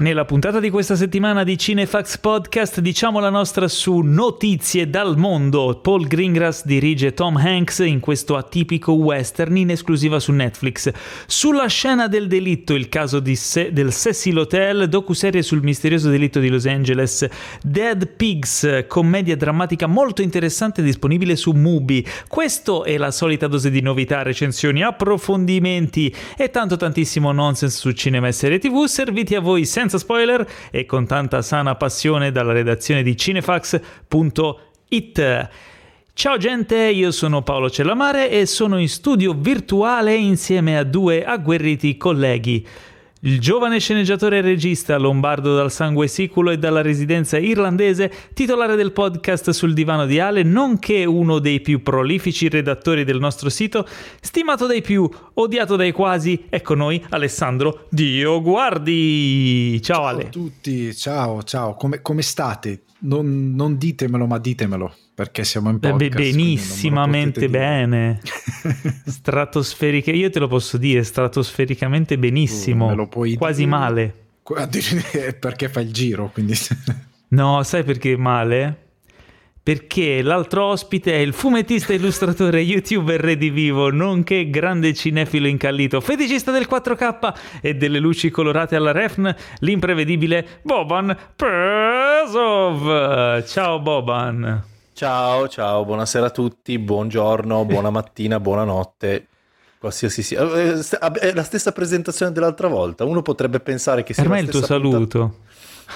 Nella puntata di questa settimana di Cinefax Podcast diciamo la nostra su Notizie dal mondo. Paul Greengrass dirige Tom Hanks in questo atipico western in esclusiva su Netflix. Sulla scena del delitto, il caso Se- del Cecil Hotel, docuserie sul misterioso delitto di Los Angeles. Dead Pigs, commedia drammatica molto interessante disponibile su Mubi. Questo è la solita dose di novità, recensioni, approfondimenti e tanto tantissimo nonsense su cinema e serie tv serviti a voi senza senza spoiler e con tanta sana passione dalla redazione di cinefax.it. Ciao gente, io sono Paolo Cellamare e sono in studio virtuale insieme a due agguerriti colleghi. Il giovane sceneggiatore e regista, lombardo dal sangue siculo e dalla residenza irlandese, titolare del podcast sul divano di Ale, nonché uno dei più prolifici redattori del nostro sito, stimato dai più, odiato dai quasi, ecco noi, Alessandro Dio Guardi. Ciao, ciao Ale. Ciao a tutti, ciao, ciao, come, come state? Non, non ditemelo, ma ditemelo perché siamo in podcast. benissimamente bene. Stratosferiche, io te lo posso dire, stratosfericamente benissimo. Uh, quasi dire? male. perché fa il giro, quindi... no, sai perché male? Perché l'altro ospite è il fumettista, illustratore, youtuber redivivo, nonché grande cinefilo incallito, feticista del 4K e delle luci colorate alla refn, l'imprevedibile Boban Pesov. Ciao Boban. Ciao, ciao, buonasera a tutti, buongiorno, buona mattina, buonanotte. Qualsiasi sia. Eh, eh, è la stessa presentazione dell'altra volta. Uno potrebbe pensare che sia. Per me è il tuo saluto. Puntata...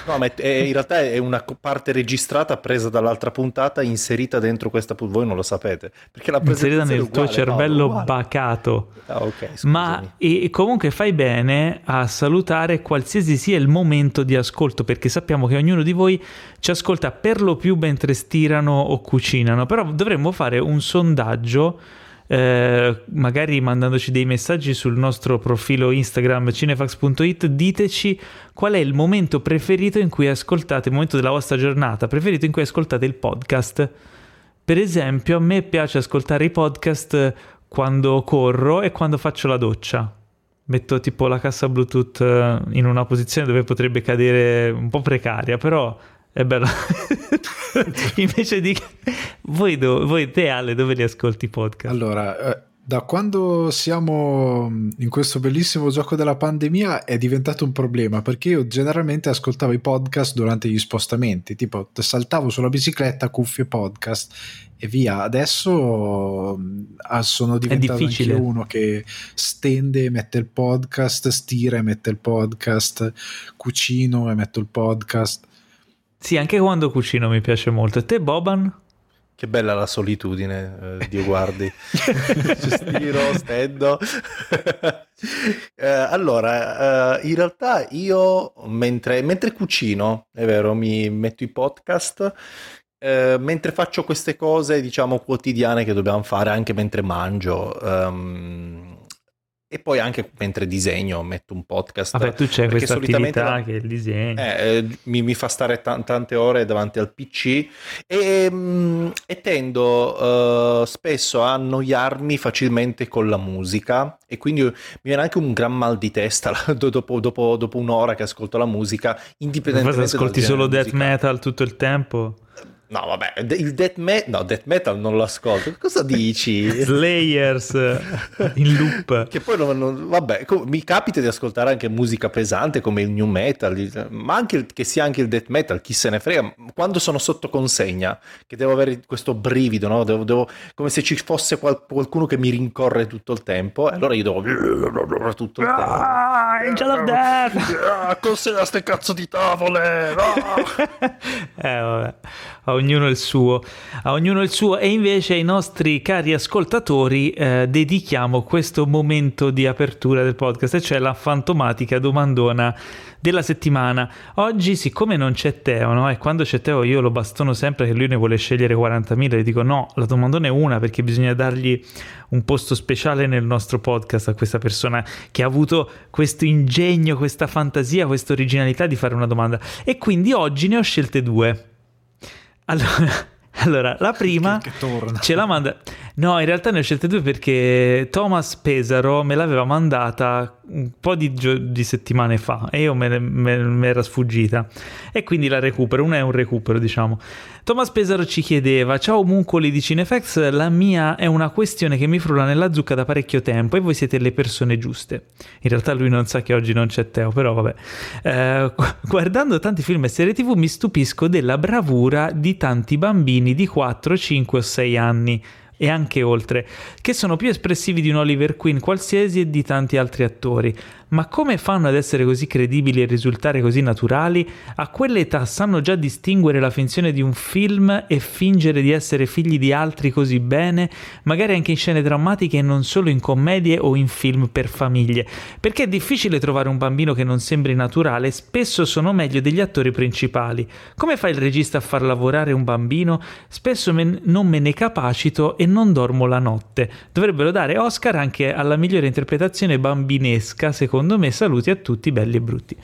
No, ma è, in realtà è una parte registrata presa dall'altra puntata, inserita dentro questa puntata. Voi non lo sapete. Perché la inserita nel uguale, tuo cervello no, bacato. Ah, ok. Ma e, comunque fai bene a salutare qualsiasi sia il momento di ascolto, perché sappiamo che ognuno di voi ci ascolta per lo più mentre stirano o cucinano. Però dovremmo fare un sondaggio eh, magari mandandoci dei messaggi sul nostro profilo Instagram cinefax.it, diteci qual è il momento preferito in cui ascoltate, il momento della vostra giornata preferito in cui ascoltate il podcast. Per esempio, a me piace ascoltare i podcast quando corro e quando faccio la doccia. Metto tipo la cassa Bluetooth eh, in una posizione dove potrebbe cadere un po' precaria, però è bello. Invece di... Voi, do... voi te Ale, dove li ascolti i podcast? Allora, eh, da quando siamo in questo bellissimo gioco della pandemia è diventato un problema perché io generalmente ascoltavo i podcast durante gli spostamenti, tipo saltavo sulla bicicletta, cuffie podcast e via. Adesso ah, sono diventato anche uno che stende, mette il podcast, stira e mette il podcast, cucino e metto il podcast sì, anche quando cucino mi piace molto. E te, Boban? Che bella la solitudine, eh, Dio guardi. Stiro, stendo. eh, allora, eh, in realtà io mentre, mentre, cucino, è vero, mi metto i podcast, eh, mentre faccio queste cose, diciamo, quotidiane che dobbiamo fare anche mentre mangio. Um, e poi anche mentre disegno metto un podcast. Vabbè, tu c'è questa attività la... che è il disegno. Eh, eh, mi, mi, fa stare t- tante ore davanti al PC e, mm, e tendo uh, spesso a annoiarmi facilmente con la musica e quindi mi viene anche un gran mal di testa dopo, dopo, dopo un'ora che ascolto la musica, indipendentemente Ma ascolti solo death metal tutto il tempo? No, vabbè, il death metal, no, death metal non lo ascolto. Cosa dici? Slayers in loop. Che poi non, non, vabbè, mi capita di ascoltare anche musica pesante come il new metal, ma anche che sia anche il death metal, chi se ne frega. Quando sono sotto consegna, che devo avere questo brivido, no? Devo, devo, come se ci fosse qual, qualcuno che mi rincorre tutto il tempo, allora io devo tutto il tempo. Ah, Angel of Death! Ah, consegna ste cazzo di tavole! Ah. eh, vabbè a ognuno il suo, a ognuno il suo e invece ai nostri cari ascoltatori eh, dedichiamo questo momento di apertura del podcast, cioè la fantomatica domandona della settimana. Oggi, siccome non c'è Teo, no? e quando c'è Teo io lo bastono sempre che lui ne vuole scegliere 40.000, gli dico no, la domandona è una perché bisogna dargli un posto speciale nel nostro podcast a questa persona che ha avuto questo ingegno, questa fantasia, questa originalità di fare una domanda. E quindi oggi ne ho scelte due. Allora, allora la prima che, che ce la manda. No, in realtà ne ho scelte due perché Thomas Pesaro me l'aveva mandata un po' di, gio- di settimane fa e io me, me, me era sfuggita e quindi la recupero, una è un recupero diciamo. Thomas Pesaro ci chiedeva, ciao omuncoli di Cinefx, la mia è una questione che mi frulla nella zucca da parecchio tempo e voi siete le persone giuste. In realtà lui non sa che oggi non c'è Teo, però vabbè. Eh, guardando tanti film e serie tv mi stupisco della bravura di tanti bambini di 4, 5 o 6 anni e anche oltre, che sono più espressivi di un Oliver Queen qualsiasi e di tanti altri attori. Ma come fanno ad essere così credibili e risultare così naturali? A quell'età sanno già distinguere la finzione di un film e fingere di essere figli di altri così bene, magari anche in scene drammatiche e non solo in commedie o in film per famiglie. Perché è difficile trovare un bambino che non sembri naturale, spesso sono meglio degli attori principali. Come fa il regista a far lavorare un bambino? Spesso me, non me ne capacito e non dormo la notte. Dovrebbero dare Oscar anche alla migliore interpretazione bambinesca, secondo secondo me saluti a tutti belli e brutti.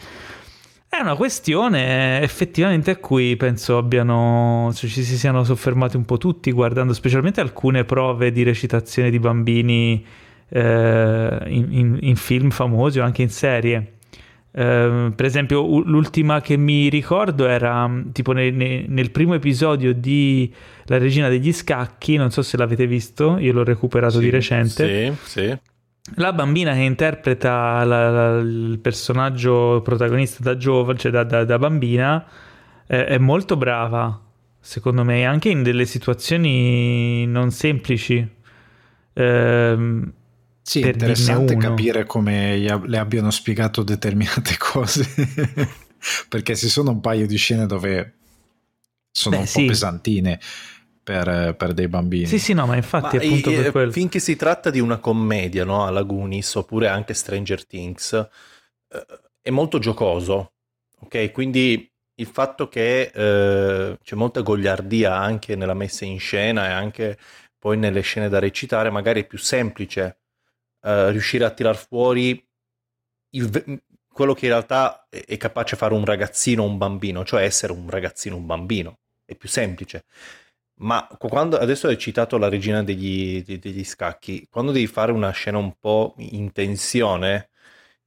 È una questione effettivamente a cui penso abbiano, cioè, ci si siano soffermati un po' tutti guardando specialmente alcune prove di recitazione di bambini eh, in, in, in, film famosi o anche in serie. Eh, per esempio, l'ultima che mi ricordo era tipo ne, ne, nel primo episodio di La regina degli scacchi. Non so se l'avete visto, io l'ho recuperato sì, di recente. Sì, sì. La bambina che interpreta la, la, il personaggio protagonista da giovane, cioè da, da, da bambina, è, è, molto brava, secondo me, anche in delle situazioni non semplici. Ehm, sì, è interessante capire come le abbiano spiegato determinate cose, perché ci sono un paio di scene dove sono Beh, un po' sì. pesantine per, per, dei bambini. Sì, sì, no, ma infatti ma appunto e, per quello. Finché si tratta di una commedia, no, alla Goonies oppure anche Stranger Things, eh, è molto giocoso, ok? Quindi il fatto che eh, c'è molta gogliardia anche nella messa in scena e anche poi nelle scene da recitare, magari è più semplice eh, riuscire a tirar fuori il, quello che in realtà è, è capace fare un ragazzino o un bambino, cioè essere un ragazzino o un bambino. È più semplice. Ma quando, adesso hai citato la regina degli, degli, scacchi, quando devi fare una scena un po' in tensione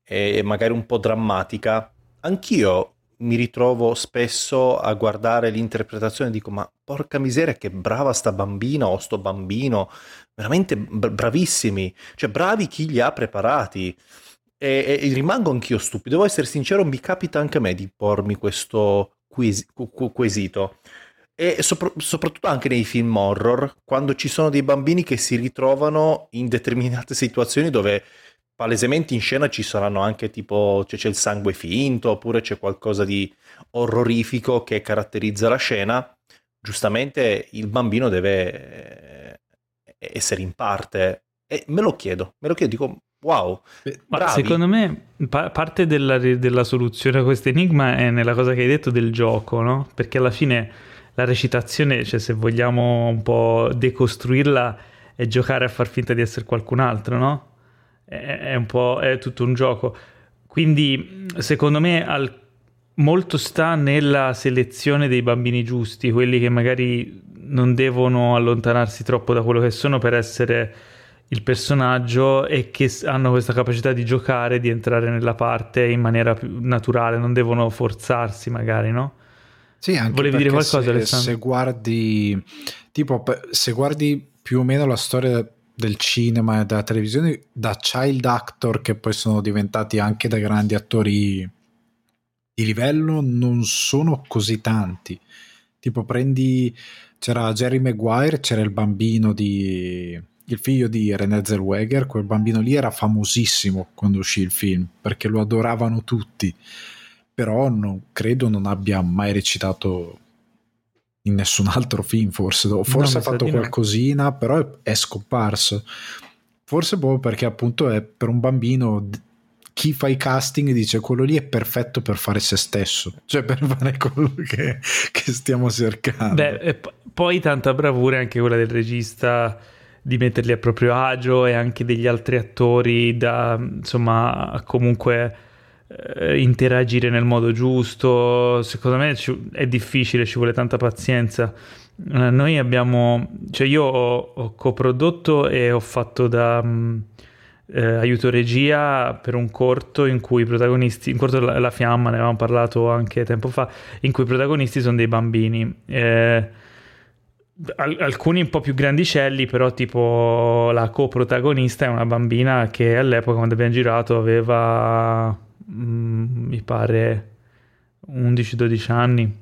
e magari un po' drammatica, anch'io mi ritrovo spesso a guardare l'interpretazione e dico ma porca miseria che brava sta bambina o sto bambino, veramente bravissimi, cioè bravi chi li ha preparati. E, e rimango anch'io stupido, devo essere sincero, mi capita anche a me di pormi questo quiz, quesito e sopra- soprattutto anche nei film horror, quando ci sono dei bambini che si ritrovano in determinate situazioni dove palesemente in scena ci saranno anche tipo cioè c'è il sangue finto oppure c'è qualcosa di orrorifico che caratterizza la scena, giustamente il bambino deve eh, essere in parte e me lo chiedo, me lo chiedo, dico wow. Secondo me pa- parte della, della soluzione a questo enigma è nella cosa che hai detto del gioco, no? Perché alla fine la recitazione, cioè se vogliamo un po' decostruirla, è giocare a far finta di essere qualcun altro, no? È, è un po' è tutto un gioco. Quindi, secondo me, al, molto sta nella selezione dei bambini giusti, quelli che magari non devono allontanarsi troppo da quello che sono per essere il personaggio e che hanno questa capacità di giocare, di entrare nella parte in maniera più naturale, non devono forzarsi magari, no? Sì, anche Volevi dire qualcosa, se, Alessandro? Se guardi, tipo, se guardi più o meno la storia del cinema e della televisione, da child actor che poi sono diventati anche da grandi attori di livello, non sono così tanti. Tipo, prendi, c'era Jerry Maguire, c'era il bambino di il figlio di René Zellweger, quel bambino lì era famosissimo quando uscì il film perché lo adoravano tutti però non, credo non abbia mai recitato in nessun altro film, forse, forse no, ha fatto qualcosina, no. però è, scomparso. Forse proprio perché appunto è per un bambino chi fa i casting dice quello lì è perfetto per fare se stesso, cioè per fare quello che, che stiamo cercando. Beh, p- poi tanta bravura anche quella del regista di metterli a proprio agio e anche degli altri attori da insomma comunque eh, interagire nel modo giusto. Secondo me è difficile, ci vuole tanta pazienza. Eh, noi abbiamo, cioè io ho, ho coprodotto e ho fatto da um, eh, aiuto regia per un corto in cui i protagonisti, un corto La, la Fiamma, ne avevamo parlato anche tempo fa, in cui i protagonisti sono dei bambini. Eh, alcuni un po' più grandicelli, però tipo la coprotagonista è una bambina che all'epoca quando abbiamo girato aveva, mm, mi pare, 11-12 anni.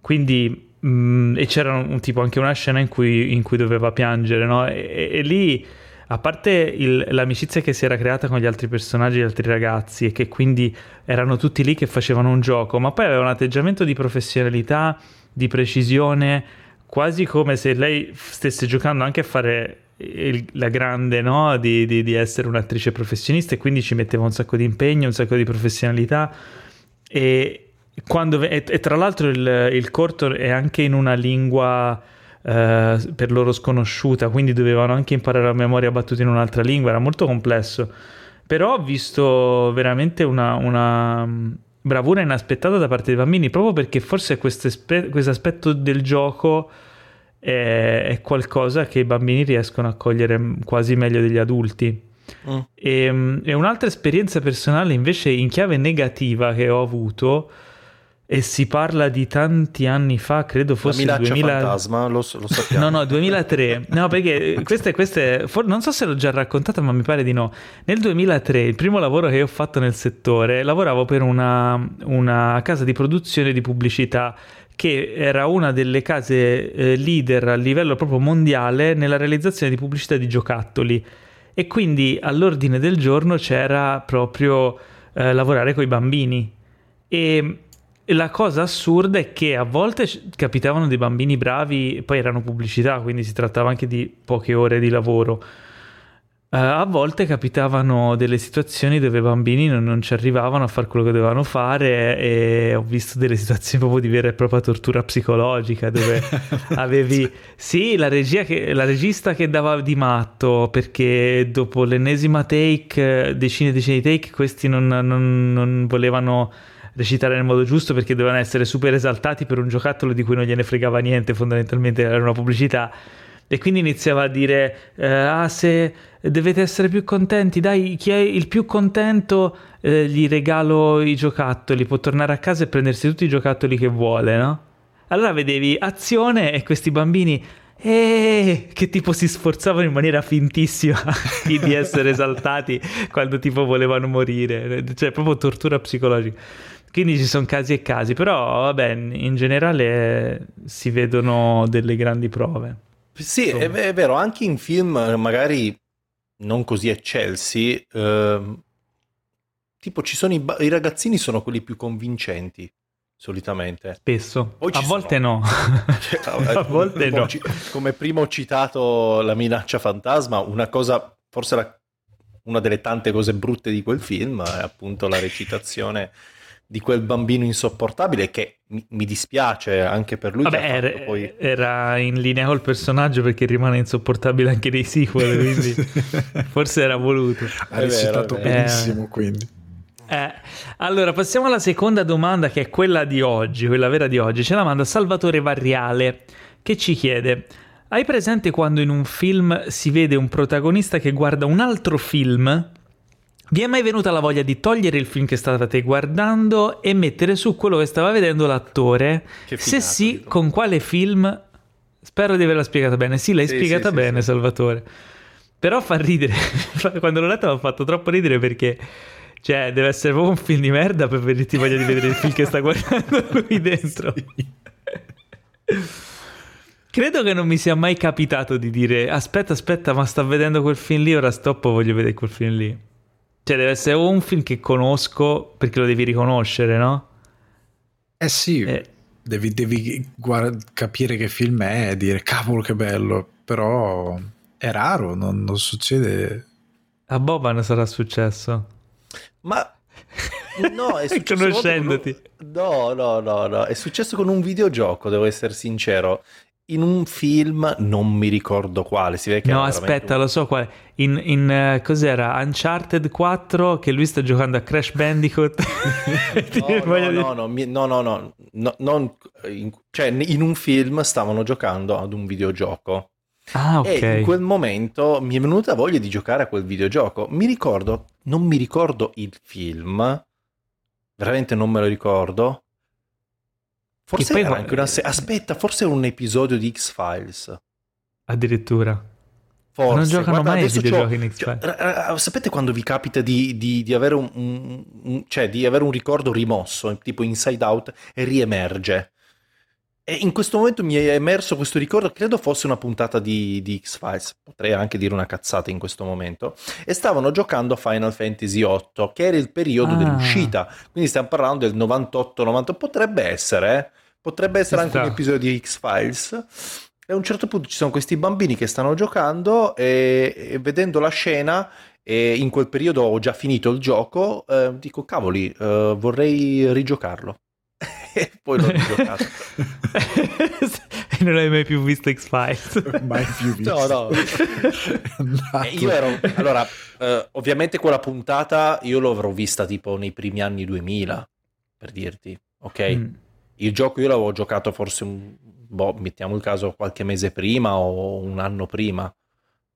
Quindi Mm, e c'era un, tipo anche una scena in cui, in cui doveva piangere, no? E, e lì, a parte il, l'amicizia che si era creata con gli altri personaggi, gli altri ragazzi, e che quindi erano tutti lì che facevano un gioco, ma poi aveva un atteggiamento di professionalità, di precisione, quasi come se lei stesse giocando anche a fare il, la grande, no? Di, di, di essere un'attrice professionista, e quindi ci metteva un sacco di impegno, un sacco di professionalità. E, quando, e, e, tra l'altro il, il, corto è anche in una lingua eh, per loro sconosciuta, quindi dovevano anche imparare a memoria battute in un'altra lingua, era molto complesso. Però ho visto veramente una, una bravura inaspettata da parte dei bambini, proprio perché forse questo aspetto del gioco è, qualcosa che i bambini riescono a cogliere quasi meglio degli adulti. Mm. E, mm, e un'altra esperienza personale invece in chiave negativa che ho avuto e si parla di tanti anni fa, credo fosse La 2000... fantasma, lo, lo sappiamo. No, no, 2003. No, perché queste, queste for... non so se l'ho già raccontata, ma mi pare di no. Nel 2003, il primo lavoro che ho fatto nel settore, lavoravo per una, una casa di produzione di pubblicità che era una delle case eh, leader a livello proprio mondiale nella realizzazione di pubblicità di giocattoli. E quindi all'ordine del giorno c'era proprio eh, lavorare con i bambini. E la cosa assurda è che a volte capitavano dei bambini bravi, poi erano pubblicità, quindi si trattava anche di poche ore di lavoro. Uh, a volte capitavano delle situazioni dove i bambini non, non, ci arrivavano a fare quello che dovevano fare e ho visto delle situazioni proprio di vera e propria tortura psicologica dove avevi sì la, regia che, la regista che dava di matto perché dopo l'ennesima take decine e decine di take questi non, non, non volevano recitare nel modo giusto perché dovevano essere super esaltati per un giocattolo di cui non gliene fregava niente, fondamentalmente era una pubblicità. E quindi iniziava a dire: eh, Ah, se dovete essere più contenti, dai, chi è il più contento eh, gli regalo i giocattoli, può tornare a casa e prendersi tutti i giocattoli che vuole, no? Allora vedevi azione e questi bambini eh, che tipo si sforzavano in maniera fintissima di essere esaltati quando tipo volevano morire, cioè proprio tortura psicologica. Quindi ci sono casi e casi, però vabbè, in generale si vedono delle grandi prove. Sì, è, è, vero, anche in film magari non così eccelsi, eh, tipo ci sono i, i, ragazzini sono quelli più convincenti solitamente. Spesso. a volte sono... no. a volte no. Come prima ho citato la minaccia fantasma, una cosa, forse la, una delle tante cose brutte di quel film è appunto la recitazione di quel bambino insopportabile che mi, mi dispiace anche per lui. Vabbè, era, poi... era, in linea col personaggio perché rimane insopportabile anche nei sequel, quindi forse era voluto. Ha recitato benissimo, eh, quindi. Eh, allora, passiamo alla seconda domanda che è quella di oggi, quella vera di oggi. Ce la manda Salvatore Varriale che ci chiede... Hai presente quando in un film si vede un protagonista che guarda un altro film vi è mai venuta la voglia di togliere il film che stavate guardando e mettere su quello che stava vedendo l'attore? Che Se sì, con quale film? Spero di averla spiegata bene. Sì, l'hai sì, spiegata sì, bene, sì, Salvatore. Però fa ridere. Quando l'ho letto mi ha fatto troppo ridere perché... Cioè, deve essere proprio un film di merda per venirti voglia di vedere il film che sta guardando lui dentro. Credo che non mi sia mai capitato di dire aspetta, aspetta, ma sta vedendo quel film lì, ora stoppo, voglio vedere quel film lì. Cioè, deve essere un film che conosco perché lo devi riconoscere, no? Eh sì, eh. devi, devi guard- capire che film è e dire cavolo che bello, però è raro, non, non succede. A Boban sarà successo. Ma no, è successo conoscendoti. Con... No, no, no, no, è successo con un videogioco, devo essere sincero. In un film, non mi ricordo quale. Si vede che no, aspetta, un... lo so quale. In, in uh, cos'era? Uncharted 4 che lui sta giocando a Crash Bandicoot. no, no, no, no, no, no, no, non, in, cioè in un film stavano giocando ad un videogioco. Ah, ok. E in quel momento mi è venuta voglia di giocare a quel videogioco. Mi ricordo, non mi ricordo il film, veramente non me lo ricordo. Forse era anche una se- Aspetta, forse era un episodio di X-Files. Addirittura. Forse. Non giocano Guarda, mai i videogiochi in X-Files. sapete quando vi capita di, di, di, avere un, un, un, cioè di avere un ricordo rimosso, tipo Inside Out, e riemerge? E in questo momento mi è emerso questo ricordo, credo fosse una puntata di, di, X-Files, potrei anche dire una cazzata in questo momento, e stavano giocando a Final Fantasy VIII, che era il periodo ah. dell'uscita, quindi stiamo parlando del 98-90, potrebbe essere, eh? potrebbe essere anche un episodio di X-Files. E a un certo punto ci sono questi bambini che stanno giocando e, e vedendo la scena e in quel periodo ho già finito il gioco, eh, dico cavoli, eh, vorrei rigiocarlo. e poi l'ho giocato. e non hai mai più visto X-Files? mai più visto. No, no. Eh, io ero... Allora, eh, ovviamente quella puntata io l'avrò vista tipo nei primi anni 2000, per dirti, ok? Mm. Il gioco io l'avevo giocato forse, un, boh, mettiamo il caso, qualche mese prima o un anno prima.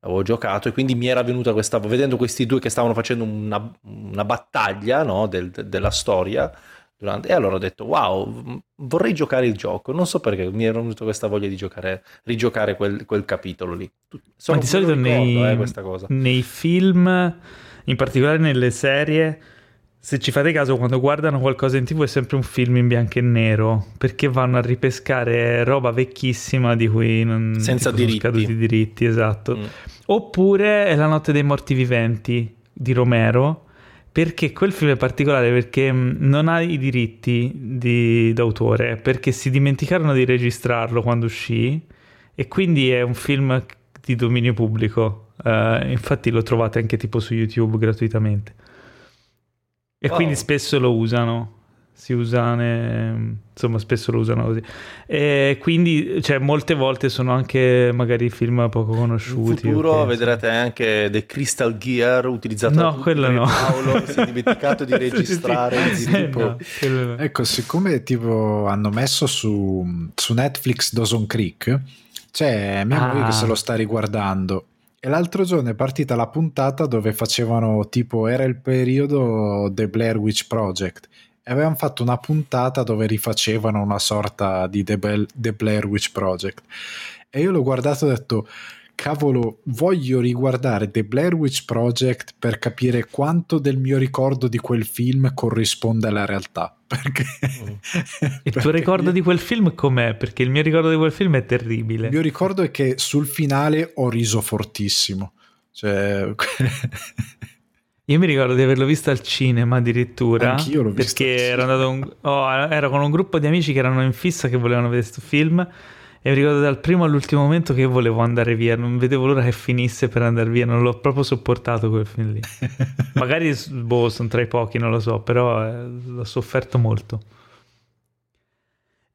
Avevo giocato e quindi mi era venuta questa... Vedendo questi due che stavano facendo una, una battaglia no, del, de, della storia Durante... E allora ho detto, wow, vorrei giocare il gioco. Non so perché mi era venuta questa voglia di giocare, rigiocare quel, quel capitolo lì. Sono Ma di solito ricordo, nei, eh, nei film, in particolare nelle serie, se ci fate caso, quando guardano qualcosa in tv è sempre un film in bianco e nero, perché vanno a ripescare roba vecchissima di cui non Senza diritti. sono scaduti i diritti, esatto. Mm. Oppure è La notte dei morti viventi di Romero, perché quel film è particolare perché mm, non ha i diritti di, d'autore, perché si dimenticarono di registrarlo quando uscì e quindi è un film di dominio pubblico. Uh, infatti lo trovate anche tipo su YouTube gratuitamente. E wow. quindi spesso lo usano si usa, ne... insomma spesso lo usano così. E quindi, cioè, molte volte sono anche magari film poco conosciuti. In futuro vedrete anche The Crystal Gear utilizzato no, quello no. Paolo si è dimenticato di registrare sì, sì. No, no. Ecco, siccome tipo hanno messo su, su Netflix Dawson Creek, c'è mia moglie che se lo sta riguardando e l'altro giorno è partita la puntata dove facevano tipo era il periodo The Blair Witch Project avevano fatto una puntata dove rifacevano una sorta di The, Bell, The Blair Witch Project e io l'ho guardato e ho detto cavolo voglio riguardare The Blair Witch Project per capire quanto del mio ricordo di quel film corrisponde alla realtà perché mm. il tuo ricordo io... di quel film com'è? perché il mio ricordo di quel film è terribile il mio ricordo è che sul finale ho riso fortissimo cioè Io mi ricordo di averlo visto al cinema addirittura. Anch'io l'ho visto. Perché ero, andato un... oh, ero con un gruppo di amici che erano in fissa che volevano vedere questo film. E mi ricordo dal primo all'ultimo momento che volevo andare via. Non vedevo l'ora che finisse per andare via. Non l'ho proprio sopportato quel film lì. Magari boh, sono tra i pochi, non lo so. Però eh, l'ho sofferto molto.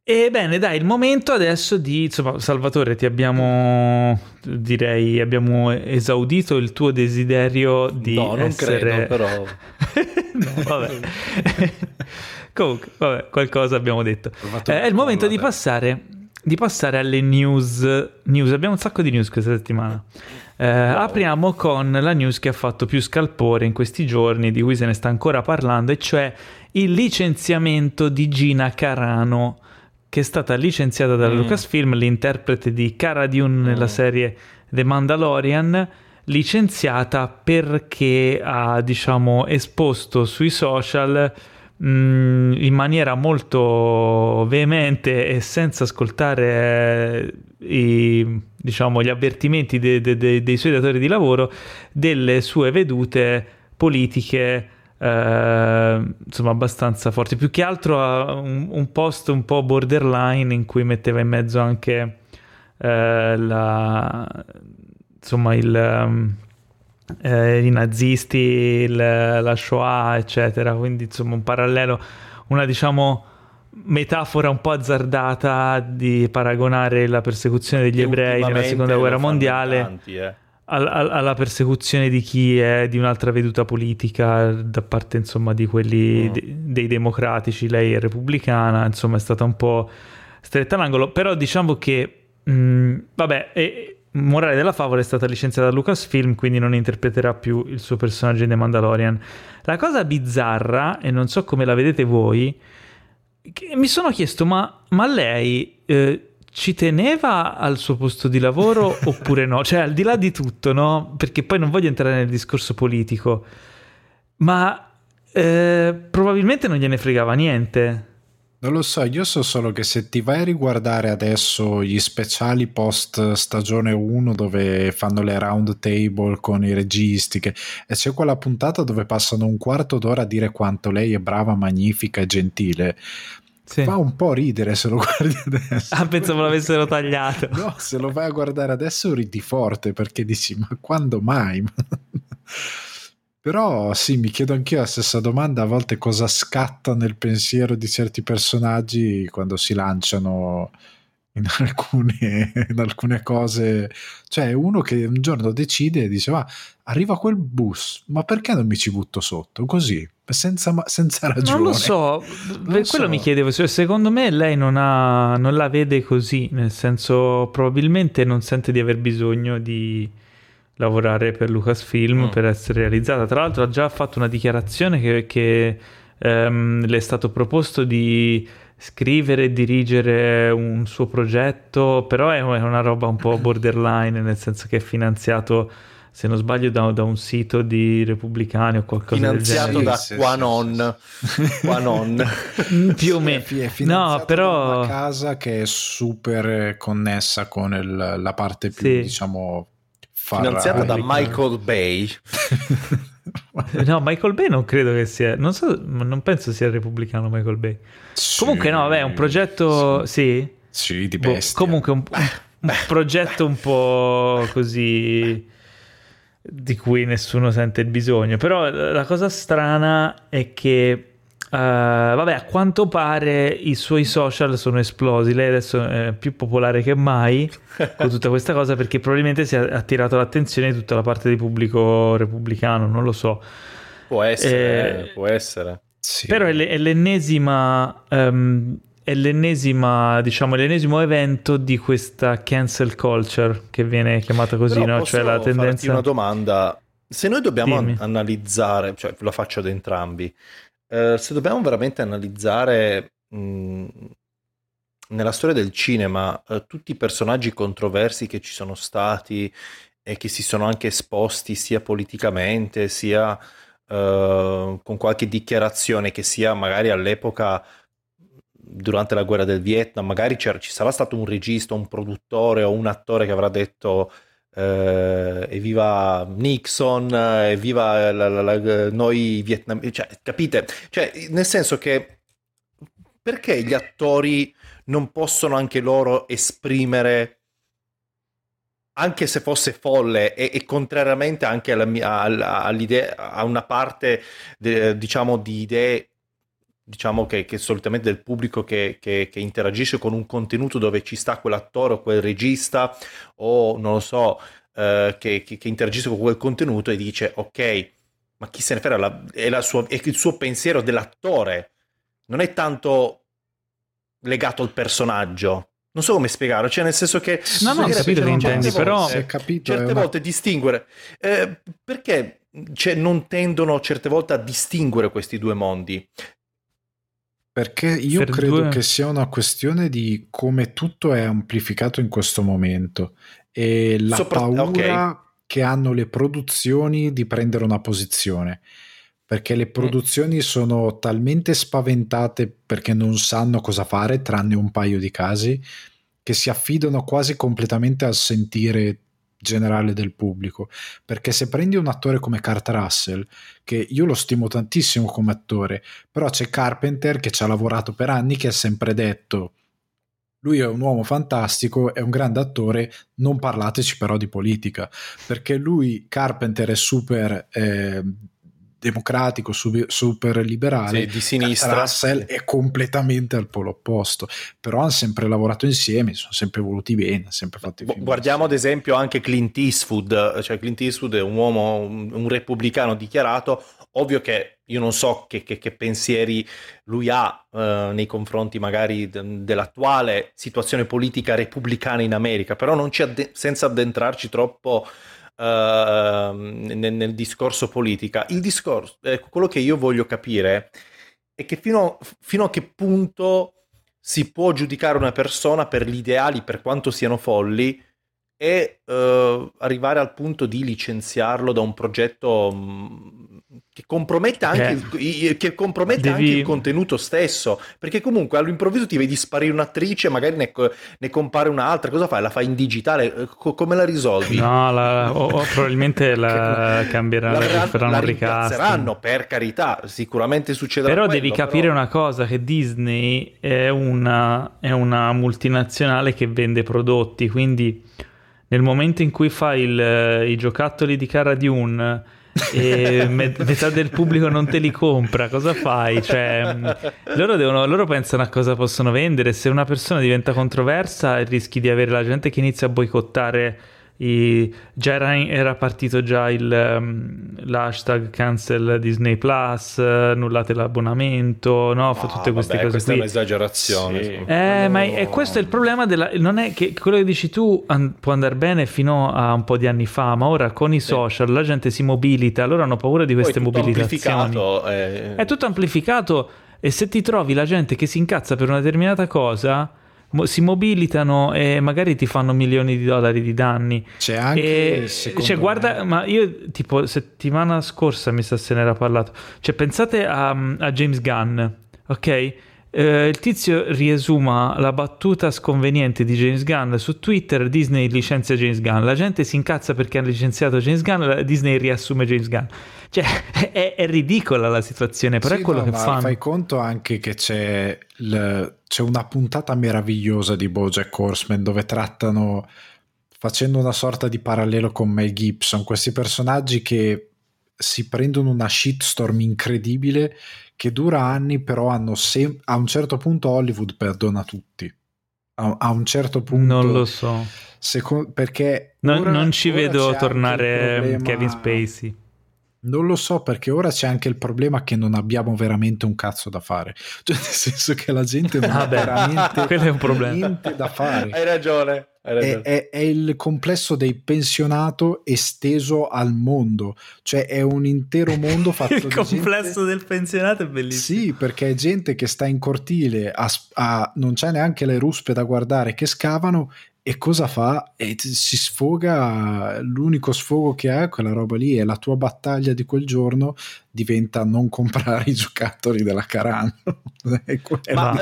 E bene, dai, il momento adesso di, insomma, Salvatore, ti abbiamo, direi, abbiamo esaudito il tuo desiderio di no, non essere... credo, però... no, vabbè. Comunque, vabbè, qualcosa abbiamo detto. Eh, è il momento di passare, di passare, alle news. news. Abbiamo un sacco di news questa settimana. Eh, wow. Apriamo con la news che ha fatto più scalpore in questi giorni, di cui se ne sta ancora parlando, e cioè il licenziamento di Gina Carano che è stata licenziata da mm. Lucasfilm, l'interprete di Cara Dune mm. nella serie The Mandalorian, licenziata perché ha, diciamo, esposto sui social mh, mm, in maniera molto veemente e senza ascoltare i, diciamo, gli avvertimenti de, de, de, dei suoi datori di lavoro delle sue vedute politiche eh, insomma abbastanza forti. Più che altro ha un, un, post un po' borderline in cui metteva in mezzo anche eh, la, insomma il, um, eh, i nazisti, il, la Shoah, eccetera. Quindi insomma un parallelo, una diciamo metafora un po' azzardata di paragonare la persecuzione degli ebrei nella seconda guerra mondiale tanti, eh. Alla persecuzione di chi è di un'altra veduta politica da parte insomma di quelli mm. de- dei democratici lei è repubblicana insomma è stata un po' stretta all'angolo però diciamo che mh, mm, vabbè e, morale della favola è stata licenziata da Lucasfilm, quindi non interpreterà più il suo personaggio in The Mandalorian. La cosa bizzarra, e non so come la vedete voi, mi sono chiesto, ma, ma lei eh, ci teneva al suo posto di lavoro oppure no? Cioè, al di là di tutto, no? Perché poi non voglio entrare nel discorso politico, ma eh, probabilmente non gliene fregava niente. Non lo so, io so solo che se ti vai a riguardare adesso gli speciali post stagione 1 dove fanno le round table con i registi che, e c'è quella puntata dove passano un quarto d'ora a dire quanto lei è brava, magnifica e gentile. Sì. Fa un po' ridere se lo guardi adesso. Ah, pensavo l'avessero tagliato. No, se lo vai a guardare adesso ridi forte perché dici, ma quando mai? Però sì, mi chiedo anch'io la stessa domanda, a volte cosa scatta nel pensiero di certi personaggi quando si lanciano in alcune, in alcune cose. Cioè, uno che un giorno decide e dice: Ma arriva quel bus, ma perché non mi ci butto sotto? Così, senza, senza ragione. Non lo so, non quello so. mi chiedevo. Cioè, secondo me lei non, ha, non la vede così, nel senso, probabilmente non sente di aver bisogno di lavorare per Lucasfilm mm. per essere realizzata. Tra l'altro ha già fatto una dichiarazione che, che um, le è stato proposto di scrivere e dirigere un suo progetto, però è una roba un po' borderline, nel senso che è finanziato se non sbaglio da, da, un sito di repubblicani o qualcosa finanziato del genere. da Quanon, Quanon. più o meno no però una casa che è super connessa con il, la parte più sì. diciamo finanziata da Michael Bay. no, Michael Bay non credo che sia, non, so, non penso sia repubblicano Michael Bay. Sì, comunque no, vabbè, un progetto, sì. Sì, sì di boh, bestia. Boh, comunque un, un, progetto un po' così di cui nessuno sente il bisogno. Però la cosa strana è che vabbè, a quanto pare i suoi social sono esplosi. Lei adesso è più popolare che mai con tutta questa cosa perché probabilmente si è attirato l'attenzione di tutta la parte di pubblico repubblicano. Non lo so. Può essere, eh, può essere. Sì. Però è, è l'ennesima. Um, è l'ennesima, diciamo, l'ennesimo evento di questa cancel culture che viene chiamata così, Però no? Cioè la tendenza. una domanda. Se noi dobbiamo Dimmi. analizzare, cioè la faccio ad entrambi, eh, se dobbiamo veramente analizzare mh, nella storia del cinema eh, tutti i personaggi controversi che ci sono stati e che si sono anche esposti sia politicamente sia eh, con qualche dichiarazione che sia magari all'epoca durante la guerra del Vietnam, magari ci sarà stato un regista, un produttore o un attore che avrà detto eh, evviva Nixon, evviva la, la, la, noi vietnamesi, cioè, capite? Cioè, nel senso che perché gli attori non possono anche loro esprimere anche se fosse folle e, e contrariamente anche alla mia, all'idea, a una parte de, diciamo di idee diciamo che, che solitamente del pubblico che, che, che, interagisce con un contenuto dove ci sta quell'attore o quel regista o non lo so, eh, che, interagisce con quel contenuto e dice ok, ma chi se ne frega, la, è, la sua, è il suo pensiero dell'attore, non è tanto legato al personaggio. Non so come spiegarlo, cioè nel senso che... No, no, ho capito che intendi, però... Capito, certe una... volte distinguere... Eh, perché cioè, non tendono certe volte a distinguere questi due mondi? Perché io per credo due... che sia una questione di come tutto è amplificato in questo momento e la Sopra... paura okay. che hanno le produzioni di prendere una posizione. Perché le mm. produzioni mm. sono talmente spaventate perché non sanno cosa fare, tranne un paio di casi, che si affidano quasi completamente al sentire generale del pubblico. Perché se prendi un attore come Kurt Russell, che io lo stimo tantissimo come attore, però c'è Carpenter che ci ha lavorato per anni che ha sempre detto lui è un uomo fantastico, è un grande attore, non parlateci però di politica, perché lui, Carpenter, è super, eh, democratico, super liberale, sì, di sinistra. Russell è completamente al polo opposto, però hanno sempre lavorato insieme, sono sempre voluti bene, sempre fatto i film. Guardiamo ad esempio anche Clint Eastwood, cioè Clint Eastwood è un uomo, un, un repubblicano dichiarato, ovvio che io non so che, che, che pensieri lui ha eh, nei confronti magari de- dell'attuale situazione politica repubblicana in America, però non ci adde- senza addentrarci troppo nel, nel, discorso politica. Il discorso, eh, quello che io voglio capire è che fino, fino a che punto si può giudicare una persona per gli ideali, per quanto siano folli, e uh, arrivare al punto di licenziarlo da un progetto mh, che compromette, anche, il, che compromette Devi... anche il contenuto stesso. Perché comunque all'improvviso ti vedi sparire un'attrice magari ne, ne compare un'altra. Cosa fai? la fai in digitale? Eh, Co- come la risolvi? no la, o, o, probabilmente la cambieranno la, faranno la per carità. Sicuramente succederà però quello, devi capire però... una cosa che Disney è una, è una multinazionale che vende prodotti quindi nel momento in cui fai il, i giocattoli di Cara Dune e metà del pubblico non te li compra, cosa fai? Cioè, mm, loro, devono, loro, pensano a cosa possono vendere. Se una persona diventa controversa, rischi di avere la gente che inizia a boicottare i, già era, era, partito già il, um, l'hashtag cancel Disney Plus, annullate l'abbonamento, no? Fa tutte queste vabbè, cose questa qui. è un'esagerazione. Sì. Eh, no. ma è, questo è il problema della... Non è che quello che dici tu an, può andare bene fino a un po' di anni fa, ma ora con i social sì. la gente si mobilita, loro hanno paura di queste mobilitazioni. È... è tutto amplificato e se ti trovi la gente che si incazza per una determinata cosa si mobilitano e magari ti fanno milioni di dollari di danni. C'è anche. E, cioè, guarda, ma io tipo settimana scorsa mi sa se ne era parlato. Cioè, pensate a, a James Gunn, ok? Uh, il tizio riesuma la battuta sconveniente di James Gunn su Twitter, Disney licenzia James Gunn, la gente si incazza perché hanno licenziato James Gunn, Disney riassume James Gunn. Cioè, è, è ridicola la situazione, però sì, è quello no, che ma fanno. Fai conto anche che c'è, il, c'è una puntata meravigliosa di Bojack Horseman dove trattano, facendo una sorta di parallelo con Mel Gibson, questi personaggi che si prendono una shitstorm incredibile che dura anni, però hanno sem- a un certo punto Hollywood perdona tutti. A, a un certo punto... Non lo so. Seco- perché... No, ora, non ci vedo tornare problema... Kevin Spacey. Non lo so perché ora c'è anche il problema che non abbiamo veramente un cazzo da fare. Cioè, nel senso che la gente non ha veramente quello è un problema. niente da fare. Hai ragione. È, è, è, il complesso dei pensionato esteso al mondo, cioè è un intero mondo fatto il di complesso gente... del pensionato è bellissimo. Sì, perché è gente che sta in cortile, a, a, non c'è neanche le ruspe da guardare, che scavano e cosa fa? E si sfoga, l'unico sfogo che ha, quella roba lì, è la tua battaglia di quel giorno diventa non comprare i giocattoli della Carano. ma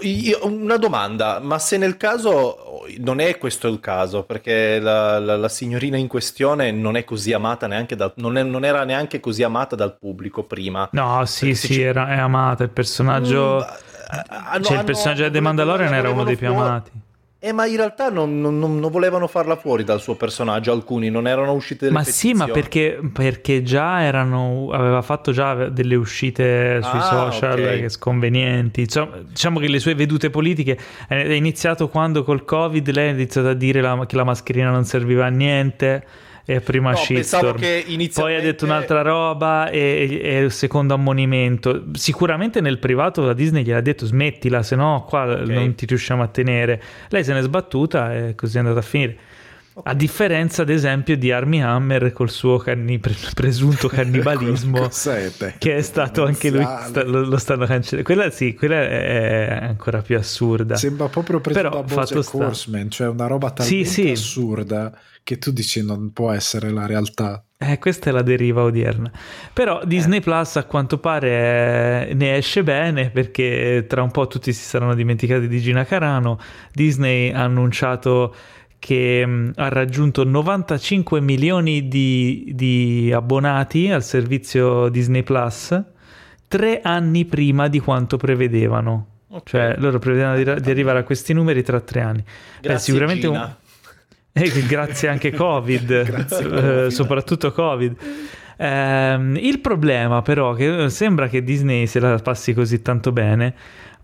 eh, una domanda, ma se nel caso non è questo il caso, perché la, la, la signorina in questione non è così amata neanche dal, non, è, non, era neanche così amata dal pubblico prima. No, sì, sì, era, è amata, il personaggio... Mm, cioè, il personaggio di The Mandalorian era uno dei più amati. Eh, ma in realtà non, non, non, volevano farla fuori dal suo personaggio, alcuni non erano uscite delle Ma petizioni. sì, ma perché, perché già erano, aveva fatto già delle uscite sui ah, social okay. sconvenienti. Insomma, diciamo che le sue vedute politiche è iniziato quando col Covid lei ha iniziato a dire la, che la mascherina non serviva a niente e prima no, shitstorm. Inizialmente... Poi ha detto un'altra roba e, e, il secondo ammonimento. Sicuramente nel privato la Disney gli ha detto smettila, se no qua okay. non ti riusciamo a tenere. Lei se n'è sbattuta e così è andata a finire. Okay. A differenza, ad esempio, di Army Hammer col suo canni- presunto cannibalismo, che è stato anche lui, sta, lo, lo, stanno cancellando. Quella sì, quella è ancora più assurda. Sembra proprio preso Però, da Bojack Horseman, cioè una roba talmente sì, sì. assurda che tu dici non può essere la realtà. Eh, questa è la deriva odierna. Però Disney eh. Plus a quanto pare ne esce bene perché tra un po' tutti si saranno dimenticati di Gina Carano. Disney ha annunciato che mh, ha raggiunto 95 milioni di, di abbonati al servizio Disney Plus tre anni prima di quanto prevedevano. Okay. Cioè, loro prevedevano di, di, arrivare a questi numeri tra tre anni. Grazie, Beh, sicuramente un, eh, grazie anche Covid, grazie eh, soprattutto Covid. Ehm, il problema però che sembra che Disney se la passi così tanto bene,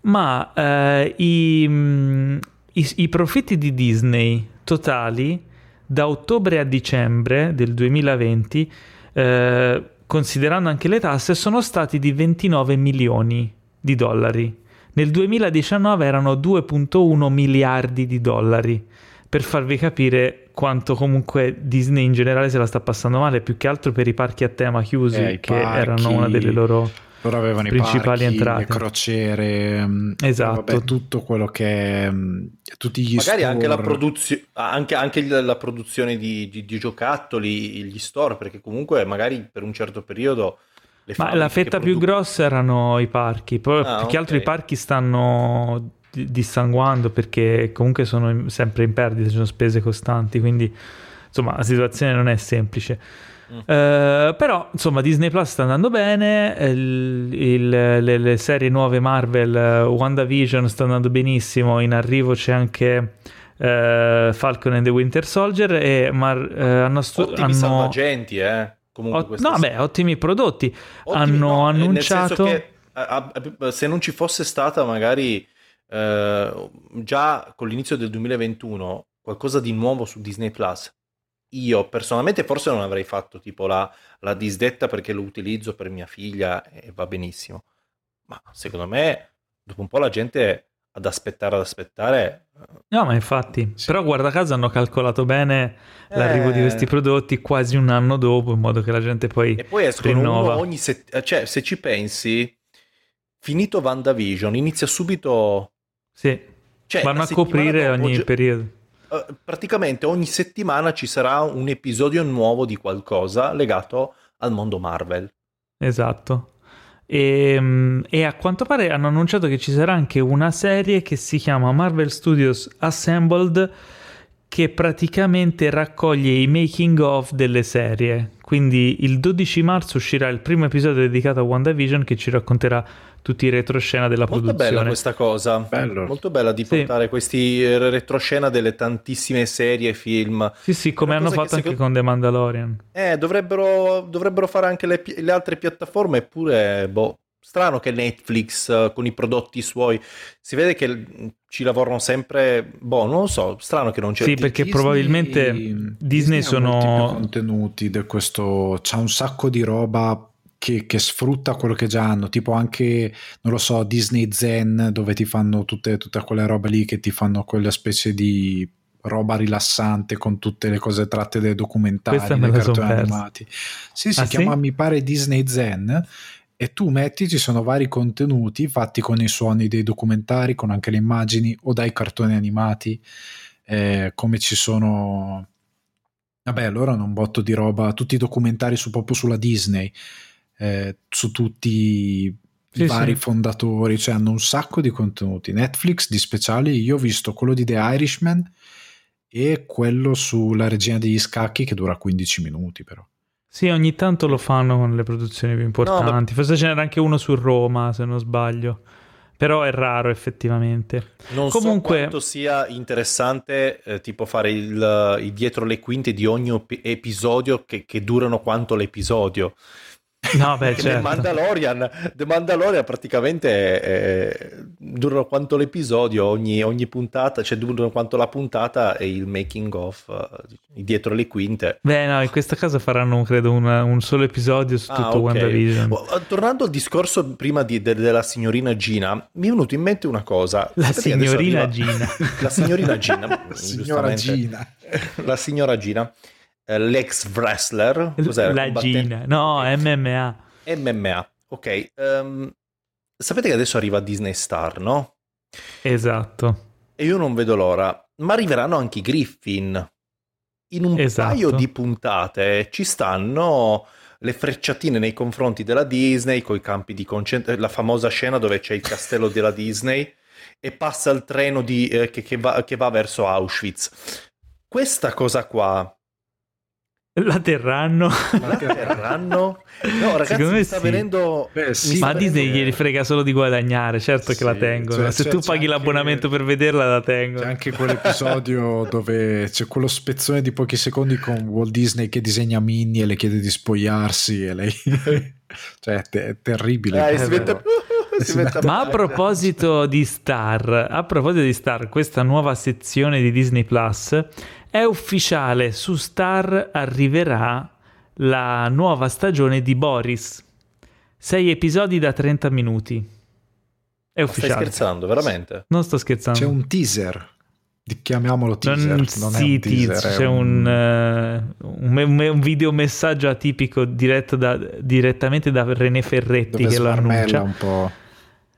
ma eh, i, mm, i, i profitti di Disney totali da ottobre a dicembre del 2020, eh, considerando anche le tasse, sono stati di 29 milioni di dollari. Nel 2019 erano 2.1 miliardi di dollari, per farvi capire quanto comunque Disney in generale se la sta passando male, più che altro per i parchi a tema chiusi, Eh, che erano una delle loro... Loro avevano principali i parchi, entrate. le crociere, mm, Esatto. vabbè, tutto quello che è, mm, tutti gli Magari anche la, store. produzio- anche, anche la produzione di, di- di giocattoli, gli store, perché comunque magari per un certo periodo... le Ma la fetta più produ- grossa erano i parchi, poi Ah, più che altro i parchi stanno di- dissanguando perché comunque sono sempre in perdita, ci sono spese costanti, quindi insomma la situazione non è semplice. Mm. Eh, però insomma Disney Plus sta andando bene, eh, il- il- le, le serie nuove Marvel, eh, WandaVision sta andando benissimo, in arrivo c'è anche eh, Falcon and the Winter Soldier e Mar- eh, hanno, stu- Ottimi hanno- salvagenti, eh. Comunque Ot- no, beh, ottimi prodotti. Ottimi, hanno no, nel senso annunciato- che, a- a- se non ci fosse stata magari già con l'inizio del 2021 qualcosa di nuovo su Disney Plus, io personalmente forse non avrei fatto tipo la, la disdetta perché lo utilizzo per mia figlia e va benissimo. Ma secondo me dopo un po' la gente ad aspettare, ad aspettare... No, ma infatti, Sì. però guarda caso hanno calcolato bene l'arrivo di eh, questi prodotti quasi un anno dopo, in modo che la gente poi... E poi escono rinnova. ogni set- cioè se ci pensi, finito WandaVision, inizia subito... Sì, Cioè, vanno a coprire ogni gi- periodo. Eh, praticamente ogni settimana ci sarà un episodio nuovo di qualcosa legato al mondo Marvel. Esatto. E, mm, e a quanto pare hanno annunciato che ci sarà anche una serie che si chiama Marvel Studios Assembled che praticamente raccoglie i making of delle serie. Quindi il 12 marzo uscirà il primo episodio dedicato a WandaVision che ci racconterà tutti i retroscena della Molto produzione. bella questa cosa. Bello. Molto bella di Sì. portare questi eh, retroscena delle tantissime serie e film. Sì, sì, come Una hanno fatto anche secondo- con The Mandalorian. Eh, dovrebbero, dovrebbero fare anche le, le altre piattaforme, eppure, boh, strano che Netflix eh, con i prodotti suoi, si vede che mm, ci lavorano sempre, boh, non lo so, strano che non c'è... Sì, perché probabilmente Disney ha sono- contenuti di questo c'ha un sacco di roba che, che sfrutta quello che già hanno tipo anche non lo so Disney Zen dove ti fanno tutte, tutte quelle robe lì che ti fanno quella specie di roba rilassante con tutte le cose tratte dai documentari dai cartoni animati. Sì si Ah, chiama sì? mi pare Disney Zen e tu metti, ci sono vari contenuti fatti con i suoni dei documentari, con anche le immagini o dai cartoni animati, eh, come ci sono... Vabbè, loro hanno un botto di roba, tutti i documentari su, proprio sulla Disney, eh, su tutti i Sì, vari sì. fondatori, cioè hanno un sacco di contenuti. Netflix di speciali, io ho visto quello di The Irishman e quello sulla regina degli scacchi che dura 15 minuti però. Sì, ogni tanto lo fanno con le produzioni più importanti. Forse ce n'era anche uno su Roma, se non sbaglio. Però è raro effettivamente. Non Comunque- so quanto sia interessante eh, tipo fare il, il dietro le quinte di ogni op- episodio che, che durano quanto l'episodio. No, beh, Perché The certo. Mandalorian, The Mandalorian praticamente eh, durano quanto l'episodio, ogni, ogni puntata, cioè durano quanto la puntata e il making of, eh, dietro le quinte. Beh, no, in questo caso faranno, credo, una- un solo episodio su Ah, tutto ok. WandaVision. Oh, Tornando al discorso prima di- de- della signorina Gina, mi è venuto in mente una cosa. La adesso signorina arriva- Gina. La signorina Gina. Signora giustamente. Gina. La signora Gina. Eh, L'ex wrestler. Cos'era? La Gina. No, MMA. MMA. Ok. ehm, sapete che adesso arriva Disney Star, no? Esatto. E io non vedo l'ora. Ma arriveranno anche i Griffin. In un Esatto. paio di puntate ci stanno le frecciatine nei confronti della Disney, coi campi di concentrazione, la famosa scena dove c'è il castello della Disney e passa il treno di- eh, che, che va, che va verso Auschwitz. Questa cosa qua La terranno. La terranno? No, ragazzi, Secondo mi sta sì. venendo... Beh, sì, ma Disney gli frega solo di guadagnare, certo sì, che la tengono. Cioè, Se cioè, tu paghi l'abbonamento anche... per vederla, la tengo. C'è anche quell'episodio dove c'è quello spezzone di pochi secondi con Walt Disney che disegna Minnie e le chiede di spogliarsi e lei... cioè, è terribile. Eh, si mette... Ma a proposito di Star, a proposito di Star, questa nuova sezione di Disney Plus è ufficiale, su Star arriverà la nuova stagione di Boris. Sei episodi da 30 minuti. È ufficiale. Stai scherzando, veramente? Non sto scherzando. C'è un teaser. Chiamiamolo teaser. Non, non sì, un teaser, c'è un, uh, un, un, un videomessaggio atipico diretto da, direttamente da René Ferretti Dove che lo annuncia. un po'.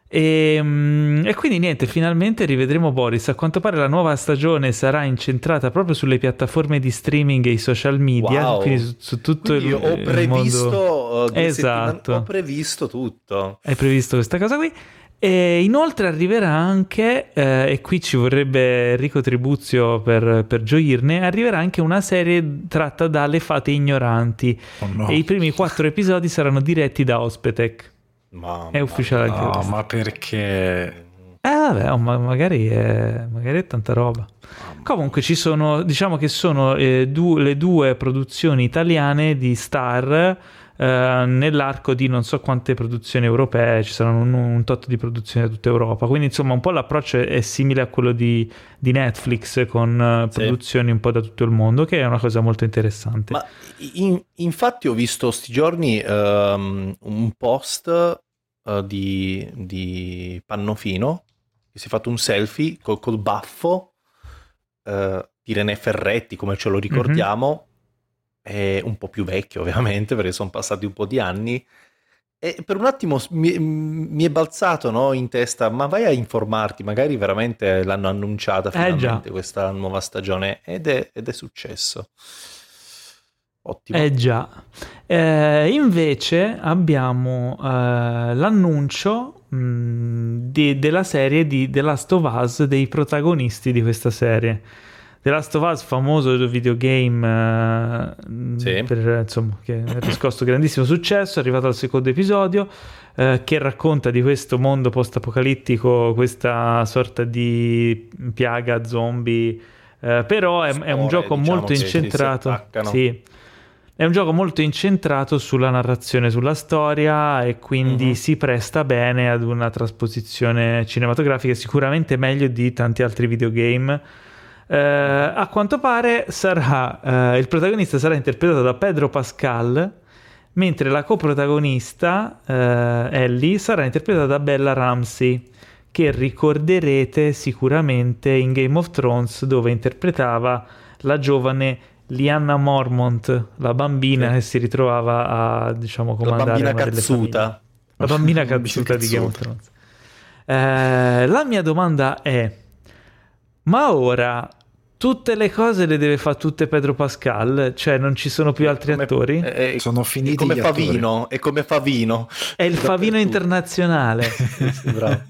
E, mm, e, quindi niente, finalmente rivedremo Boris. A quanto pare la nuova stagione sarà incentrata proprio sulle piattaforme di streaming e i social media, wow. quindi su, su tutto quindi il, ho previsto, mondo. Uh, esatto. Ho previsto tutto. Hai previsto questa cosa qui. E inoltre arriverà anche, eh, e qui ci vorrebbe Enrico Tribuzio per, per, gioirne, arriverà anche una serie tratta dalle fate ignoranti. Oh no. E i primi quattro episodi saranno diretti da Ospetec. Mamma, è ufficiale anche no, questo. ma perché... Eh vabbè, oh, ma magari, è, magari è tanta roba. Comunque ci sono, diciamo che sono eh, du- le due produzioni italiane di Star eh, nell'arco di non so quante produzioni europee, ci saranno un, un, tot di produzioni da tutta Europa, quindi insomma un po' l'approccio è simile a quello di, di Netflix con produzioni sì. un po' da tutto il mondo, che è una cosa molto interessante. Ma in, infatti ho visto sti giorni um, un post uh, di, di, Pannofino che si è fatto un selfie col, col baffo uh, di René Ferretti, come ce lo ricordiamo, mm-hmm. è un po' più vecchio ovviamente perché sono passati un po' di anni. E per un attimo mi, mi è balzato no, in testa, ma vai a informarti, magari veramente l'hanno annunciata eh, finalmente eh questa nuova stagione ed è, ed è successo. Ottimo. Eh già. Eh, invece abbiamo eh, l'annuncio mh, di, della serie di The Last of Us, dei protagonisti di questa serie. The Last of Us, famoso videogame eh, sì. per, insomma, che ha riscosso grandissimo successo, è arrivato al secondo episodio, eh, che racconta di questo mondo post-apocalittico, questa sorta di piaga zombie, eh, però è, Storie, è, un gioco diciamo molto incentrato. Sì, è un gioco molto incentrato sulla narrazione, sulla storia e quindi mm-hmm. si presta bene ad una trasposizione cinematografica, sicuramente meglio di tanti altri videogame. Eh, a quanto pare sarà, eh, il protagonista sarà interpretato da Pedro Pascal, mentre la coprotagonista, eh, Ellie, sarà interpretata da Bella Ramsey, che ricorderete sicuramente in Game of Thrones dove interpretava la giovane Lianna Mormont, la bambina sì. che si ritrovava a diciamo comandare la bambina cazzuta. La bambina cazzuta di Game of Thrones. Eh, la mia domanda è: ma ora tutte le cose le deve fare tutte Pedro Pascal, cioè non ci sono più altri come, attori? Eh, eh, sono finiti è come gli Favino, è come Favino. È il Favino internazionale. sì, bravo.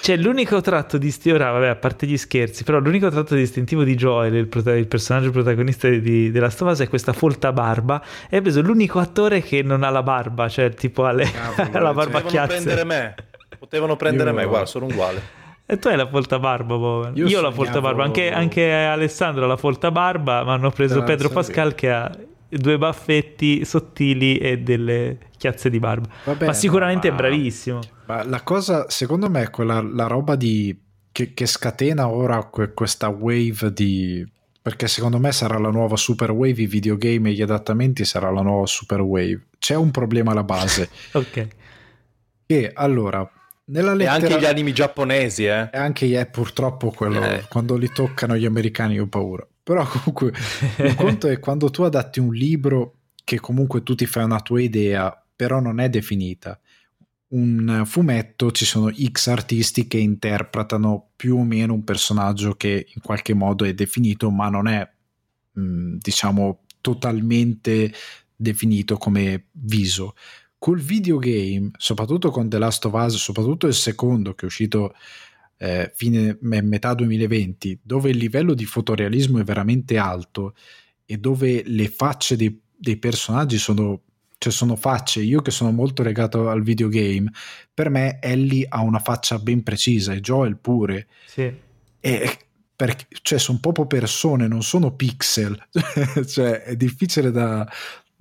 Cioè l'unico tratto distintivo, vabbè, a parte gli scherzi, però l'unico tratto distintivo di Joel, il, prota- il personaggio protagonista di, della Stovasa, è questa folta barba. E ha preso l'unico attore che non ha la barba, cioè tipo ha le, la barba Potevano prendere me, potevano prendere Io... me, guarda, sono uguale. E tu hai la folta barba, povero. Io, ho la folta barba, anche, anche, Alessandro ha la folta barba, ma hanno preso Pedro Pascal che ha due baffetti sottili e delle chiazze di barba. Vabbè, ma sicuramente ma, è bravissimo. Ma la cosa, secondo me, è quella la roba di, che, che scatena ora que, questa wave di... Perché secondo me sarà la nuova super wave, i videogame e gli adattamenti sarà la nuova super wave. C'è un problema alla base. ok. Che allora, nella lettera... E anche gli animi giapponesi, eh. E anche è purtroppo quello, eh. quando li toccano gli americani ho paura. Però comunque il conto è quando tu adatti un libro che comunque tu ti fai una tua idea, però non è definita. Un fumetto ci sono X artisti che interpretano più o meno un personaggio che in qualche modo è definito, ma non è mh, diciamo totalmente definito come viso col videogame, soprattutto con The Last of Us, soprattutto il secondo che è uscito eh, fine metà 2020, dove il livello di fotorealismo è veramente alto e dove le facce dei, dei personaggi sono cioè sono facce, io che sono molto legato al videogame, per me Ellie ha una faccia ben precisa e Joel pure. Sì. E perché, cioè, sono proprio persone, non sono pixel. cioè, è difficile da,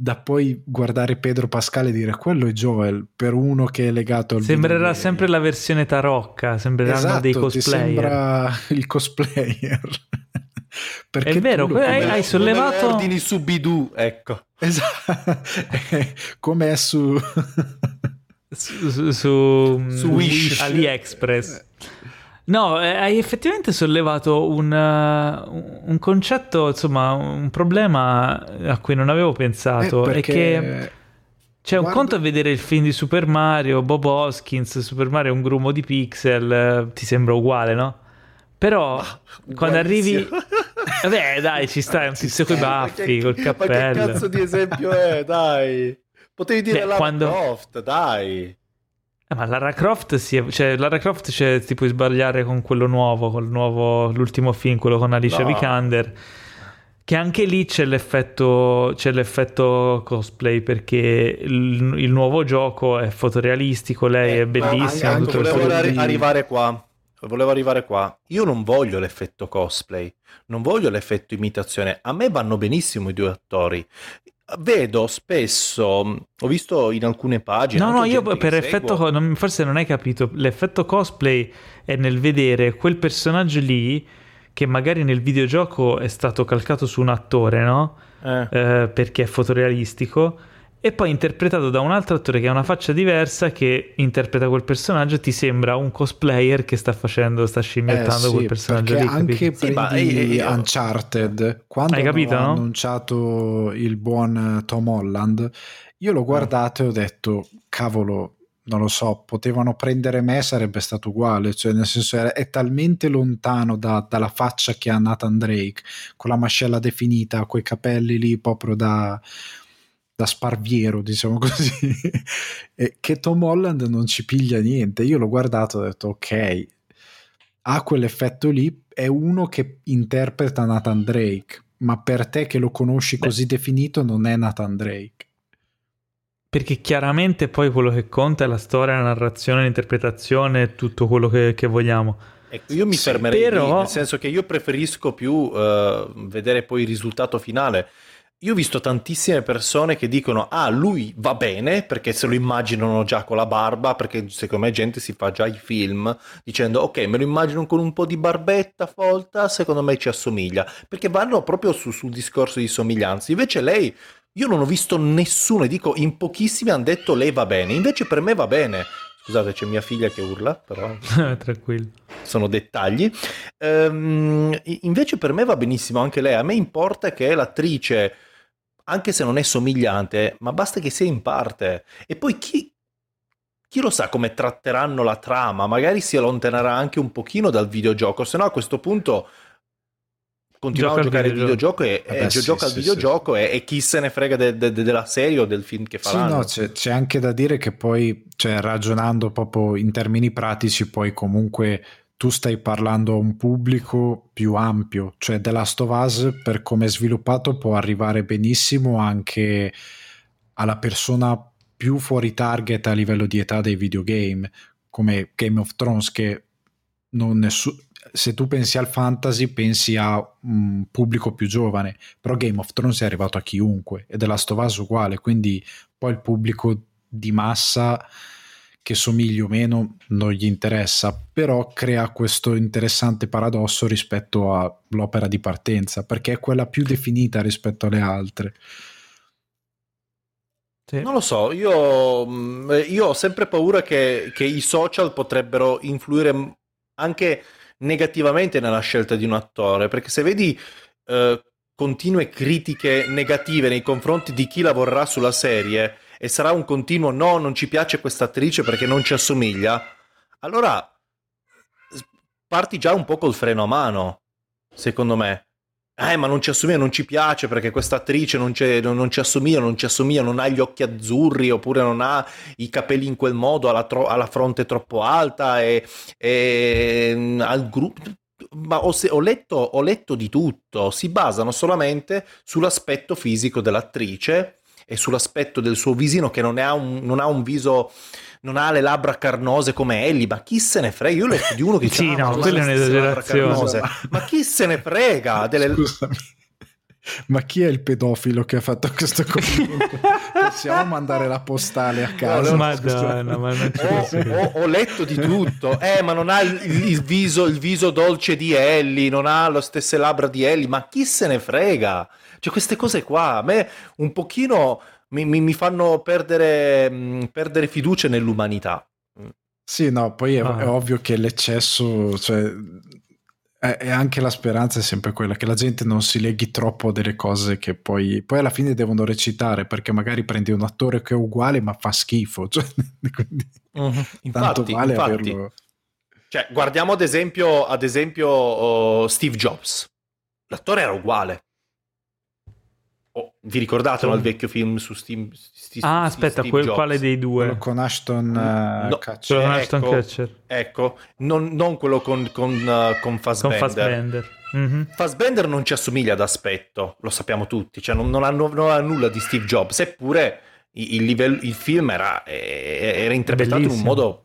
da poi guardare Pedro Pascale e dire quello è Joel per uno che è legato al sembrerà videogame. sempre la versione tarocca sembreranno esatto, dei cosplayer sembra il cosplayer Perché è vero, hai, hai sollevato ordini su Bidoo, ecco. Esatto. come è su su, su, su, su Wish AliExpress. No, eh, hai effettivamente sollevato un, uh, un, concetto, insomma, un problema a cui non avevo pensato. Eh, è che c'è un conto a vedere il film di Super Mario, Bob Hoskins, Super Mario è un grumo di pixel, eh, ti sembra uguale, no? Però Ma, quando arrivi... Vabbè, dai, ci sta, è un tizio con i baffi, col cappello. Ma che cazzo di esempio è, dai? Potevi dire Beh, Lara quando... Croft, dai. Eh, ma Lara Croft, sì, cioè, Lara Croft cioè, ti puoi sbagliare con quello nuovo, con nuovo, l'ultimo film, quello con Alicia no. Vikander. Che anche lì c'è l'effetto, c'è l'effetto cosplay perché il, il, nuovo gioco è fotorealistico, lei eh, è bellissima. Anche, volevo arri- arrivare qua. Volevo arrivare qua. Io non voglio l'effetto cosplay, non voglio l'effetto imitazione. A me vanno benissimo i due attori. Vedo spesso, ho visto in alcune pagine. No, no, io per effetto, seguo... forse non hai capito. L'effetto cosplay è nel vedere quel personaggio lì che magari nel videogioco è stato calcato su un attore, no? Eh. Eh, perché è fotorealistico e poi interpretato da un altro attore che ha una faccia diversa che interpreta quel personaggio ti sembra un cosplayer che sta facendo sta scimmiottando eh sì, quel personaggio lì, anche sì, ma io... Uncharted quando Hai capito, hanno no? annunciato il buon Tom Holland io l'ho guardato e ho detto cavolo non lo so, potevano prendere me sarebbe stato uguale, cioè nel senso è, è talmente lontano da, dalla faccia che ha Nathan Drake, con la mascella definita, quei capelli lì proprio da, da sparviero, diciamo così, e che Tom Holland non ci piglia niente. Io l'ho guardato e ho detto, ok, ha quell'effetto lì, è uno che interpreta Nathan Drake, ma per te che lo conosci Beh. così definito non è Nathan Drake. Perché chiaramente poi quello che conta è la storia, la narrazione, l'interpretazione, tutto quello che, che vogliamo. Ecco, io mi sì, fermerei però... lì, nel senso che io preferisco più uh, vedere poi il risultato finale io ho visto tantissime persone che dicono ah lui va bene perché se lo immaginano già con la barba perché secondo me gente si fa già i film dicendo ok me lo immagino con un po' di barbetta folta secondo me ci assomiglia perché vanno proprio su, sul discorso di somiglianza invece lei io non ho visto nessuno e dico in pochissimi hanno detto lei va bene invece per me va bene Scusate, c'è mia figlia che urla, però. Tranquillo. Sono dettagli. Ehm, invece per me va benissimo anche lei. A me importa che l'attrice anche se non è somigliante, ma basta che sia in parte. E poi chi, chi lo sa come tratteranno la trama? Magari si allontanerà anche un pochino dal videogioco, se no a questo punto continuiamo a giocare al videogioco e, eh beh, sì, gioca al sì, videogioco sì. E, e, chi se ne frega de, de, de, della serie o del film che faranno. Sì, no, c'è, c'è, anche da dire che poi, cioè, ragionando proprio in termini pratici, poi comunque tu stai parlando a un pubblico più ampio, cioè The Last of Us per come è sviluppato può arrivare benissimo anche alla persona più fuori target a livello di età dei videogame, come Game of Thrones che non è su- se tu pensi al fantasy pensi a un pubblico più giovane, però Game of Thrones è arrivato a chiunque e The Last of Us uguale, quindi poi il pubblico di massa che somigli o meno non gli interessa, però crea questo interessante paradosso rispetto all'opera di partenza, perché è quella più definita rispetto alle altre. Sì. Non lo so, io, mm, io ho sempre paura che, che, i social potrebbero influire anche negativamente nella scelta di un attore, perché se vedi eh, continue critiche negative nei confronti di chi lavorerà sulla serie, e sarà un continuo no, non ci piace questa attrice perché non ci assomiglia, allora parti già un po' col freno a mano, secondo me. Eh, ma non ci assomiglia, non ci piace perché questa attrice non, non, non, ci assomiglia, non ci assomiglia, non ha gli occhi azzurri oppure non ha i capelli in quel modo, ha la, tro- ha la fronte troppo alta e, e ha il gruppo ma ho, ho, letto, ho letto di tutto, si basano solamente sull'aspetto fisico dell'attrice e sull'aspetto del suo visino che non ha un, non ha un viso non ha le labbra carnose come Ellie, ma chi se ne frega? Io ho letto di uno che sì, no, quella è un'esagerazione. Ma chi se ne frega? Delle... Scusami. Ma chi è il pedofilo che ha fatto questo commento? Possiamo mandare la postale a casa? Madonna, ma non ho, ho, ho, letto di tutto. Eh, ma non ha il, il, viso, il viso dolce di Ellie, non ha le stesse labbra di Ellie, ma chi se ne frega? Cioè, queste cose qua a me un pochino mi, mi, mi fanno perdere, mh, perdere, fiducia nell'umanità. Sì, no, poi è, ah. è ovvio che l'eccesso, cioè, e anche la speranza è sempre quella che la gente non si leghi troppo a delle cose che poi, poi alla fine devono recitare perché magari prendi un attore che è uguale ma fa schifo cioè, quindi uh-huh. tanto infatti, vale infatti. averlo cioè, guardiamo ad esempio, ad esempio uh, Steve Jobs l'attore era uguale Oh, vi ricordate no, il vecchio film su Steam? Sti, ah, aspetta, quel, quale dei due? Quello con Ashton uh, no, Catcher. Con Ashton ecco, Catcher. Ecco, non, non, quello con, con, uh, con Fassbender. Con Fassbender. Mm-hmm. Fassbender non ci assomiglia ad aspetto, lo sappiamo tutti, cioè non, non, ha, non ha nulla di Steve Jobs, eppure il, livello, il film era, era interpretato Bellissimo. in un modo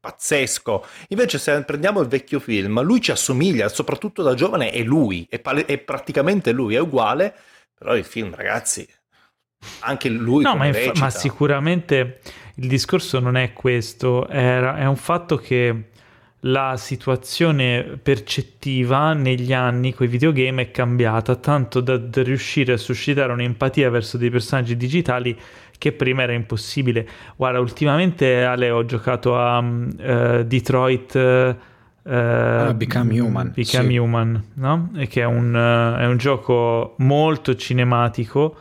pazzesco. Invece, se prendiamo il vecchio film, lui ci assomiglia, soprattutto da giovane, è lui, è, pale- è praticamente lui, è uguale però il film, ragazzi, anche lui... No, ma, inf- ma, sicuramente il discorso non è questo, è, è un fatto che la situazione percettiva negli anni con i videogame è cambiata tanto da, da, riuscire a suscitare un'empatia verso dei personaggi digitali che prima era impossibile. Guarda, ultimamente Ale ho giocato a uh, Detroit Uh, ah, Become Human. Become sì. Human, no? E che è un, uh, è un, gioco molto cinematico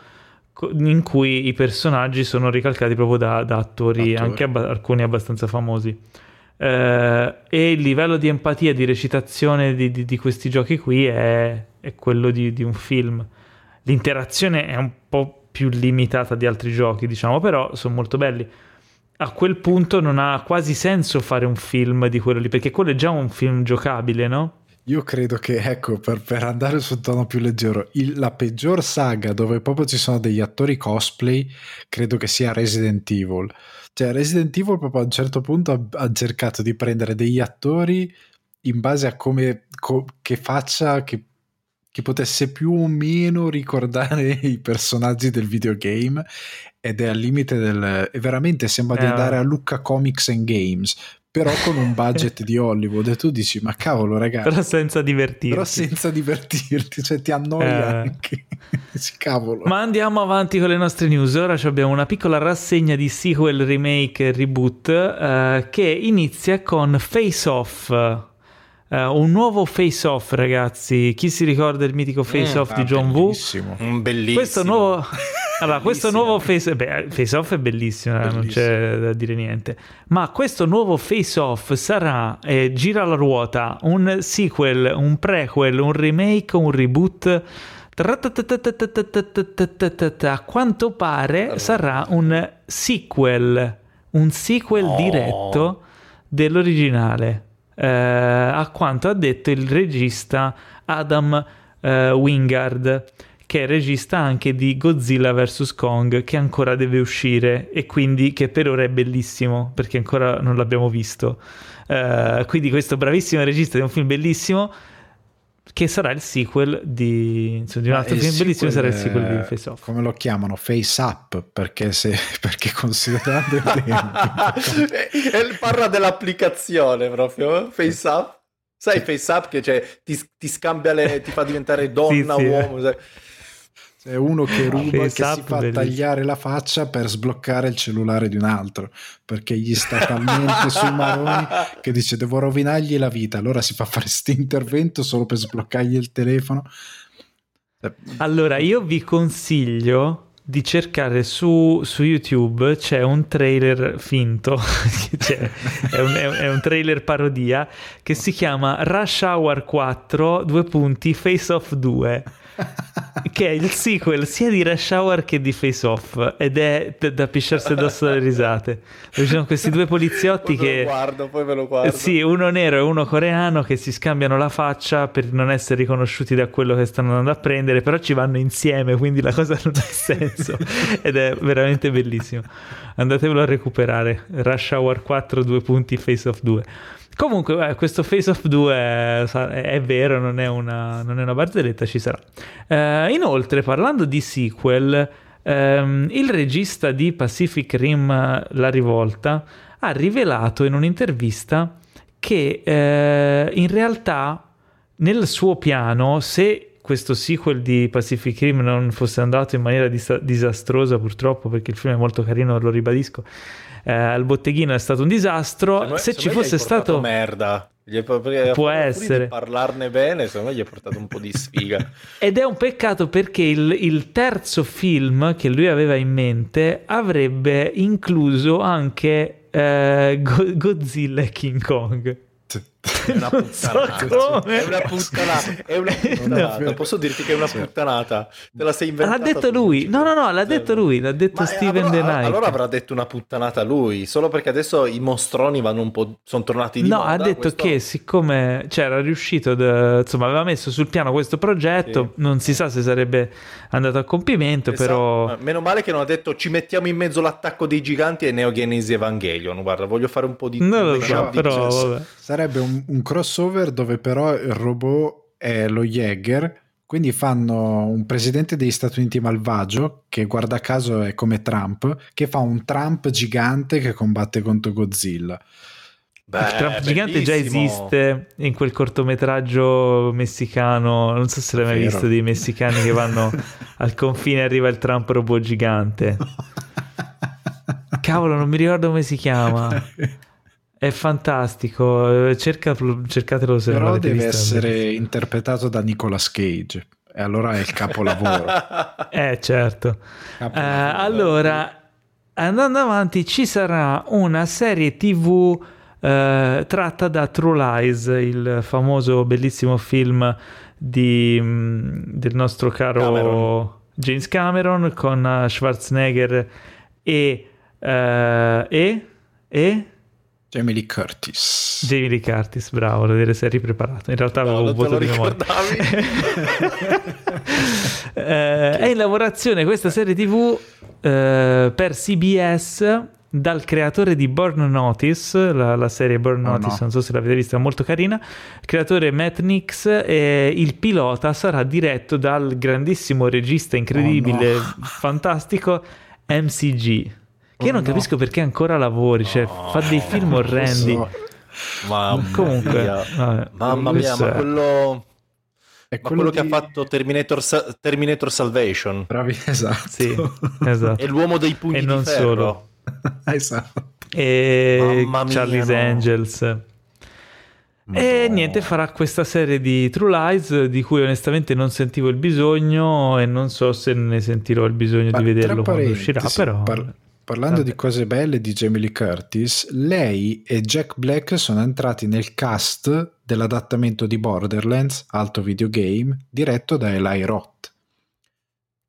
in cui i personaggi sono ricalcati proprio da, da attori, attori, anche abba- alcuni abbastanza famosi. Uh, e il livello di empatia di recitazione di, di, di, questi giochi qui è, è quello di, di un film. L'interazione è un po' più limitata di altri giochi, diciamo, però sono molto belli a quel punto non ha quasi senso fare un film di quello lì, perché quello è già un film giocabile, no? Io credo che, ecco, per, per andare su un tono più leggero, il, la peggior saga dove proprio ci sono degli attori cosplay, credo che sia Resident Evil. Cioè, Resident Evil proprio a un certo punto ha, ha cercato di prendere degli attori in base a come, co, che faccia, che che potesse più o meno ricordare i personaggi del videogame ed è al limite del... e veramente sembra di eh, andare a Lucca Comics and Games però con un budget di Hollywood. E tu dici ma cavolo ragazzi però senza divertirti. Però senza divertirti cioè ti annoia eh. anche. Cavolo. Ma andiamo avanti con le nostre news. Ora abbiamo una piccola rassegna di sequel remake e reboot eh, che inizia con Face Off Uh, un nuovo Face Off, ragazzi. Chi si ricorda il mitico Face Off mm, di John bellissimo. Woo? Mm, bellissimo. Questo nuovo, allora, questo nuovo face... Beh, face Off è bellissimo, bellissimo, non c'è da dire niente. Ma questo nuovo Face Off sarà, eh, gira la ruota, un sequel, un prequel, un remake, un reboot. A quanto pare sarà un sequel, un sequel diretto dell'originale eh, a quanto ha detto il regista Adam eh, Wingard che è regista anche di Godzilla vs. Kong, che ancora deve uscire e quindi che per ora è bellissimo perché ancora non l'abbiamo visto. Uh, quindi questo bravissimo regista di un film bellissimo che sarà il sequel di, insomma, di un altro film bellissimo sarà il sequel di Face Off. come lo chiamano? Face Up perché, se, perché considerando i tempi. Parla dell'applicazione proprio eh? Face Up. Sai Face Up che cioè, ti, ti, scambia le ti fa diventare donna sì, uomo sì. C'è uno che ruba, che si fa bellissimo. tagliare la faccia per sbloccare il cellulare di un altro, perché gli sta talmente sui maroni che dice devo rovinargli la vita, allora si fa fare questo intervento solo per sbloccargli il telefono. Allora, io vi consiglio di cercare su, su YouTube, c'è un trailer finto, cioè, è, un, è, un, trailer parodia, che si chiama Rush Hour 4, due punti, Face Off 2 che è il sequel sia di Rush Hour che di Face Off ed è da, da pisciarsi addosso le risate. Ci sono questi due poliziotti poi che... Guardo, poi ve lo guardo. Sì, uno nero e uno coreano che si scambiano la faccia per non essere riconosciuti da quello che stanno andando a prendere, però ci vanno insieme, quindi la cosa non ha senso ed è veramente bellissimo. Andatevelo a recuperare. Rush Hour 4, due punti, Face Off 2. Comunque, eh, questo Face Off 2 è, è vero, non è, una, non è, una, barzelletta, ci sarà. Eh, inoltre, parlando di sequel, ehm, il regista di Pacific Rim La Rivolta ha rivelato in un'intervista che eh, in realtà nel suo piano, se questo sequel di Pacific Rim non fosse andato in maniera dis- disastrosa purtroppo perché il film è molto carino, lo ribadisco, eh, al botteghino è stato un disastro. Me, se ci fosse stato merda. Gli può essere parlarne bene, secondo me gli ha portato un po' di sfiga. Ed è un peccato perché il, il, terzo film che lui aveva in mente avrebbe incluso anche eh, Godzilla e King Kong. È una puttanata. So è una puttanata. È una puttanata. No. Posso dirti che è una puttanata. Te la sei inventata. L'ha detto lui. No, no, no, l'ha detto lui. L'ha detto Ma Steven allora, Knight. Allora avrà detto una puttanata lui. Solo perché adesso i mostroni vanno un po'. Sono tornati di no, moda. No, ha detto questo... che siccome c'era cioè, riuscito. De... Insomma, aveva messo sul piano questo progetto. Sì. Non si sa se sarebbe andato a compimento. Esatto. Però. Meno male che non ha detto ci mettiamo in mezzo l'attacco dei giganti e Neo Genesis Evangelion. Guarda, voglio fare un po' di. Non lo so, però. Vabbè. Sarebbe un, un crossover dove però il robot è lo Jäger, quindi fanno un presidente degli Stati Uniti malvagio, che guarda caso è come Trump, che fa un Trump gigante che combatte contro Godzilla. Beh, il Trump gigante già esiste in quel cortometraggio messicano, non so se l'hai mai Vero. visto, dei messicani che vanno al confine e arriva il Trump robot gigante. Cavolo, non mi ricordo come si chiama. È fantastico, Cerca, cercatelo se Però deve essere interpretato da Nicolas Cage e allora è il capolavoro. eh certo. Capolavoro. Uh, allora, andando avanti, ci sarà una serie tv uh, tratta da True Lies, il famoso bellissimo film di, um, del nostro caro Cameron. James Cameron con Schwarzenegger e... Uh, e, e Jamie Lee Curtis. Jamie Lee Curtis, bravo, devo vedere se eri preparato. In realtà avevo no, un vuoto di memoria. eh, è in lavorazione questa serie TV eh, per CBS dal creatore di Burn Notice, la, la serie Burn oh, Notice, no. non so se l'avete vista, è molto carina. Creatore Matt Nix e il pilota sarà diretto dal grandissimo regista incredibile, oh, no. fantastico MCG. Che io non oh, no. capisco perché ancora lavori, cioè oh, fa dei film orrendi. So. Mamma comunque, mia, vabbè, mamma mia ma quello... È quello, quello di... che ha fatto Terminator, Sa- Terminator Salvation. Bravi, esatto. Sì, esatto. È l'uomo dei pugni e non ferro. solo. esatto. E mia, Charlie's no. Angels. No. E niente, farà questa serie di True Lies di cui onestamente non sentivo il bisogno e non so se ne sentirò il bisogno Ma di vederlo quando uscirà, però... Par- Parlando Vabbè. di cose belle di Jamie Lee Curtis, lei e Jack Black sono entrati nel cast dell'adattamento di Borderlands, alto videogame, diretto da Eli Roth.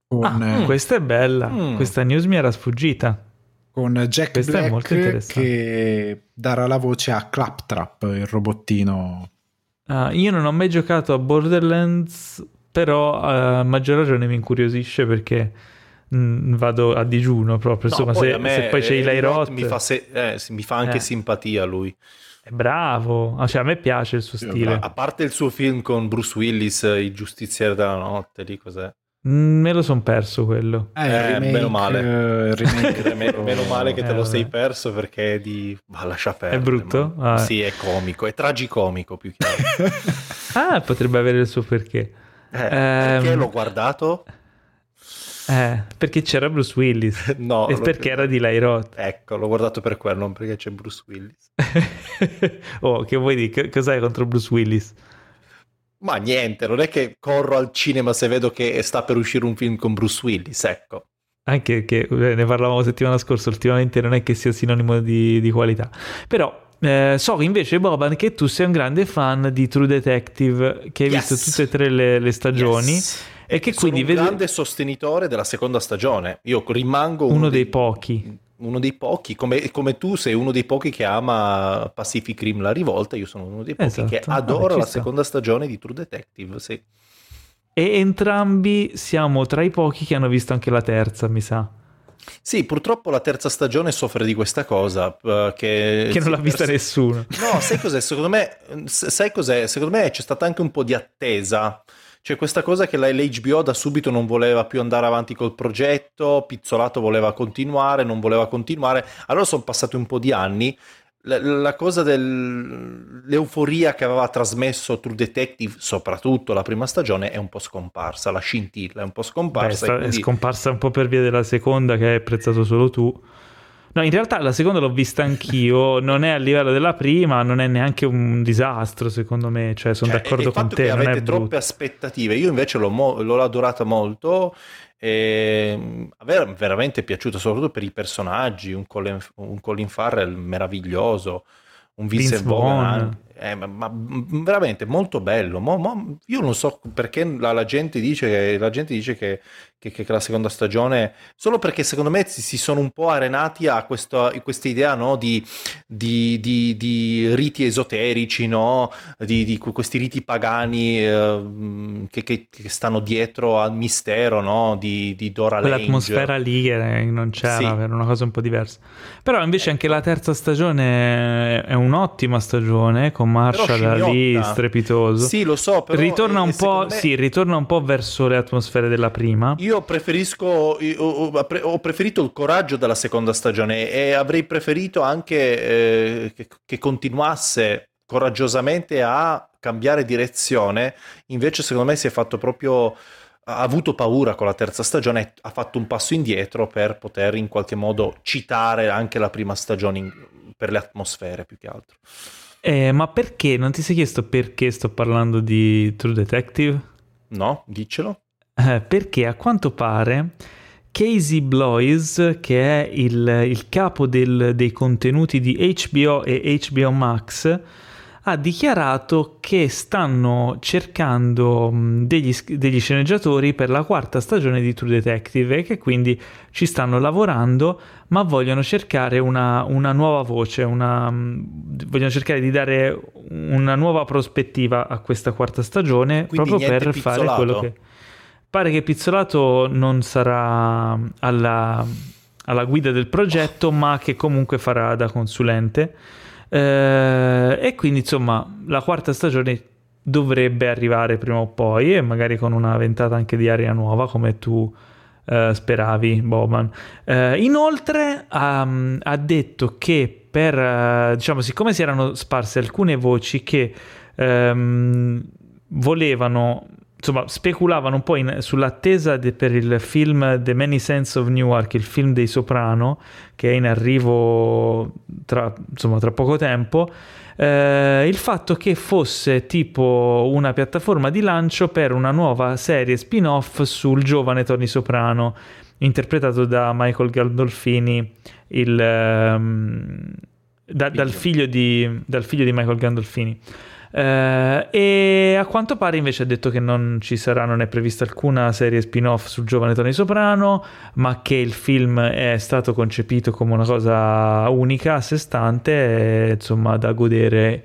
Con, ah, questa è bella, mm. questa news mi era sfuggita. Con Jack questa Black che darà la voce a Claptrap, il robottino. Uh, io non ho mai giocato a Borderlands, però a uh, maggior ragione mi incuriosisce perché Vado a digiuno proprio. No, Insomma, se, me, se, poi c'è Eli Roth, mi fa, se, eh, mi fa anche eh. simpatia lui. È bravo, ah, cioè, a me piace il suo stile. A parte il suo film con Bruce Willis, I giustizieri della notte, lì cos'è? Mm, me lo son perso quello. Eh, eh remake, meno male. Uh, remake, meno male che te lo sei perso perché è di... Ma lascia perdere. È brutto? Ah. Sì, è comico, è tragicomico più che ah, potrebbe avere il suo perché. Eh, eh, perché ehm, l'ho guardato? Eh, perché c'era Bruce Willis. no. E perché era di Lai Roth. Ecco, l'ho guardato per quello, non perché c'è Bruce Willis. oh, che vuoi dire? Cos'hai contro Bruce Willis? Ma niente, non è che corro al cinema se vedo che sta per uscire un film con Bruce Willis, ecco. Anche che eh, ne parlavamo settimana scorsa, ultimamente non è che sia sinonimo di, di qualità. Però eh, so invece, Boban, che tu sei un grande fan di True Detective, che hai yes. visto tutte e tre le, le stagioni. Yes E che Sono quindi un vede- grande sostenitore della seconda stagione. Io rimango uno dei pochi. Uno dei pochi, come, come tu sei uno dei pochi che ama Pacific Rim La Rivolta, io sono uno dei pochi Esatto. che adora la sta. seconda stagione di True Detective. Sì. E entrambi siamo tra i pochi che hanno visto anche la terza, mi sa. Sì, purtroppo la terza stagione soffre di questa cosa. eh, che Che non l'ha vista persa- nessuno. No, sai cos'è? Secondo me, sai cos'è? Secondo me c'è stata anche un po' di attesa. Cioè questa cosa che la- l'HBO da subito non voleva più andare avanti col progetto, Pizzolato voleva continuare, non voleva continuare. Allora sono passati un po' di anni. La, la cosa dell'euforia che aveva trasmesso True Detective, soprattutto la prima stagione, è un po' scomparsa. La scintilla è un po' Beh, scomparsa. sta- e è quindi- scomparsa un po' per via della seconda che hai apprezzato solo tu. No, in realtà la seconda l'ho vista anch'io, non è a livello della prima, non è neanche un disastro secondo me, cioè sono Cioè, d'accordo con te, che non avete troppe brutto. aspettative, io invece l'ho, mo- l'ho adorata molto. E a me è veramente piaciuta soprattutto per i personaggi, un Colin, un Colin Farrell meraviglioso, un Vincent Vince Vaughn. Eh, ma, ma veramente molto bello. Mo- mo- io non so perché la, la gente dice, la gente dice che, che- che la seconda stagione, solo perché secondo me si, sono un po' arenati a questa, questa idea no, di, di- di- di riti esoterici, no? di, di questi riti pagani eh, che, che- che stanno dietro al mistero no? di, di Dora Lange. Quell'atmosfera lì che non c'era, Sì. era una cosa un po' diversa. Però invece anche la terza stagione è un'ottima stagione con Marshall lì strepitoso. Sì, lo so, però ritorna un po', me- sì, ritorna un po' verso le atmosfere della prima. Io io- ho ho preferito il coraggio della seconda stagione e avrei preferito anche eh, che, che continuasse coraggiosamente a cambiare direzione. Invece, secondo me, si è fatto proprio. Ha avuto paura con la terza stagione, ha fatto un passo indietro per poter in qualche modo citare anche la prima stagione in- per le atmosfere più che altro. Eh, ma perché? Non ti sei chiesto perché sto parlando di True Detective? No? Diccelo. Eh, perché a quanto pare Casey Bloys, che è il, il capo del- dei contenuti di HBO e HBO Max, ha dichiarato che stanno cercando mh, degli, degli sceneggiatori per la quarta stagione di True Detective e che quindi ci stanno lavorando, ma vogliono cercare una, una nuova voce, una, mh, vogliono cercare di dare una nuova prospettiva a questa quarta stagione Quindi proprio per fare Pizzolato? quello che... Pare che Pizzolato non sarà alla, alla guida del progetto, ma che comunque farà da consulente. Eh, e quindi, insomma, la quarta stagione dovrebbe arrivare prima o poi, e magari con una ventata anche di aria nuova, come tu eh, speravi, Bowman. Eh, inoltre, ha, ha detto che per, eh, diciamo, siccome si erano sparse alcune voci che ehm, volevano insomma, speculavano un po' in- sull'attesa de- per il film The Many Sense of Newark, il film dei Soprano, che è in arrivo tra, insomma, tra poco tempo. eh, il fatto che fosse tipo una piattaforma di lancio per una nuova serie spin-off sul giovane Tony Soprano, interpretato da Michael Gandolfini, il, ehm, da- dal, figlio di, dal figlio di Michael Gandolfini. Eh, e a quanto pare invece ha detto che non ci sarà, non è prevista alcuna serie spin-off sul giovane Tony Soprano, ma che il film è stato concepito come una cosa unica, a sé stante, e, insomma da godere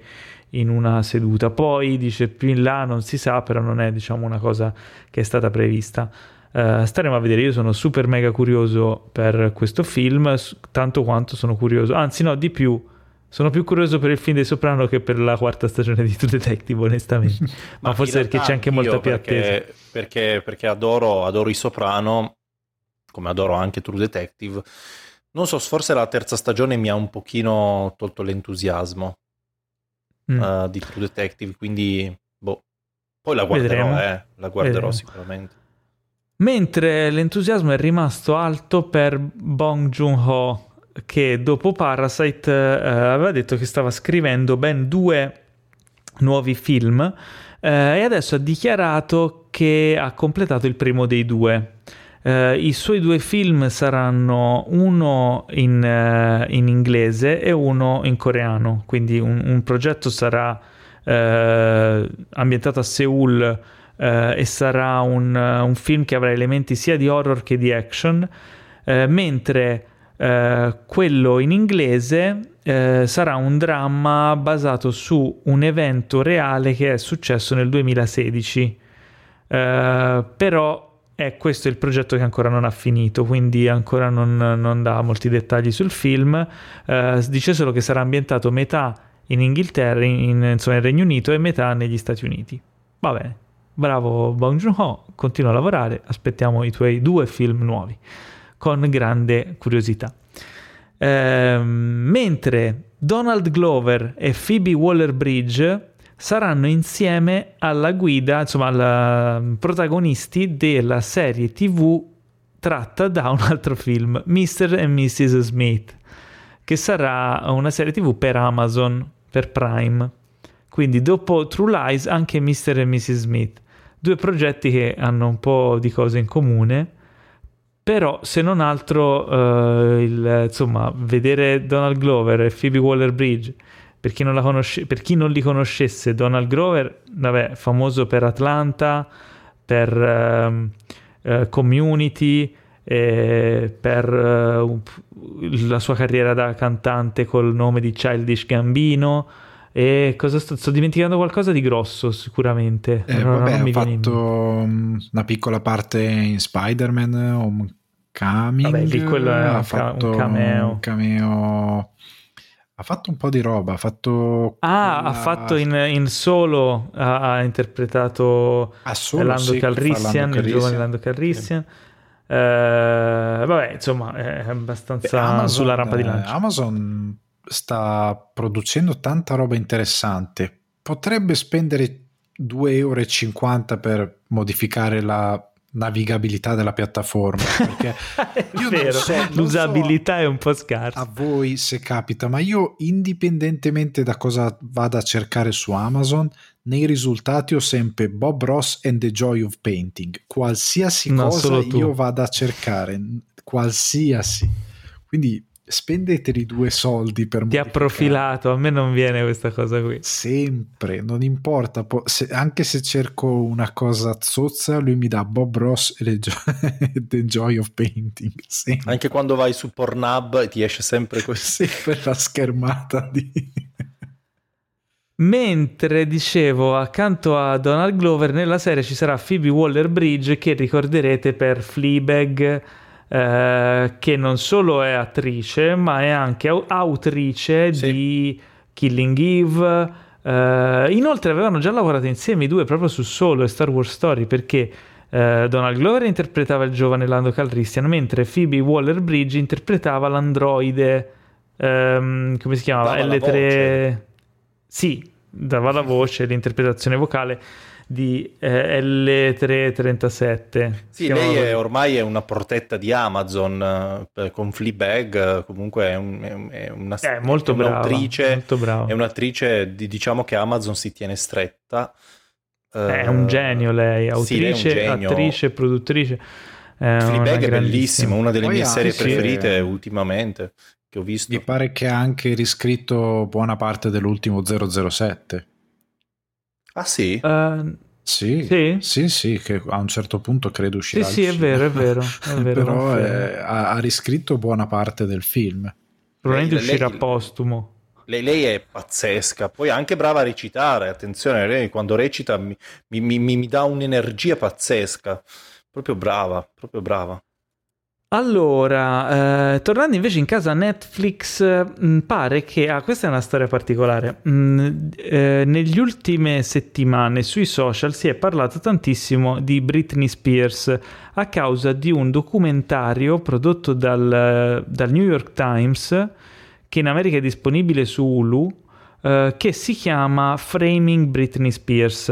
in una seduta. Poi dice più in là non si sa, però non è diciamo una cosa che è stata prevista. Eh, staremo a vedere, io sono super mega curioso per questo film, tanto quanto sono curioso, anzi no, di più. Sono più curioso per il film dei Soprano che per la quarta stagione di True Detective, onestamente. Ma, in forse perché c'è anche molta più attesa. perché, perché, perché adoro, adoro i Soprano, come adoro anche True Detective. Non so, forse la terza stagione mi ha un pochino tolto l'entusiasmo Mm. eh, di True Detective, quindi boh. Poi la guarderò, eh, la guarderò Vedremo. sicuramente. Mentre l'entusiasmo è rimasto alto per Bong Joon-ho, che dopo Parasite eh, aveva detto che stava scrivendo ben due nuovi film eh, e adesso ha dichiarato che ha completato il primo dei due. Eh, I suoi due film saranno uno in, eh, in inglese e uno in coreano, quindi un, un progetto sarà eh, ambientato a Seoul eh, e sarà un, un, film che avrà elementi sia di horror che di action, eh, mentre eh, quello in inglese eh, sarà un dramma basato su un evento reale che è successo nel 2016. Eh, però è questo il progetto che ancora non ha finito, quindi ancora non, non dà molti dettagli sul film. Uh, dice solo che sarà ambientato metà in Inghilterra, in, insomma, nel Regno Unito e metà negli Stati Uniti. Va bene, bravo Bong Joon-ho, continua a lavorare, aspettiamo i tuoi due film nuovi con grande curiosità. Uh, mentre Donald Glover e Phoebe Waller-Bridge saranno insieme alla guida, insomma, alla protagonisti della serie TV tratta da un altro film, Mr. and Mrs. Smith, che sarà una serie TV per Amazon, per Prime. Quindi dopo True Lies anche Mr. e Mrs. Smith, due progetti che hanno un po' di cose in comune, però se non altro eh, il, insomma, vedere Donald Glover e Phoebe Waller-Bridge per chi, conosce- per chi non li conoscesse, Donald Grover, vabbè, famoso per Atlanta, per uh, uh, Community, per uh, la sua carriera da cantante col nome di Childish Gambino. E cosa sto, sto dimenticando qualcosa di grosso sicuramente. Eh, no, vabbè, ha fatto mm, una piccola parte in Spider-Man, Coming, vabbè, lì quello è ha un, fatto un cameo. Un cameo ha fatto un po' di roba, ha fatto... Ah, quella... ha fatto in, in solo, ha, ha interpretato ah, solo, Lando sì, Calrissian, il giovane Lando Calrissian. Sì. Uh, vabbè, insomma, è abbastanza Beh, Amazon, sulla rampa di lancio. Amazon sta producendo tanta roba interessante. Potrebbe spendere 2,50 euro per modificare la navigabilità della piattaforma perché io vero, so, l'usabilità so è un po' scarsa. a voi se capita ma io indipendentemente da cosa vada a cercare su Amazon nei risultati ho sempre Bob Ross and the Joy of Painting. Qualsiasi no, cosa io vada a cercare qualsiasi. Quindi spendeteli due soldi per ti ha profilato a me non viene questa cosa qui. Sempre non importa po- se, anche se cerco una cosa zozza lui mi dà Bob Ross e The Joy of Painting sempre. anche quando vai su Pornhub ti esce sempre così sempre la schermata di Mentre dicevo, accanto a Donald Glover nella serie ci sarà Phoebe Waller-Bridge che ricorderete per Fleabag eh, che non solo è attrice, ma è anche autrice sì. di Killing Eve. Eh, inoltre avevano già lavorato insieme i due proprio su Solo e Star Wars Story perché eh, Donald Glover interpretava il giovane Lando Calrissian, mentre Phoebe Waller-Bridge interpretava l'androide, ehm, come si chiamava? Dava L3... Sì, dava la voce, l'interpretazione vocale di eh, L337. Sì, lei è, ormai è una protetta di Amazon eh, con Fleabag, comunque è, un, è una, è molto, brava, un'autrice, molto brava. È un'attrice, di, diciamo che Amazon si tiene stretta. È un genio lei, autrice, sì, lei genio. attrice, produttrice. È Fleabag è bellissima, una delle Poi mie serie preferite sì. ultimamente che ho visto. Mi pare che ha anche riscritto buona parte dell'ultimo 007. Ah sì? Uh, sì, sì, sì, sì, che a un certo punto credo uscirà. Sì, sì, è vero, è vero. È vero Però è, ha, ha, riscritto buona parte del film. Probabilmente lei, uscirà lei, postumo. Lei, lei, è pazzesca, poi è anche brava a recitare, attenzione, lei quando recita mi, mi, mi, mi dà un'energia pazzesca, proprio brava, proprio brava. Allora, eh, tornando invece in casa Netflix, mh, mm, pare che, ah, questa è una storia particolare, mh, mm, eh, negli ultime settimane sui social si è parlato tantissimo di Britney Spears a causa di un documentario prodotto dal, dal New York Times, che in America è disponibile su Hulu, eh, che si chiama Framing Britney Spears.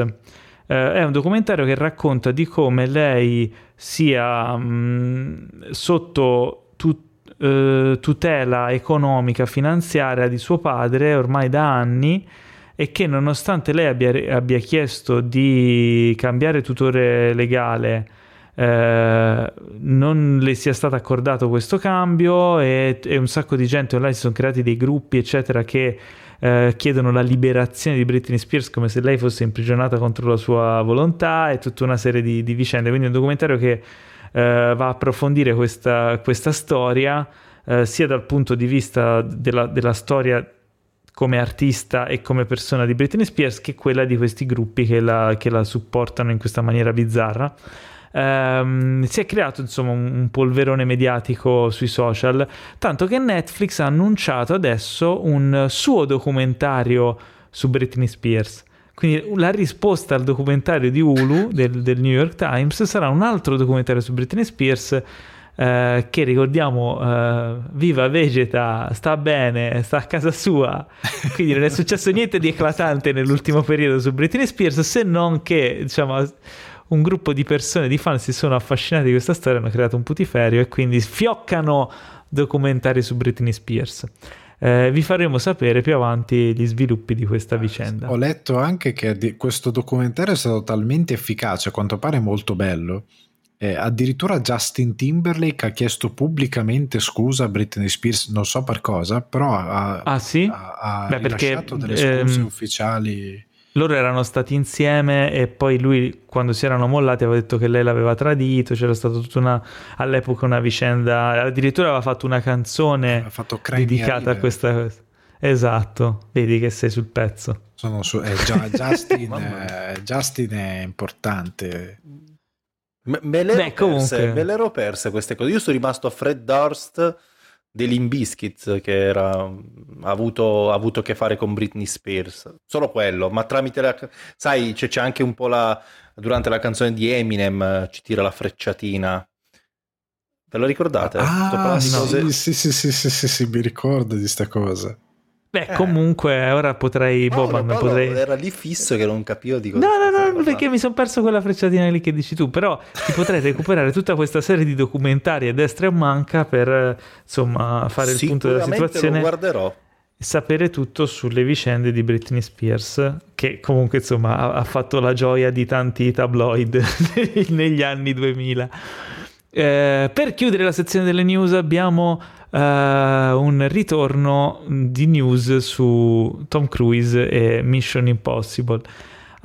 Eh, è un documentario che racconta di come lei sia mh, mm, sotto tut, eh, tutela economica, finanziaria di suo padre ormai da anni e che nonostante lei abbia, abbia chiesto di cambiare tutore legale eh, non le sia stato accordato questo cambio e, e, un sacco di gente online si sono creati dei gruppi eccetera che eh, chiedono la liberazione di Britney Spears come se lei fosse imprigionata contro la sua volontà e tutta una serie di, di vicende. Quindi è un documentario che eh, va a approfondire questa, questa storia eh, sia dal punto di vista della, della storia come artista e come persona di Britney Spears che quella di questi gruppi che la, che la supportano in questa maniera bizzarra. Um, si è creato insomma un, un, polverone mediatico sui social, tanto che Netflix ha annunciato adesso un suo documentario su Britney Spears. Quindi la risposta al documentario di Hulu del, del New York Times sarà un altro documentario su Britney Spears eh, che ricordiamo eh, viva, vegeta, sta bene, sta a casa sua, quindi non è successo niente di eclatante nell'ultimo periodo su Britney Spears se non che diciamo un gruppo di persone, di fan si sono affascinati di questa storia, hanno creato un putiferio e quindi fioccano documentari su Britney Spears. Eh, vi faremo sapere più avanti gli sviluppi di questa vicenda. Ho letto anche che questo documentario è stato talmente efficace, a quanto pare molto bello, eh, addirittura Justin Timberlake ha chiesto pubblicamente scusa a Britney Spears, non so per cosa, però ha, ah, sì? ha, ha Beh, perché, delle scuse ehm, ufficiali. Loro erano stati insieme e poi lui, quando si erano mollati, aveva detto che lei l'aveva tradito. C'era stata tutta una, all'epoca una vicenda. Addirittura aveva fatto una canzone fatto dedicata a questa cosa. Esatto, vedi che sei sul pezzo. Sono su, eh, Justin, eh, Justin è importante. Me, me, le Beh, perse, me le ero perse queste cose. Io sono rimasto a Fred Durst dei Limbiskits che era, ha, avuto, ha avuto a che fare con Britney Spears. Solo quello, ma tramite la... Sai, c'è, c'è anche un po' la... Durante la canzone di Eminem ci tira la frecciatina. Ve lo ricordate? Ah, sì, sì, sì, sì, sì, sì, sì, mi ricordo di sta cosa. Beh, eh. comunque ora potrei. Paolo, Boban, Paolo potrei... Era lì fisso che non capivo di cosa. No, no, no, perché mi sono perso quella frecciatina lì che dici tu. Però ti potrei recuperare tutta questa serie di documentari a destra e a manca per insomma fare il punto della situazione. Lo guarderò. Sapere tutto sulle vicende di Britney Spears, che comunque insomma ha, ha fatto la gioia di tanti tabloid negli anni 2000. Eh, per chiudere la sezione delle news abbiamo uh, un ritorno di news su Tom Cruise e Mission Impossible.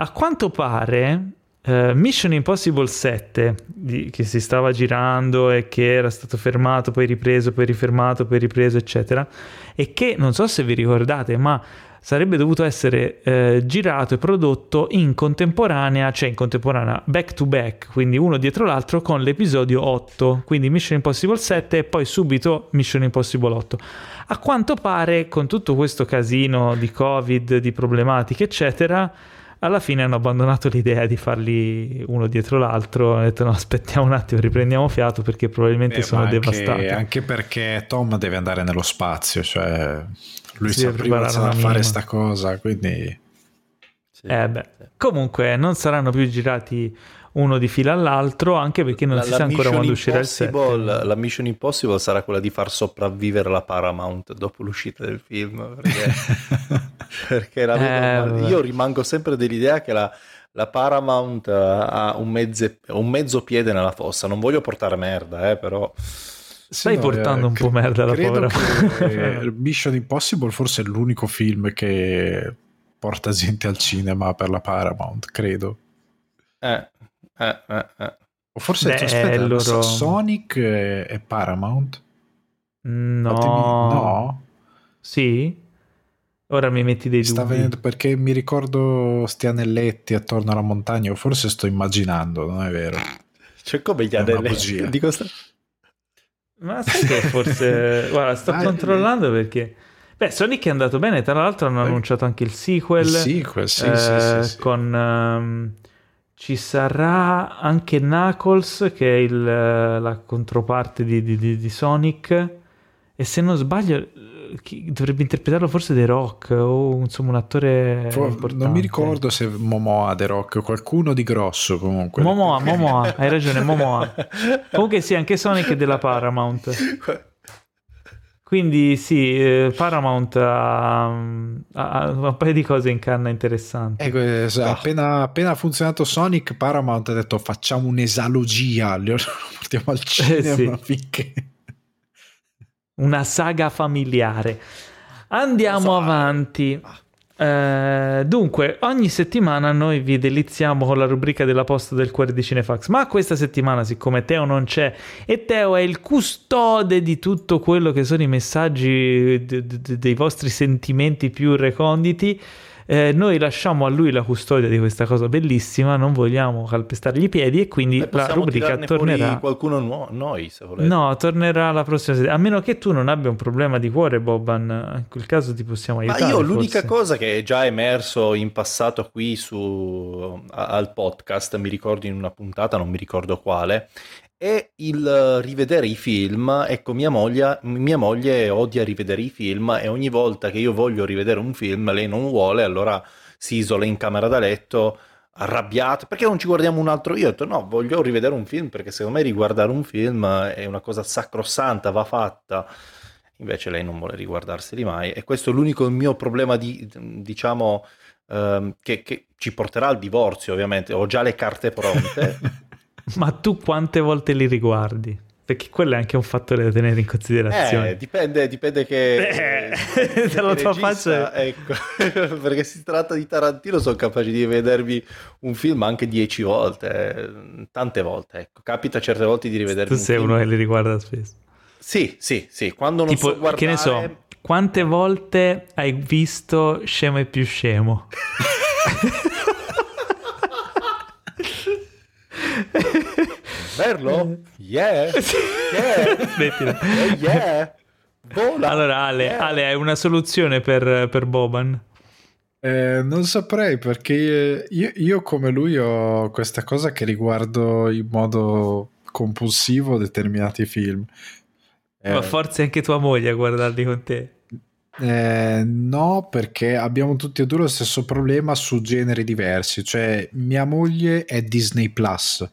A quanto pare uh, Mission Impossible 7, di, che si stava girando e che era stato fermato, poi ripreso, poi rifermato, poi ripreso, eccetera, e che non so se vi ricordate, ma sarebbe dovuto essere eh, girato e prodotto in contemporanea, cioè in contemporanea back to back, quindi uno dietro l'altro con l'episodio 8, quindi Mission Impossible 7 e poi subito Mission Impossible 8. A quanto pare con tutto questo casino di Covid, di problematiche, eccetera, alla fine hanno abbandonato l'idea di farli uno dietro l'altro, hanno detto no aspettiamo un attimo, riprendiamo fiato perché probabilmente Beh, sono anche, devastati. Anche perché Tom deve andare nello spazio, cioè lui si sa prima a fare sta cosa, quindi... Sì. Eh Comunque non saranno più girati uno di fila all'altro, anche perché non la, si sa ancora quando uscirà il set. La Mission Impossible sarà quella di far sopravvivere la Paramount dopo l'uscita del film, perché, perché eh, io rimango sempre dell'idea che la, la Paramount ha un, mezze, un, mezzo piede nella fossa, non voglio portare merda, eh, però... Stai no, portando eh, un po' merda alla povera. Che Mission Impossible forse è l'unico film che porta gente al cinema per la Paramount, credo. Eh, eh, eh, eh. O forse Beh, aspetta, loro... Sonic è Paramount? No. Fatemi... No? Sì? Ora mi metti dei Sta dubbi. Venendo perché mi ricordo sti anelletti attorno alla montagna, o forse sto immaginando, non è vero. C'è come gli anelletti. Dico sta... Ma sai che forse... Guarda, sto ah, controllando eh. perché... Beh, Sonic è andato bene, tra l'altro hanno annunciato anche il sequel. Il sequel, sì, eh, sì, sì, sì, Con... Um, ci sarà anche Knuckles, che è il, la controparte di, di, di, Sonic. E se non sbaglio, chi, dovrebbe interpretarlo forse The Rock o insomma un attore For. Non mi ricordo se Momoa The Rock o qualcuno di grosso comunque. Momoa, Momoa, hai ragione, Momoa. comunque sì, anche Sonic è della Paramount. Quindi sì, eh, Paramount ha, ha, un paio di cose in canna interessanti. Ecco, oh. appena, appena ha funzionato Sonic, Paramount ha detto facciamo un'esalogia, lo portiamo al cinema eh sì. finché una saga familiare. Andiamo so, avanti. ah. Eh, dunque, ogni settimana noi vi deliziamo con la rubrica della posta del cuore di Cinefax, ma questa settimana, siccome Teo non c'è e Teo è il custode di tutto quello che sono i messaggi d- d- dei vostri sentimenti più reconditi, eh, noi lasciamo a lui la custodia di questa cosa bellissima, non vogliamo calpestargli i piedi e quindi Beh, la rubrica tornerà. qualcuno nuovo, noi se volete. No, tornerà la prossima settimana. A meno che tu non abbia un problema di cuore, Boban, in quel caso ti possiamo Ma aiutare. io l'unica forse. cosa che è già emerso in passato qui su, a- al podcast, mi ricordo in una puntata, non mi ricordo quale, è il rivedere i film. Ecco, mia moglie, mia moglie odia rivedere i film e ogni volta che io voglio rivedere un film lei non vuole, allora si isola in camera da letto arrabbiata perché non ci guardiamo un altro? Io ho detto no voglio rivedere un film perché secondo me riguardare un film è una cosa sacrosanta va fatta. Invece lei non vuole riguardarseli mai e questo è l'unico mio problema di diciamo ehm, che, che ci porterà al divorzio ovviamente. Ho già le carte pronte Ma tu quante volte li riguardi? Perché quello è anche un fattore da tenere in considerazione. Eh, dipende, dipende che... Eh, dipende dalla tua faccia. Ecco, perché si tratta di Tarantino, sono capace di vedervi un film anche dieci volte, eh, tante volte, ecco. Capita certe volte di rivedervi tu un sei film. uno che li riguarda spesso. Sì, sì, sì, quando non tipo, so guardare... che ne so, quante volte hai visto Scemo e più scemo? Verlo? Yeah! Yeah! Smettila. Oh, yeah! Vola! Allora, Ale, Yeah! Ale, hai una soluzione per, per Boban? Eh, non saprei perché io, io come lui ho questa cosa che riguardo in modo compulsivo determinati film. Eh, Ma forse anche tua moglie a guardarli con te. Eh, no, perché abbiamo tutti e due lo stesso problema su generi diversi. Cioè, mia moglie è Disney Plus.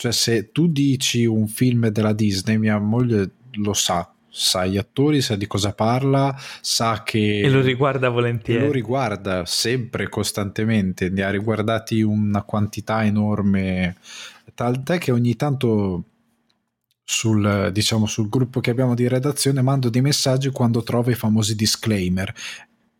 Cioè, se tu dici un film della Disney, mia moglie lo sa. Sa gli attori, sa di cosa parla, sa che. E lo riguarda volentieri. lo riguarda sempre, costantemente. Ne ha riguardati una quantità enorme. Tant'è che ogni tanto sul, diciamo, sul gruppo che abbiamo di redazione mando dei messaggi quando trovo i famosi disclaimer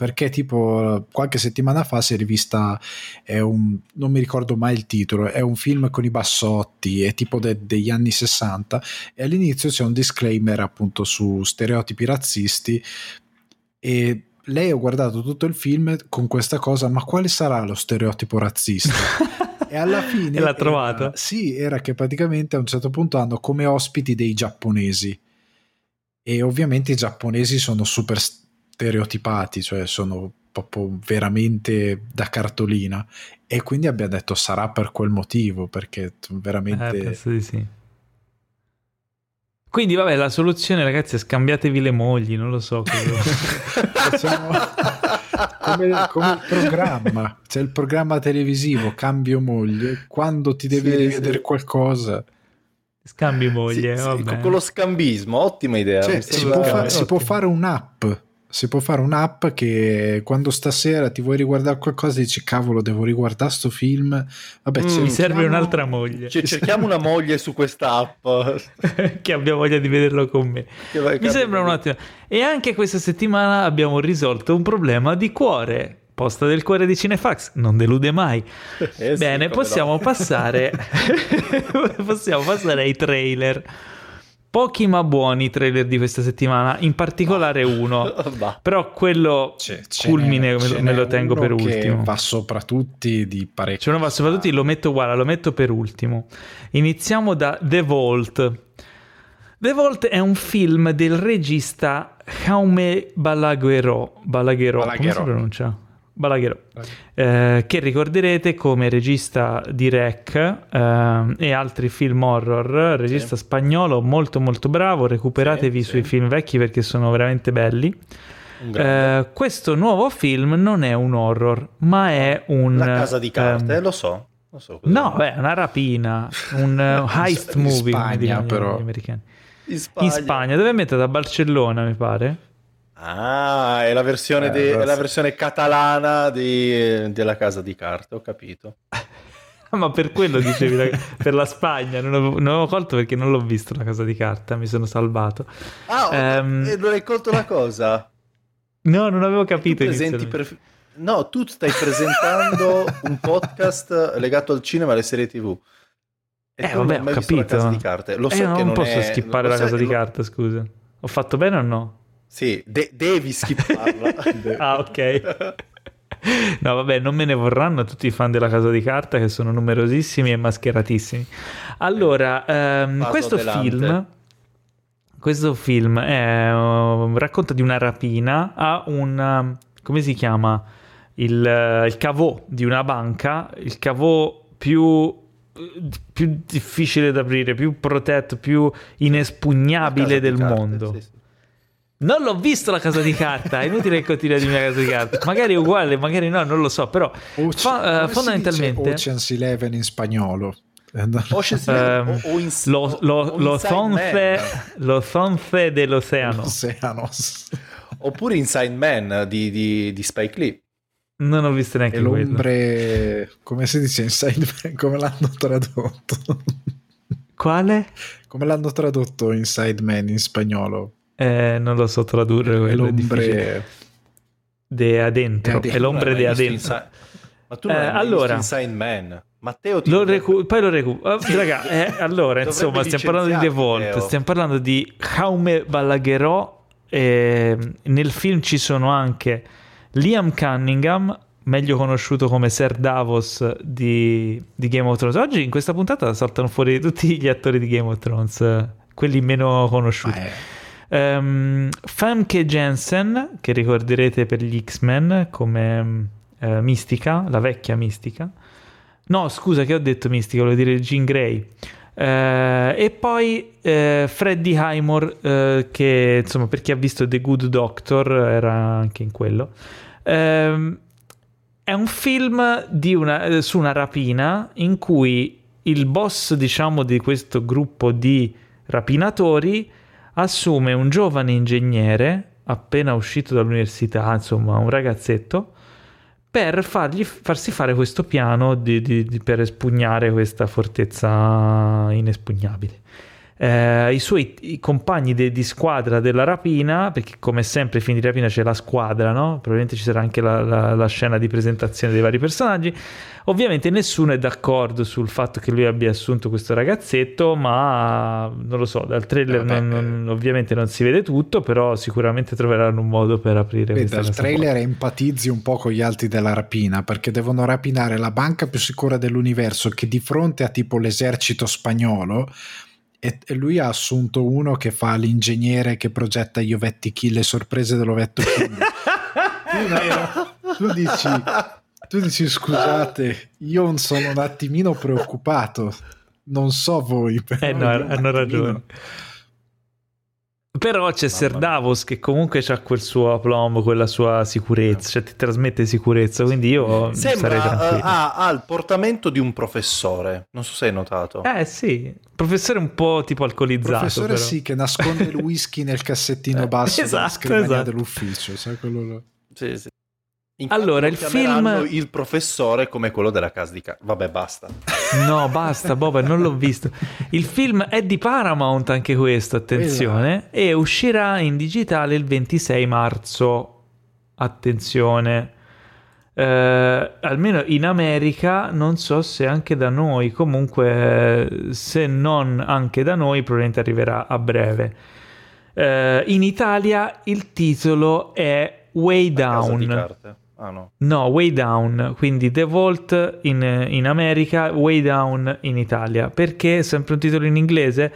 perché tipo qualche settimana fa si è rivista è un, non mi ricordo mai il titolo è un film con i bassotti è tipo de- degli anni 60 e all'inizio c'è un disclaimer appunto su stereotipi razzisti e lei ha guardato tutto il film con questa cosa ma quale sarà lo stereotipo razzista e alla fine E l'ha era- trovato? sì era che praticamente a un certo punto hanno come ospiti dei giapponesi e ovviamente i giapponesi sono super stereotipati cioè sono proprio veramente da cartolina e quindi abbiamo detto sarà per quel motivo perché veramente Eh, penso di sì. Quindi, vabbè, la soluzione, ragazzi, è scambiatevi le mogli, non lo so. Facciamo come, come il programma c'è il programma televisivo cambio moglie quando ti devi Sì, rivedere sì. qualcosa Scambi moglie, sì, vabbè. con lo scambismo, ottima idea. Cioè, si, può fare, si può fare un'app si può fare un'app che quando stasera ti vuoi riguardare qualcosa dici cavolo devo riguardare sto film vabbè Mm, cerchiamo- Mi serve un'altra moglie Cioè, cerchiamo una moglie su questa app. che abbia voglia di vederlo con me. Vai- Mi sembra un attimo. E anche questa settimana abbiamo risolto un problema di cuore. Posta del cuore di Cinefax, non delude mai. Eh sì, Bene, come possiamo no. passare possiamo passare ai trailer. Pochi ma buoni trailer di questa settimana, in particolare uno. Però quello C'è- culmine me, me lo tengo uno per ultimo. va sopra tutti di parecchio Cioè, non va soprattutto lo metto uguale, lo metto per ultimo. Iniziamo da The Vault. The Vault è un film del regista Jaume Balaguerò. Balaguerò, come si pronuncia? Balaguerò. Eh, che ricorderete come regista di Rec eh, e altri film horror, regista spagnolo molto molto bravo, recuperatevi Sì, sui sì. film vecchi perché sono veramente belli. Eh, questo nuovo film non è un horror, ma è un... La casa di carte, ehm, lo so. So. No, beh, è una rapina, un uh, heist In movie, come Spagna, però. In Spagna. In Spagna, dove è ambientato? A Barcellona, mi pare. Ah, è la versione, Eh, di- è la versione catalana di- della casa di carte, ho capito. Ma per quello dicevi, la- per la Spagna, non avevo, non avevo colto perché non l'ho visto la casa di carta, mi sono salvato. Ah, Ehm. e non hai colto la cosa? No, non avevo capito. Per... No, tu stai presentando un podcast legato al cinema e alle serie TV. E eh, vabbè, ho capito. Casa di carte. Lo so eh, che non, posso è... skippare la casa di carta, scusa. Ho fatto bene o no? Sì, de- devi skipparla. ah, ok. No, vabbè, non me ne vorranno tutti i fan della Casa di Carta che sono numerosissimi e mascheratissimi. Allora, ehm, questo delante. film questo film è, uh, racconta di una rapina a un come si chiama il, il cavò di una banca, il cavò più più difficile da aprire, più protetto, più inespugnabile del carte, mondo. Sì, sì. Non l'ho visto la casa di carta, è inutile che continui a dirmi la casa di carta. Magari è uguale, magari no, non lo so, però Oce- fa, uh, fondamentalmente Ocean's Eleven in spagnolo. Ocean's Eleven um, o, in, lo, lo, lo, sonze, lo dell'oceano. Oppure Inside Man di, di, di Spike Lee. Non ho visto neanche e l'ombre, quello. come si dice Inside Man, come l'hanno tradotto? Quale? Come l'hanno tradotto Inside Man in spagnolo? Eh, non lo so tradurre. È l'ombre de adentro. È, l'ombre de adentro. Ma tu non eh, allora, Inside Man. Matteo lo recu- poi lo recupero. Oh, raga, eh, allora, insomma, stiamo parlando di The Vault, stiamo parlando di Jaume Balaguerò. Eh, nel film ci sono anche Liam Cunningham, meglio conosciuto come Ser Davos di, di, Game of Thrones. Oggi in questa puntata saltano fuori tutti gli attori di Game of Thrones, quelli meno conosciuti. Um, Famke Jensen, che ricorderete per gli X-Men come uh, Mistica, la vecchia Mistica. No, scusa, che ho detto Mistica, volevo dire Jean Grey. Uh, e poi uh, Freddie Highmore, uh, che insomma, per chi ha visto The Good Doctor, era anche in quello. Uh, è un film una, su una rapina in cui il boss, diciamo, di questo gruppo di rapinatori assume un giovane ingegnere appena uscito dall'università, insomma, un ragazzetto per fargli, farsi fare questo piano di, di, di, per espugnare questa fortezza inespugnabile. Eh, I suoi i compagni de, di squadra della rapina, perché come sempre ai fini di rapina c'è la squadra, no? probabilmente ci sarà anche la, la, la scena di presentazione dei vari personaggi, Ovviamente nessuno è d'accordo sul fatto che lui abbia assunto questo ragazzetto, ma non lo so, dal trailer Vabbè, non, non, ovviamente non si vede tutto, però sicuramente troveranno un modo per aprire Beh, Dal trailer porta. empatizzi un po' con gli altri della rapina, perché devono rapinare la banca più sicura dell'universo che di fronte a tipo l'esercito spagnolo e lui ha assunto uno che fa l'ingegnere che progetta gli ovetti kill, le sorprese dell'ovetto kill. tu, tu dici tu dici scusate, io sono un attimino preoccupato, non so voi. Però eh no, hanno ragione. Però c'è Ser Davos che comunque ha quel suo aplomb, quella sua sicurezza, cioè ti trasmette sicurezza, quindi io Sembra, sarei tranquillo. Uh, ha, ha, il portamento di un professore, non so se hai notato. Eh sì, professore un po' tipo alcolizzato. Professore però. sì, che nasconde il whisky nel cassettino basso esatto, della scrivania esatto. dell'ufficio, sai quello là. Sì, sì. Infatti allora, il film... Il professore come quello della casa di casa. Vabbè, basta. No, basta, Boba, non l'ho visto. Il film è di Paramount anche questo, attenzione, esatto. e uscirà in digitale il 26 marzo. Attenzione. Eh, almeno in America, non so se anche da noi, comunque se non anche da noi, probabilmente arriverà a breve. Eh, in Italia il titolo è Way Down. Ah, no. no. Way Down, quindi The Vault in, in, America, Way Down in Italia. Perché? Sempre un titolo in inglese?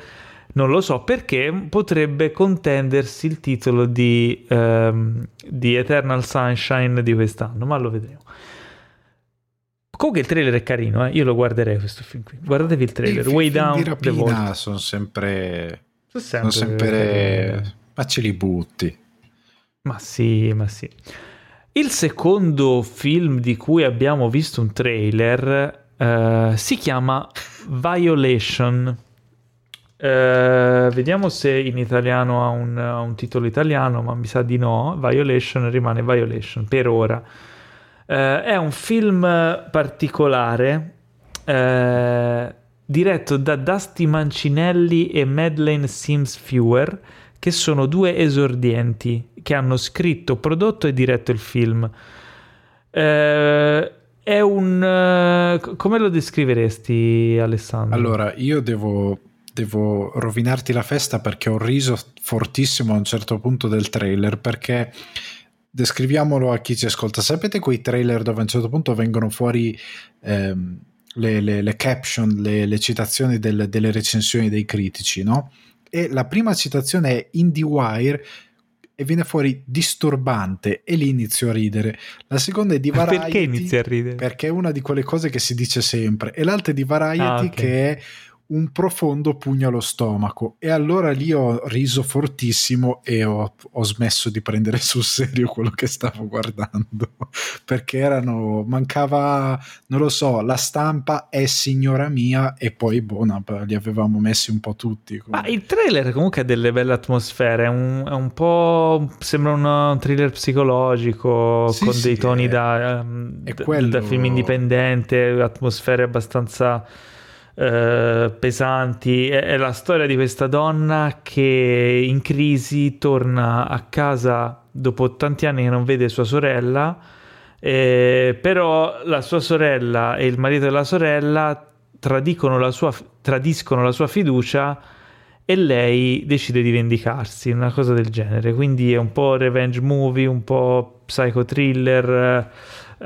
Non lo so perché potrebbe contendersi il titolo di, um, di Eternal Sunshine di quest'anno, ma lo vedremo. Comunque il trailer è carino, eh? io lo guarderei questo film qui. Guardatevi il trailer. Way Down. Di rapina sono sempre. Sono sempre. Sono sempre... Ma ce li butti. Ma sì, ma sì. Il secondo film di cui abbiamo visto un trailer uh, si chiama Violation. Uh, vediamo se in italiano ha un, ha un, titolo italiano, ma mi sa di no. Violation rimane Violation per ora. Uh, è un film particolare diretto da Dusty Mancinelli e Madeleine Sims Fewer che sono due esordienti che hanno scritto, prodotto e diretto il film. Eh, è un... Uh, come lo descriveresti Alessandro? Allora, io devo, devo rovinarti la festa perché ho riso fortissimo a un certo punto del trailer perché descriviamolo a chi ci ascolta. Sapete quei trailer dove a un certo punto vengono fuori ehm, le, le, le, caption, le, le citazioni del, delle recensioni dei critici, no? E la prima citazione è IndieWire e viene fuori disturbante e lì inizio a ridere. La seconda è di Variety. Perché inizia a ridere? Perché è una di quelle cose che si dice sempre. E l'altra è di Variety ah, okay. che è un profondo pugno allo stomaco. E allora lì ho riso fortissimo e ho, ho, smesso di prendere sul serio quello che stavo guardando perché erano mancava non lo so la stampa è signora mia e poi boh li avevamo messi un po' tutti ma il trailer comunque ha delle belle atmosfere è un, è un po' sembra un thriller psicologico sì, con sì, dei toni è, da, um, quello... da film indipendente atmosfere abbastanza eh, pesanti. È, è, la storia di questa donna che in crisi torna a casa dopo tanti anni che non vede sua sorella, eh, però la sua sorella e il marito della sorella la sua, tradiscono la sua fiducia e lei decide di vendicarsi, una cosa del genere. Quindi è un po' revenge movie, un po' psycho thriller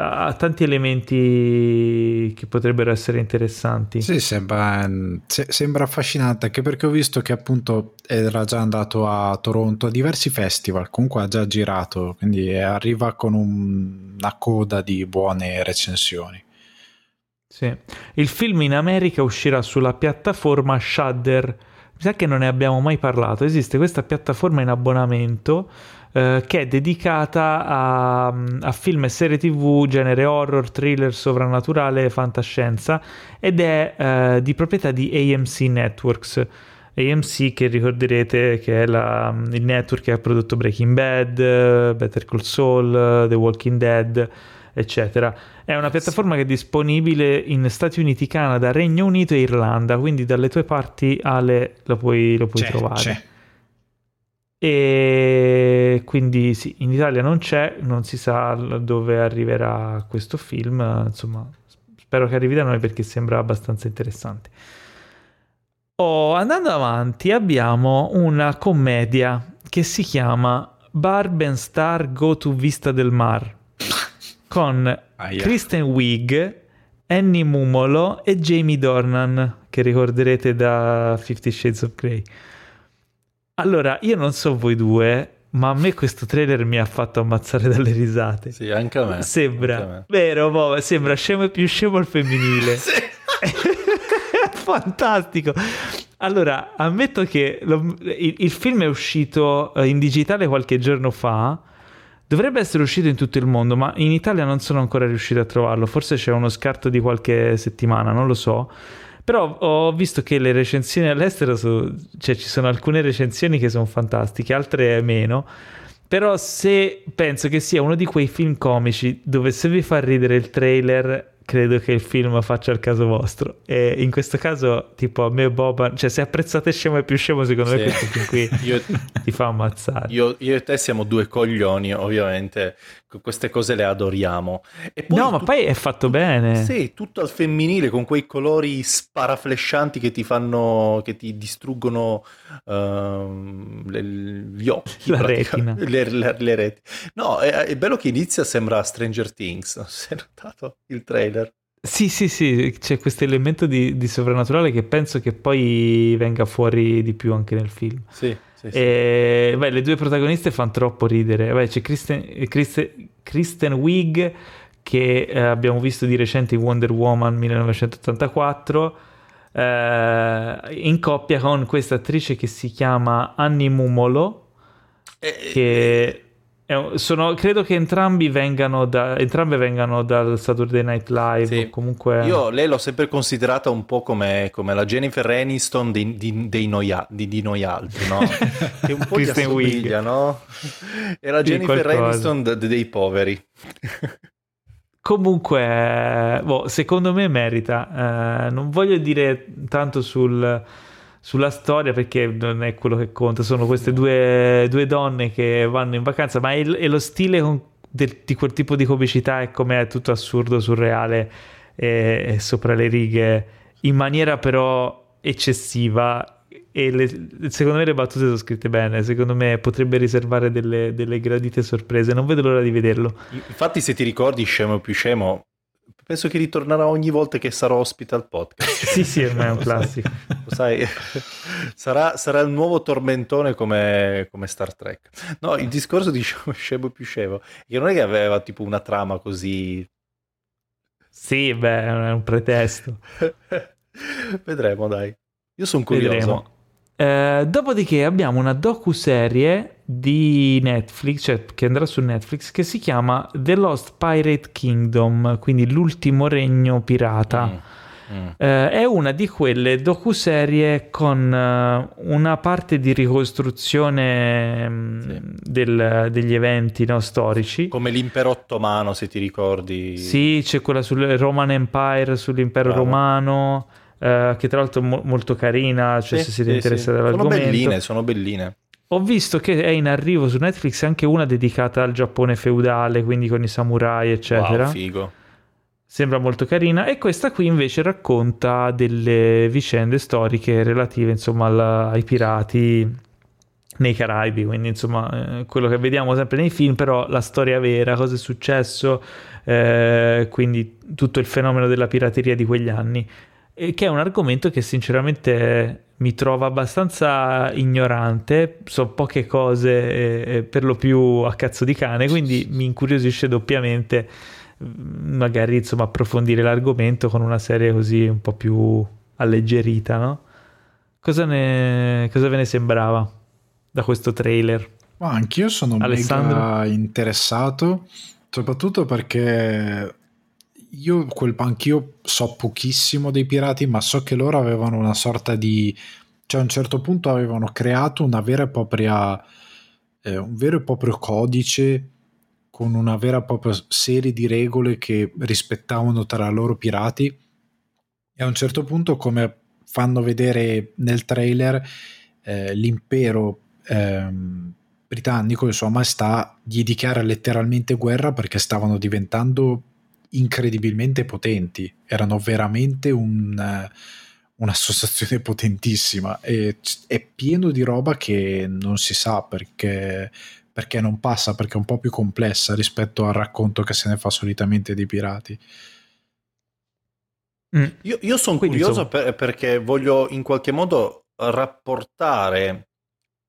ha tanti elementi che potrebbero essere interessanti. Sì, sembra, sembra, affascinante anche perché ho visto che appunto era già andato a Toronto a diversi festival, comunque ha già girato, quindi arriva con un, una coda di buone recensioni. Sì. Il film in America uscirà sulla piattaforma Shudder. Mi sa che non ne abbiamo mai parlato. Esiste questa piattaforma in abbonamento eh, che è dedicata a, a, film e serie tv genere horror, thriller, sovrannaturale e fantascienza ed è eh, di proprietà di AMC Networks. AMC che ricorderete che è la, il network che ha prodotto Breaking Bad, Better Call Saul, The Walking Dead, eccetera. È una piattaforma che è disponibile in Stati Uniti, Canada, Regno Unito e Irlanda, quindi dalle tue parti Ale lo puoi, lo puoi c'è, trovare. C'è. E quindi sì, in Italia non c'è, non si sa dove arriverà questo film, insomma, spero che arrivi da noi perché sembra abbastanza interessante. Oh, andando avanti, abbiamo una commedia che si chiama Barb Star Go to Vista del Mar con yeah. Kristen Wiig, Annie Mumolo e Jamie Dornan, che ricorderete da Fifty Shades of Grey. Allora, io non so voi due, ma a me questo trailer mi ha fatto ammazzare dalle risate. Sì, anche a me. Sembra, a me. vero, boh, sembra scemo e più scemo al femminile. sì. Fantastico. Allora, ammetto che lo, il, il, film è uscito eh, in digitale qualche giorno fa. Dovrebbe essere uscito in tutto il mondo, ma in Italia non sono ancora riuscito a trovarlo. Forse c'è uno scarto di qualche settimana, non lo so. Però ho visto che le recensioni all'estero, su, cioè ci sono alcune recensioni che sono fantastiche, altre meno. Però se penso che sia uno di quei film comici dove se vi fa ridere il trailer credo che il film faccia il caso vostro. E in questo caso, tipo, a me Boba, cioè se apprezzate scemo e più scemo, secondo sì. me questo film qui io, ti fa ammazzare. Io, io, e te siamo due coglioni, ovviamente, queste cose le adoriamo. no, ma poi è fatto bene. Sì, tutto al femminile, con quei colori sparaflescianti che ti fanno, che ti distruggono uh, le, gli occhi. La retina. Le, le, le reti. No, è, è bello che inizia, sembra Stranger Things, si è notato il trailer? Sì, sì, sì, c'è questo elemento di, di, sovrannaturale che penso che poi venga fuori di più anche nel film. Sì, sì, sì. E, beh, le due protagoniste fanno troppo ridere. Beh, c'è Kristen, Kristen, Kristen Wiig che eh, abbiamo visto di recente in Wonder Woman 1984 eh, in coppia con questa attrice che si chiama Annie Mumolo eh, che sono, credo che entrambi vengano da, entrambe vengano dal Saturday Night Live. Sì. Comunque... Io lei l'ho sempre considerata un po' come, come la Jennifer Aniston di, di, di, noia, di, di, noi altri, no? che un po' gli assomiglia, no? È la Jennifer Aniston d- dei poveri. Comunque, boh, secondo me merita. Eh, non voglio dire tanto sul sulla storia perché non è quello che conta, sono queste due, due donne che vanno in vacanza, ma è, è lo stile con, del, di quel tipo di comicità è come è tutto assurdo, surreale e, e sopra le righe, in maniera però eccessiva. E le, secondo me le battute sono scritte bene secondo me potrebbe riservare delle, delle, gradite sorprese non vedo l'ora di vederlo. Infatti se ti ricordi scemo più scemo penso che ritornerà ogni volta che sarò ospite al podcast. Sì sì è un classico. Lo sai. Sarà, sarà, il nuovo tormentone come, come, Star Trek. No il discorso di scemo più scemo che non è che aveva tipo una trama così sì beh è un pretesto. Vedremo dai. Io sono curioso. Vedremo. Eh, dopodiché abbiamo una docu-serie di Netflix, cioè che andrà su Netflix, che si chiama The Lost Pirate Kingdom, quindi l'ultimo regno pirata. Mm. Mm. Eh, è una di quelle docu-serie con uh, una parte di ricostruzione mm, sì. del, degli eventi no, storici. Come l'impero ottomano, se ti ricordi. Sì, c'è quella sul Roman Empire, sull'impero Bravo. romano. Uh, che tra l'altro è mo- molto carina, cioè sì, se siete sì, interessati all'argomento. Sono belline, sono belline. Ho visto che è in arrivo su Netflix anche una dedicata al Giappone feudale, quindi con i samurai, eccetera. Wow, figo. Sembra molto carina. E questa qui invece racconta delle vicende storiche relative, insomma, alla, ai pirati nei Caraibi, quindi insomma eh, quello che vediamo sempre nei film, però la storia vera, cosa è successo, eh, quindi tutto il fenomeno della pirateria di quegli anni che è un argomento che sinceramente mi trova abbastanza ignorante, so poche cose per lo più a cazzo di cane, quindi mi incuriosisce doppiamente mm, magari insomma approfondire l'argomento con una serie così un po' più alleggerita, no? Cosa, ne, cosa ve ne sembrava da questo trailer? Ma anch'io sono Alessandro? mega interessato, soprattutto perché io quel anch'io so pochissimo dei pirati, ma so che loro avevano una sorta di cioè a un certo punto avevano creato una vera e propria eh, un vero e proprio codice con una vera e propria serie di regole che rispettavano tra loro pirati. E a un certo punto come fanno vedere nel trailer eh, l'impero ehm, britannico e sua gli dichiara letteralmente guerra perché stavano diventando incredibilmente potenti, erano veramente un, un'associazione potentissima e è pieno di roba che non si sa perché, perché non passa, perché è un po' più complessa rispetto al racconto che se ne fa solitamente dei pirati. Mm. Io, io sono curioso per, perché voglio in qualche modo rapportare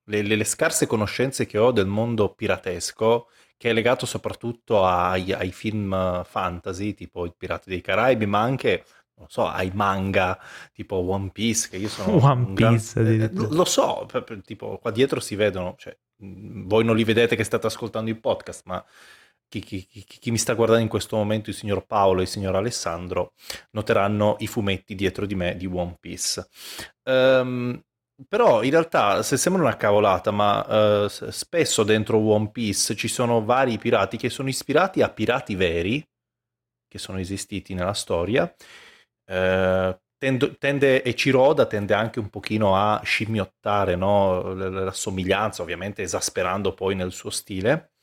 le, le, le, scarse conoscenze che ho del mondo piratesco che è legato soprattutto ai, ai, film fantasy, tipo I Pirati dei Caraibi, ma anche non so, ai manga tipo One Piece, che io sono One Piece, gran... Eh, lo so, tipo qua dietro si vedono, cioè, voi non li vedete che state ascoltando il podcast, ma chi, chi, chi, chi, mi sta guardando in questo momento, il signor Paolo e il signor Alessandro, noteranno i fumetti dietro di me di One Piece. Um, però in realtà, se sembra una cavolata, ma uh, spesso dentro One Piece ci sono vari pirati che sono ispirati a pirati veri, che sono esistiti nella storia. Uh, tende, tende, e Ciroda tende anche un pochino a scimmiottare no? la somiglianza, ovviamente esasperando poi nel suo stile.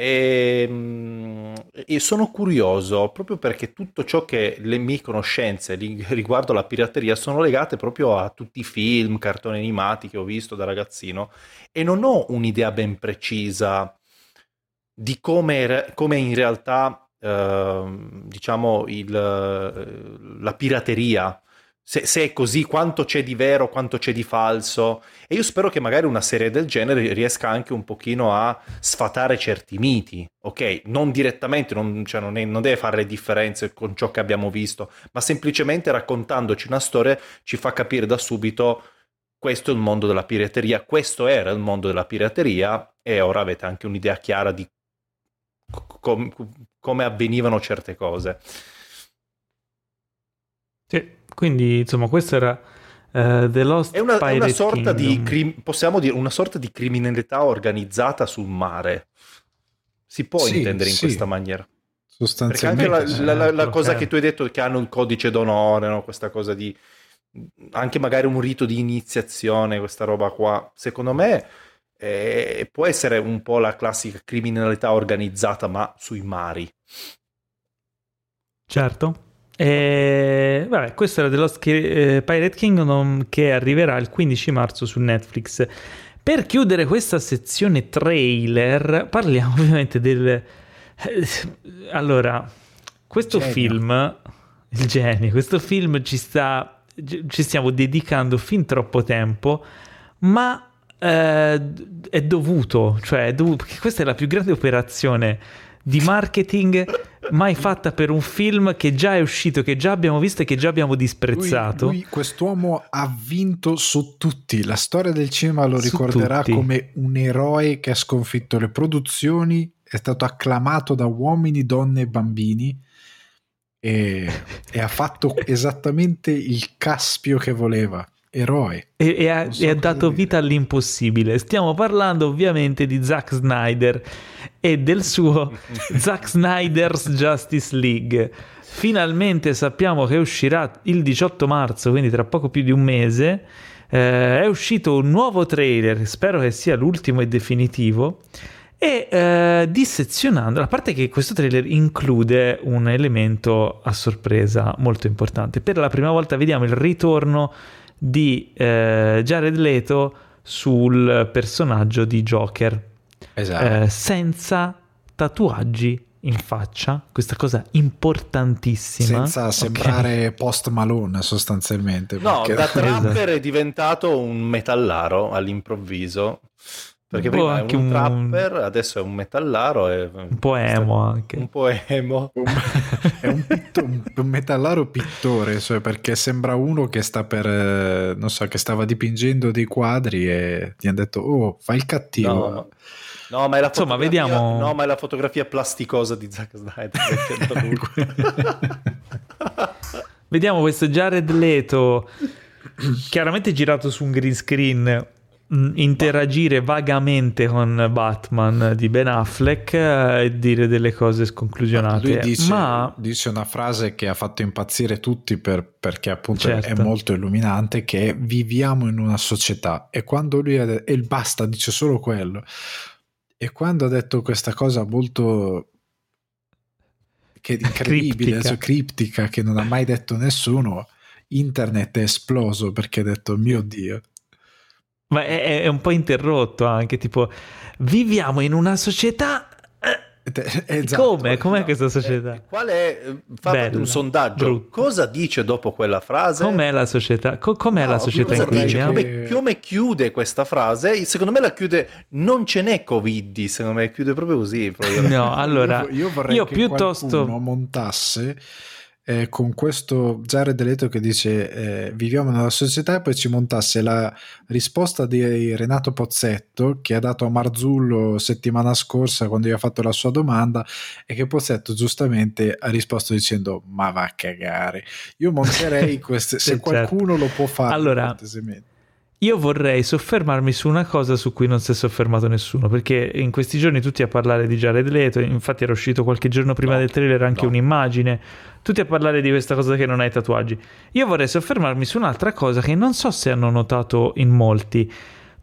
E, ehm, e, sono curioso proprio perché tutto ciò che le mie conoscenze riguardo la pirateria sono legate proprio a tutti i film, cartoni animati che ho visto da ragazzino e non ho un'idea ben precisa di come, come in realtà eh, diciamo il, la pirateria se, se, è così, quanto c'è di vero, quanto c'è di falso. E io spero che magari una serie del genere riesca anche un pochino a sfatare certi miti, ok? Non direttamente, non, cioè non, è, non deve fare le differenze con ciò che abbiamo visto, ma semplicemente raccontandoci una storia ci fa capire da subito questo è il mondo della pirateria, questo era il mondo della pirateria e ora avete anche un'idea chiara di com- come avvenivano certe cose. Quindi, insomma, questo era uh, The Lost è una, Pirate è una sorta Kingdom. di possiamo dire una sorta di criminalità organizzata sul mare. Si può sì, intendere in sì. questa maniera. Sostanzialmente. Perché anche la, la, la, la cosa che tu hai detto che hanno il codice d'onore, no? questa cosa di anche magari un rito di iniziazione, questa roba qua, secondo me eh, può essere un po' la classica criminalità organizzata, ma sui mari. Certo. E, vabbè, questo era The Lost eh, Pirate Kingdom che arriverà il 15 marzo su Netflix. Per chiudere questa sezione trailer, parliamo ovviamente del... Eh, allora, questo genio. film, il genio, questo film ci sta, ci stiamo dedicando fin troppo tempo, ma eh, è dovuto, cioè è dovuto, perché questa è la più grande operazione di marketing mai fatta per un film che già è uscito, che già abbiamo visto e che già abbiamo disprezzato. Lui, lui, quest'uomo ha vinto su tutti. La storia del cinema lo su ricorderà tutti. come un eroe che ha sconfitto le produzioni, è stato acclamato da uomini, donne e bambini. E, e ha fatto esattamente il caspio che voleva eroe. E, e ha, so e ha dato vita all'impossibile. Stiamo parlando ovviamente di Zack Snyder e del suo Zack Snyder's Justice League. Finalmente sappiamo che uscirà il 18 marzo, quindi tra poco più di un mese. Eh, è uscito un nuovo trailer, spero che sia l'ultimo e definitivo. E eh, dissezionando, a parte che questo trailer include un elemento a sorpresa molto importante. Per la prima volta vediamo il ritorno di eh, Jared Leto sul personaggio di Joker. Esatto. Eh, senza tatuaggi in faccia, questa cosa importantissima. Senza sembrare okay. post Malone sostanzialmente. No, da trapper esatto. è diventato un metallaro all'improvviso. Perché un prima è un, un trapper, adesso è un metallaro. È... Un po' emo anche. Un po' emo. è un, pitto, un, metallaro pittore, cioè perché sembra uno che sta per, eh, non so, che stava dipingendo dei quadri e gli hanno detto, oh, fai il cattivo. No. No, ma è la Insomma, vediamo... No, ma è la fotografia plasticosa di Zack Snyder. vediamo questo Jared Leto, chiaramente girato su un green screen interagire vagamente con Batman di Ben Affleck eh, e dire delle cose sconclusionate. Lui dice, Ma... dice una frase che ha fatto impazzire tutti per, perché appunto certo. è molto illuminante che è viviamo in una società e quando lui ha detto, e basta, dice solo quello. E quando ha detto questa cosa molto che incredibile, criptica. Cioè, criptica, che non ha mai detto nessuno, internet è esploso perché ha detto mio Dio ma è, è, un po' interrotto anche, tipo, viviamo in una società... Eh, esatto, Come? Com'è esatto. questa società? Eh, qual è? Fate un sondaggio. Brutto. Cosa dice dopo quella frase? Com'è la società? Co- com'è no, la società in cui viviamo? Come, come, chiude questa frase? Secondo me la chiude. Non ce n'è Covid. Secondo me chiude proprio così. Proprio. No, allora io, io vorrei io che piuttosto montasse eh, con questo Jared Leto che dice eh, viviamo nella società e poi ci montasse la risposta di Renato Pozzetto che ha dato a Marzullo settimana scorsa quando gli ha fatto la sua domanda e che Pozzetto giustamente ha risposto dicendo ma va a cagare io monterei queste se certo. qualcuno lo può fare allora io vorrei soffermarmi su una cosa su cui non si è soffermato nessuno, perché in questi giorni tutti a parlare di Jared Leto, infatti era uscito qualche giorno prima no, del trailer anche no. un'immagine, tutti a parlare di questa cosa che non hai tatuaggi. Io vorrei soffermarmi su un'altra cosa che non so se hanno notato in molti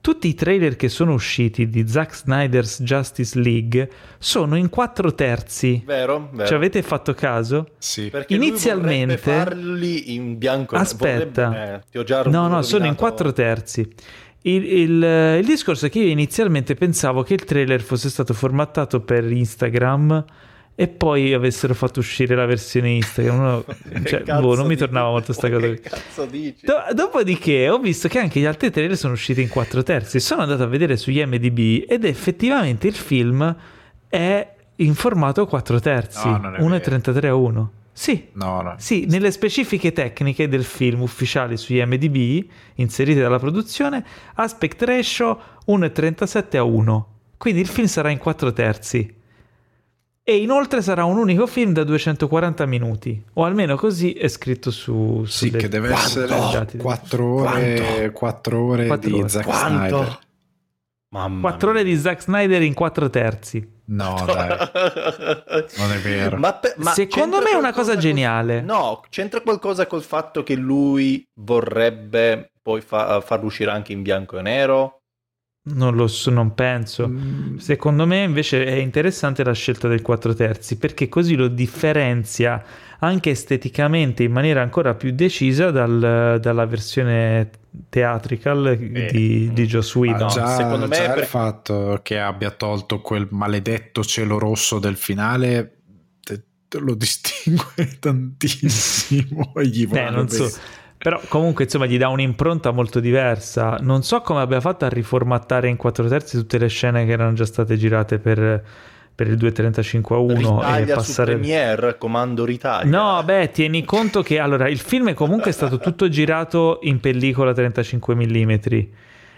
tutti i trailer che sono usciti di Zack Snyder's Justice League sono in quattro terzi. Vero, vero. Ci avete fatto caso? Sì. Perché Inizialmente farli in bianco. Aspetta. Vorrebbe... Eh, già no, no, sono in quattro terzi. Il, il, il discorso è che io inizialmente pensavo che il trailer fosse stato formattato per Instagram e poi avessero fatto uscire la versione Instagram. No, cioè, boh, non mi tornava molto sta cosa. Che cazzo dici? Do- dopodiché ho visto che anche gli altri trailer sono usciti in 4 terzi. Sono andato a vedere su IMDb ed effettivamente il film è in formato 4 terzi, no, 1,33 a 1. Sì, no, no. sì, nelle specifiche tecniche del film ufficiali su IMDb, inserite dalla produzione, aspect ratio 1,37 a 1. Quindi il film sarà in 4 terzi e inoltre sarà un unico film da 240 minuti, o almeno così è scritto su... Sì, che deve Quanto? essere 4 ore, 4 ore 4 di ore. Zack Snyder. Mamma 4 ore di Zack Snyder in 4 terzi. No, dai. non è vero. Ma, pe- ma Secondo me è una cosa geniale. Col... No, c'entra qualcosa col fatto che lui vorrebbe poi fa- farlo uscire anche in bianco e nero? Non lo so, non penso. Mm. Secondo me invece è interessante la scelta del 4 terzi perché così lo differenzia anche esteticamente in maniera ancora più decisa dal, dalla versione theatrical eh, di, di Joss Whedon. Già, secondo me già per... il fatto che abbia tolto quel maledetto cielo rosso del finale lo distingue tantissimo. Gli Beh, non so. Però comunque insomma gli dà un'impronta molto diversa. Non so come abbia fatto a riformattare in 4 terzi tutte le scene che erano già state girate per per il 2.35 a 1 Ritaglia e passare su Premiere, comando ritaglia. No, beh, tieni conto che allora il film è comunque stato tutto girato in pellicola 35 mm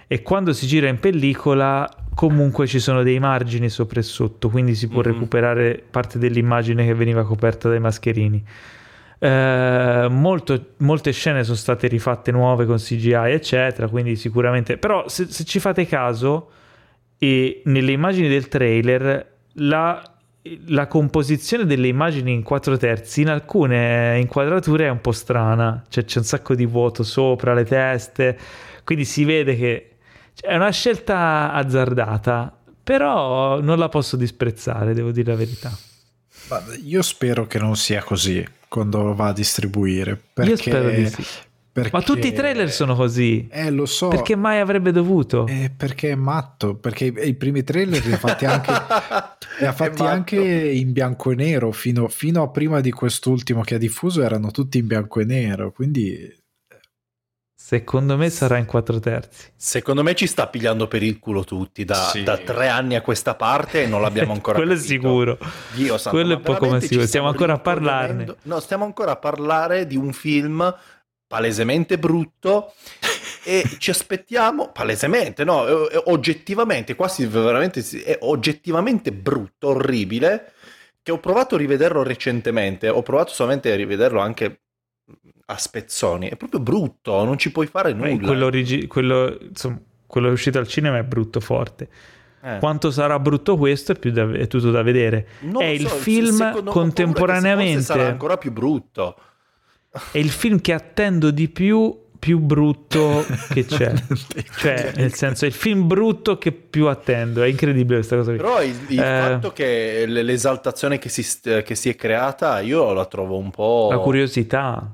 e quando si gira in pellicola comunque ci sono dei margini sopra e sotto, quindi si può mm-hmm. recuperare parte dell'immagine che veniva coperta dai mascherini. Eh, molto, molte scene sono state rifatte nuove con CGI, eccetera, quindi sicuramente... Però se, se ci fate caso, e nelle immagini del trailer la, la, composizione delle immagini in quattro terzi in alcune inquadrature è un po' strana, cioè c'è un sacco di vuoto sopra le teste, quindi si vede che è una scelta azzardata, però non la posso disprezzare, devo dire la verità. Io spero che non sia così quando va a distribuire. Perché, Io spero di sì. Perché... Ma tutti i trailer sono così. Eh, lo so. Perché mai avrebbe dovuto? Eh, perché è matto. Perché i primi trailer li ha fatti anche, li ha fatti anche in bianco e nero. Fino, fino, a prima di quest'ultimo che ha diffuso erano tutti in bianco e nero. Quindi. Eh. Secondo me sarà in quattro terzi. Secondo me ci sta pigliando per il culo tutti da, sì. da tre anni a questa parte e non l'abbiamo ancora Quello capito. è sicuro. Dio santo, Quello è poco ma sicuro. Stiamo ancora a parlarne. No, stiamo ancora a parlare di un film palesemente brutto e ci aspettiamo palesemente, no, oggettivamente, quasi veramente è oggettivamente brutto, orribile, che ho provato a rivederlo recentemente, ho provato solamente a rivederlo anche a spezzoni, è proprio brutto, non ci puoi fare nulla. Quello, origi- quello, insomma, quello è uscito al cinema è brutto forte. Eh. Quanto sarà brutto questo è, da, è tutto da vedere. Non è il so, film contemporaneamente. Sarà ancora più brutto è il film che attendo di più più brutto che c'è cioè nel senso è il film brutto che più attendo è incredibile questa cosa qui. però il, il eh, fatto che l'esaltazione che si, che si, è creata io la trovo un po' la curiosità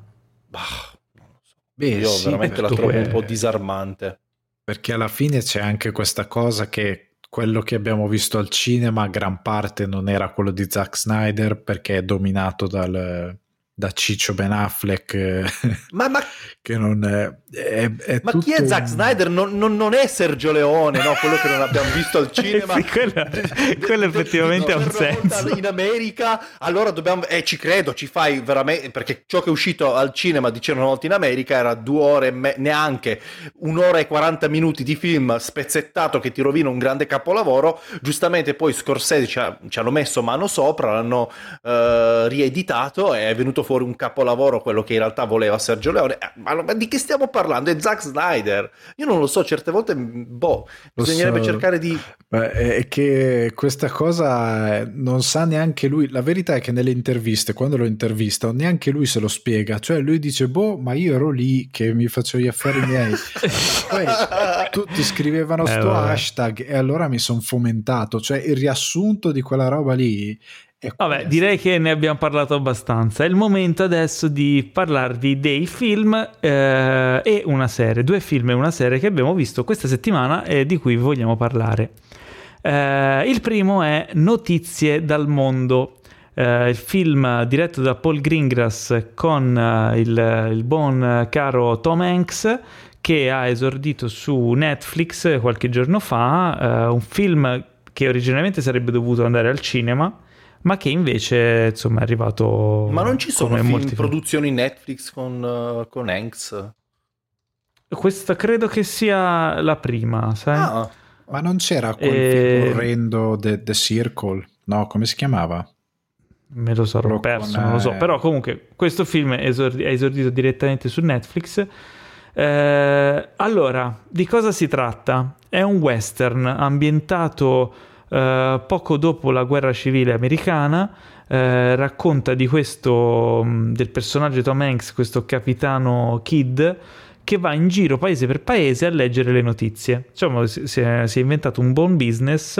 bah, so. Beh, io sì, veramente la trovo è... un po' disarmante perché alla fine c'è anche questa cosa che quello che abbiamo visto al cinema gran parte non era quello di Zack Snyder perché è dominato dal da Ciccio Ben Affleck eh, ma, ma che non è, è, è ma chi è Zack un... Snyder non, non, non, è Sergio Leone no? quello che non abbiamo visto al cinema sì, quello, quello effettivamente ha un senso in America allora dobbiamo eh ci credo ci fai veramente perché ciò che è uscito al cinema dicevano una volta in America era due ore me... neanche un'ora e 40 minuti di film spezzettato che ti rovina un grande capolavoro giustamente poi Scorsese ci, ha, ci hanno messo mano sopra l'hanno uh, rieditato e è venuto fuori un capolavoro quello che in realtà voleva Sergio Leone. Eh, ma, ma, di che stiamo parlando? È Zack Snyder. Io non lo so, certe volte, boh, lo bisognerebbe so. cercare di... È che questa cosa eh, non sa neanche lui. La verità è che nelle interviste, quando lo intervista, neanche lui se lo spiega. Cioè lui dice, boh, ma io ero lì che mi facevo gli affari miei. Poi tutti scrivevano eh, sto vabbè. hashtag e allora mi sono fomentato. Cioè il riassunto di quella roba lì Vabbè, direi che ne abbiamo parlato abbastanza. È il momento adesso di parlarvi dei film eh, e una serie, due film e una serie che abbiamo visto questa settimana e di cui vogliamo parlare. Eh, il primo è Notizie dal mondo. Uh, il film diretto da Paul Greengrass con uh, il, il, buon caro Tom Hanks che ha esordito su Netflix qualche giorno fa, uh, un film che originalmente sarebbe dovuto andare al cinema, ma che invece insomma è arrivato ma non ci sono film, molti produzioni Netflix con, uh, con Hanks? Questa credo che sia la prima sai? Ah, ma non c'era quel e... film orrendo The, The Circle? No come si chiamava? me lo sarò Però perso non lo so. però comunque questo film è, esordi- è esordito direttamente su Netflix. Eh, allora, di cosa si tratta? È un western ambientato eh, poco dopo la guerra civile americana. Eh, racconta di questo mm, del personaggio Tom Hanks, questo capitano Kid che va in giro paese per paese a leggere le notizie. Diciamo, si, è, si è inventato un buon business,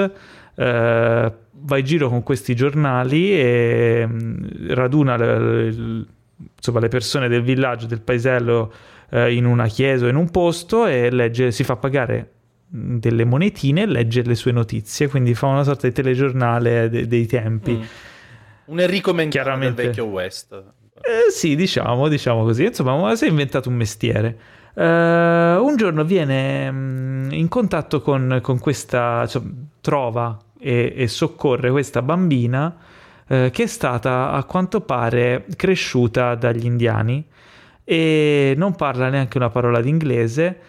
eh, va in giro con questi giornali e mm, raduna le, le, insomma, le persone del villaggio, del paesello eh, in una chiesa o in un posto e legge, si fa pagare delle monetine e legge le sue notizie, quindi fa una sorta di telegiornale de- dei tempi. Mm. Un Enrico Mentana del vecchio West. Eh, sì, diciamo, diciamo così. Insomma, si è inventato un mestiere. Uh, un giorno viene um, in contatto con, con questa, cioè, trova e, e, soccorre questa bambina uh, che è stata a quanto pare cresciuta dagli indiani e non parla neanche una parola d'inglese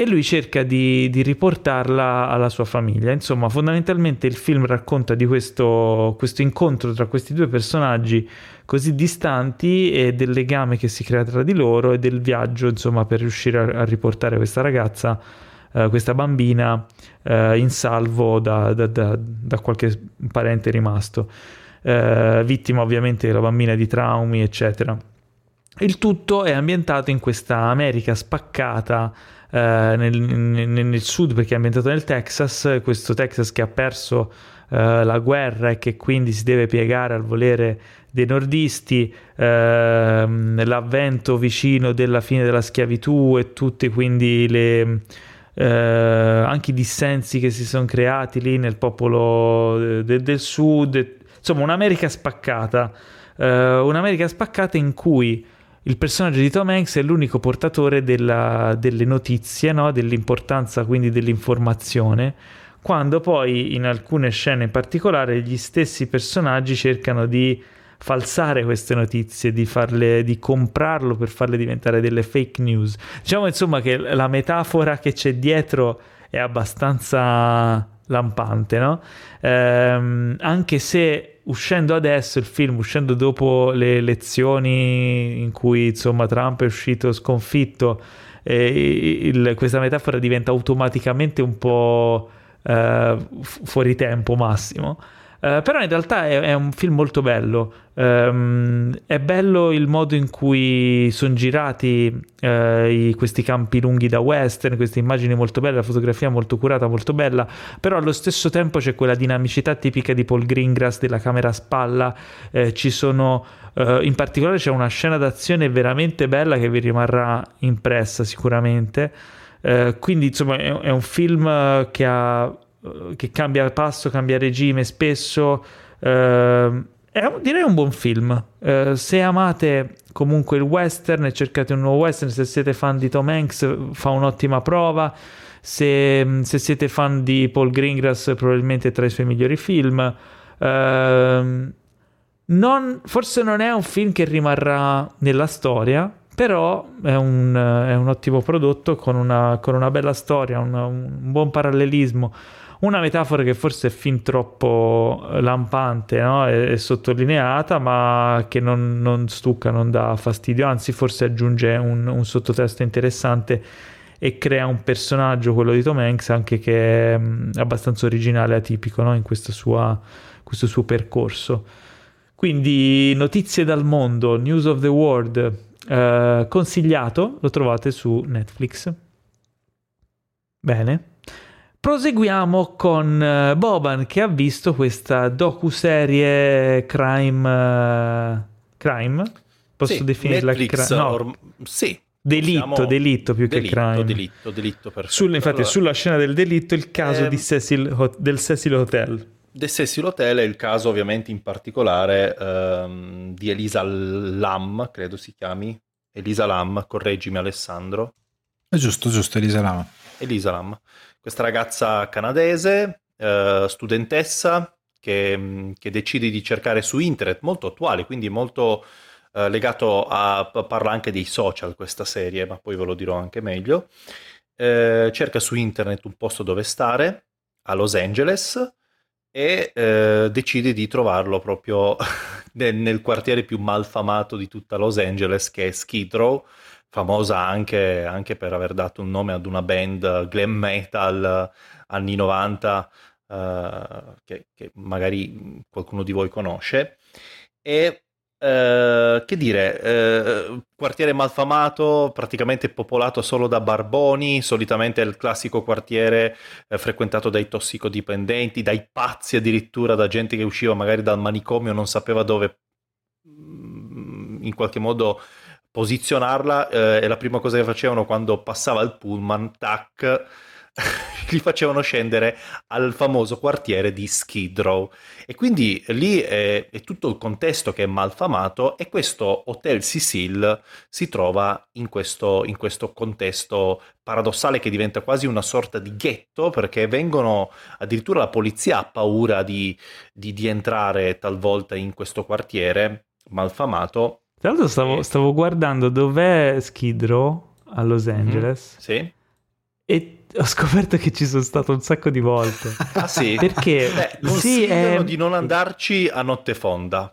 e lui cerca di, di, riportarla alla sua famiglia. Insomma, fondamentalmente il film racconta di questo, questo, incontro tra questi due personaggi così distanti e del legame che si crea tra di loro e del viaggio, insomma, per riuscire a, a riportare questa ragazza, eh, questa bambina, eh, in salvo da, da, da, da, qualche parente rimasto. Eh, vittima ovviamente della bambina di traumi, eccetera. Il tutto è ambientato in questa America spaccata nel, nel, nel, sud perché è ambientato nel Texas, questo Texas che ha perso eh, la guerra e che quindi si deve piegare al volere dei nordisti, ehm, l'avvento vicino della fine della schiavitù e tutti quindi le... Eh, anche i dissensi che si sono creati lì nel popolo de- del sud, insomma un'America spaccata, eh, un'America spaccata in cui il personaggio di Tom Hanks è l'unico portatore della, delle notizie, no? dell'importanza quindi dell'informazione, quando poi in alcune scene in particolare gli stessi personaggi cercano di falsare queste notizie, di, farle, di comprarlo per farle diventare delle fake news. Diciamo insomma che la metafora che c'è dietro è abbastanza lampante, no? Ehm, anche se uscendo adesso il film, uscendo dopo le elezioni in cui insomma Trump è uscito sconfitto, eh, il, questa metafora diventa automaticamente un po' eh, fuori tempo massimo. Uh, però in realtà è, è, un film molto bello. Um, è bello il modo in cui sono girati uh, i, questi campi lunghi da western, queste immagini molto belle, la fotografia molto curata, molto bella, però allo stesso tempo c'è quella dinamicità tipica di Paul Greengrass della camera a spalla, eh, ci sono... Uh, in particolare c'è una scena d'azione veramente bella che vi rimarrà impressa sicuramente. quindi insomma è, è un film che ha eh, che cambia passo, cambia regime spesso. Uh, è direi un buon film. Uh, se amate comunque il western e cercate un nuovo western, se siete fan di Tom Hanks, fa un'ottima prova. Se, se siete fan di Paul Greengrass, probabilmente è tra i suoi migliori film. Uh, non, forse non è un film che rimarrà nella storia, però è un, è un ottimo prodotto con una, con una bella storia, un, un buon parallelismo una metafora che forse è fin troppo lampante no? e, e, sottolineata, ma che non, non, stucca, non dà fastidio, anzi forse aggiunge un, un, sottotesto interessante e crea un personaggio, quello di Tom Hanks, anche che è mm, abbastanza originale e atipico no? in sua, questo suo percorso. Quindi notizie dal mondo, News of the World, eh, consigliato, lo trovate su Netflix. Bene. Proseguiamo con uh, Boban che ha visto questa docu-serie crime. Uh, crime? Posso sì, definirla Netflix, crime? No. Or- sì. Delitto, Possiamo... delitto più delitto, che crime. Delitto, delitto, perfetto. Sul, infatti, allora, sulla scena del delitto il caso ehm, Cecil, del Cecil Hotel. Del Cecil Hotel è il caso ovviamente in particolare ehm, di Elisa Lam, credo si chiami. Elisa Lam, correggimi Alessandro. È giusto, giusto, Elisa Lam. Elisa Lam questa ragazza canadese, eh, studentessa, che, che, decide di cercare su internet, molto attuale, quindi molto eh, legato a, parla anche dei social questa serie, ma poi ve lo dirò anche meglio, eh, cerca su internet un posto dove stare a Los Angeles e eh, decide di trovarlo proprio nel, nel, quartiere più malfamato di tutta Los Angeles che è Skid Row famosa anche, anche, per aver dato un nome ad una band glam metal anni 90 uh, che, che, magari qualcuno di voi conosce. E uh, che dire uh, quartiere malfamato praticamente popolato solo da barboni solitamente il classico quartiere eh, frequentato dai tossicodipendenti dai pazzi addirittura da gente che usciva magari dal manicomio non sapeva dove mm, in qualche modo posizionarla eh, e la prima cosa che facevano quando passava il pullman, tac, li facevano scendere al famoso quartiere di Skid Row e quindi lì è, è, tutto il contesto che è malfamato e questo Hotel Cecil si trova in questo, in questo contesto paradossale che diventa quasi una sorta di ghetto perché vengono addirittura la polizia ha paura di, di, di entrare talvolta in questo quartiere malfamato tra l'altro stavo, stavo guardando dov'è Skid Row a Los mhm. Angeles. Mm-hmm. Sì. E ho scoperto che ci sono stato un sacco di volte. Ah sì? Perché Beh, sì, è... di non andarci a notte fonda.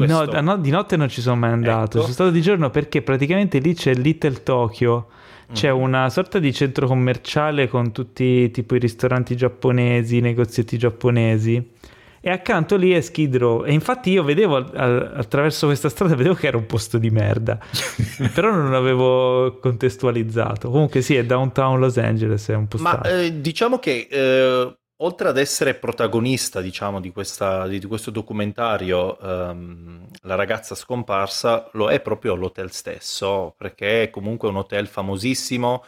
No, no, di notte non ci sono mai andato. Ecco. Sono stato di giorno perché praticamente lì c'è Little Tokyo. C'è mm. una sorta di centro commerciale con tutti tipo i ristoranti giapponesi, i negozietti giapponesi e accanto lì è Skid Row e infatti io vedevo attraverso questa strada vedevo che era un posto di merda. Però non avevo contestualizzato. Comunque sì è downtown Los Angeles è un posto ma eh, diciamo che eh, oltre ad essere protagonista diciamo di, questa, di, questo documentario ehm, la ragazza scomparsa lo è proprio l'hotel stesso perché è comunque un hotel famosissimo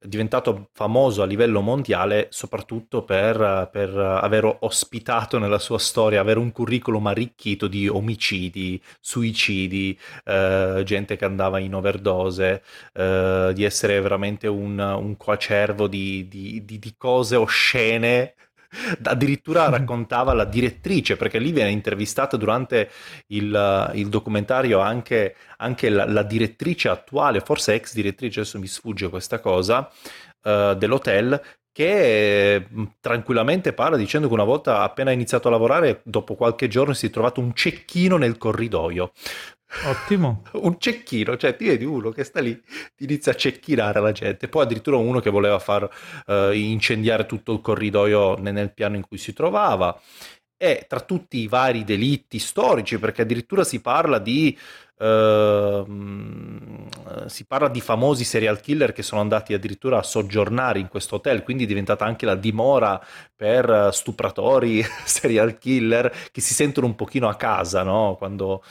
diventato famoso a livello mondiale soprattutto per, per, aver ospitato nella sua storia, avere un curriculum arricchito di omicidi, suicidi, eh, gente che andava in overdose, eh, di essere veramente un, un coacervo di, di, di, di cose oscene addirittura raccontava la direttrice, perché lì viene intervistata durante il, il documentario anche, anche la, la, direttrice attuale, forse ex direttrice, adesso mi sfugge questa cosa, uh, dell'hotel, che mm, tranquillamente parla dicendo che una volta appena iniziato a lavorare, dopo qualche giorno si è trovato un cecchino nel corridoio. Ottimo. un cecchino, cioè ti vedi uno che sta lì, ti inizia a cecchinare la gente. Poi addirittura uno che voleva far uh, incendiare tutto il corridoio nel, nel piano in cui si trovava. E tra tutti i vari delitti storici, perché addirittura si parla di Uh, si parla di famosi serial killer che sono andati addirittura a soggiornare in questo hotel, quindi è diventata anche la dimora per stupratori, serial killer che si sentono un pochino a casa no? quando,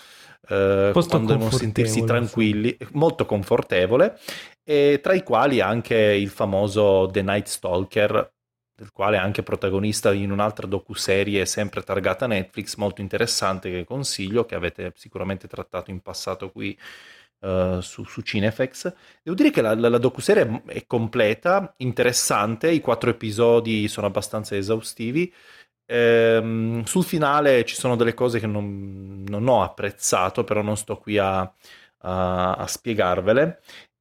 eh, quando devono sentirsi tranquilli, molto confortevole, e tra i quali anche il famoso The Night Stalker, del quale è anche protagonista in un'altra docuserie sempre targata Netflix, molto interessante che consiglio, che avete sicuramente trattato in passato qui uh, su, su, Cinefex. Devo dire che la, la, la docuserie è completa, interessante, i quattro episodi sono abbastanza esaustivi, Ehm, sul finale ci sono delle cose che non, non ho apprezzato, però non sto qui a, a, a spiegarvele.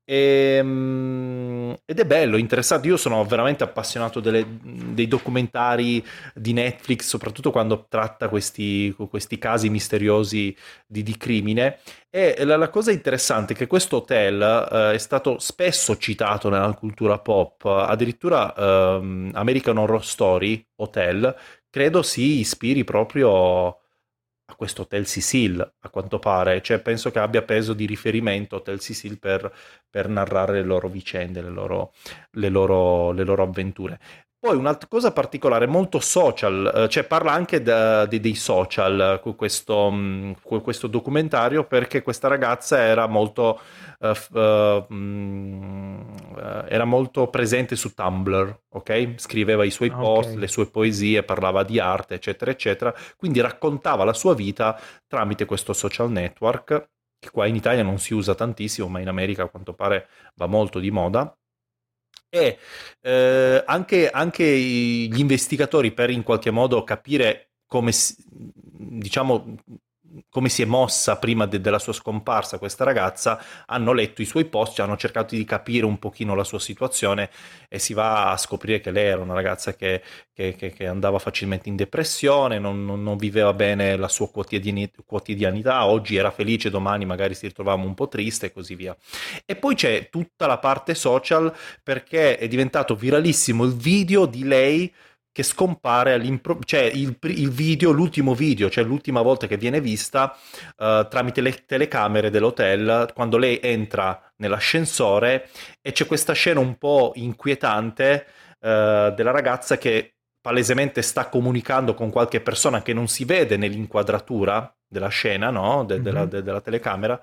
Ehm, ed è bello, interessante. Io sono veramente appassionato delle, dei documentari di Netflix, soprattutto quando tratta questi, questi casi misteriosi di, di crimine. E la, la, cosa interessante è che questo hotel eh, è stato spesso citato nella cultura pop, addirittura eh, American Horror Story Hotel credo si ispiri proprio a questo Hotel Cecil, a quanto pare, cioè penso che abbia peso di riferimento Hotel Cecil per, per narrare le loro vicende, le loro, le loro, le loro avventure. Poi un'altra cosa particolare, molto social, eh, cioè parla anche da, di, dei social questo, mm, questo, documentario perché questa ragazza era molto, uh, uh, uh, era molto presente su Tumblr, ok? Scriveva i suoi post, okay. le sue poesie, parlava di arte, eccetera, eccetera. Quindi raccontava la sua vita tramite questo social network che qua in Italia non si usa tantissimo, ma in America a quanto pare va molto di moda e eh, anche, anche, gli investigatori per in qualche modo capire come, diciamo, come si è mossa prima de- della sua scomparsa questa ragazza, hanno letto i suoi post, hanno cercato di capire un pochino la sua situazione e si va a scoprire che lei era una ragazza che, che, che, che andava facilmente in depressione, non, non, non viveva bene la sua quotidianità, oggi era felice, domani magari si ritrovava un po' triste e così via. E poi c'è tutta la parte social perché è diventato viralissimo il video di lei che scompare all'improvviso, cioè il, il, video, l'ultimo video, cioè l'ultima volta che viene vista uh, tramite le telecamere dell'hotel, quando lei entra nell'ascensore e c'è questa scena un po' inquietante uh, della ragazza che palesemente sta comunicando con qualche persona che non si vede nell'inquadratura della scena, no? De- mm-hmm. della, de- della telecamera,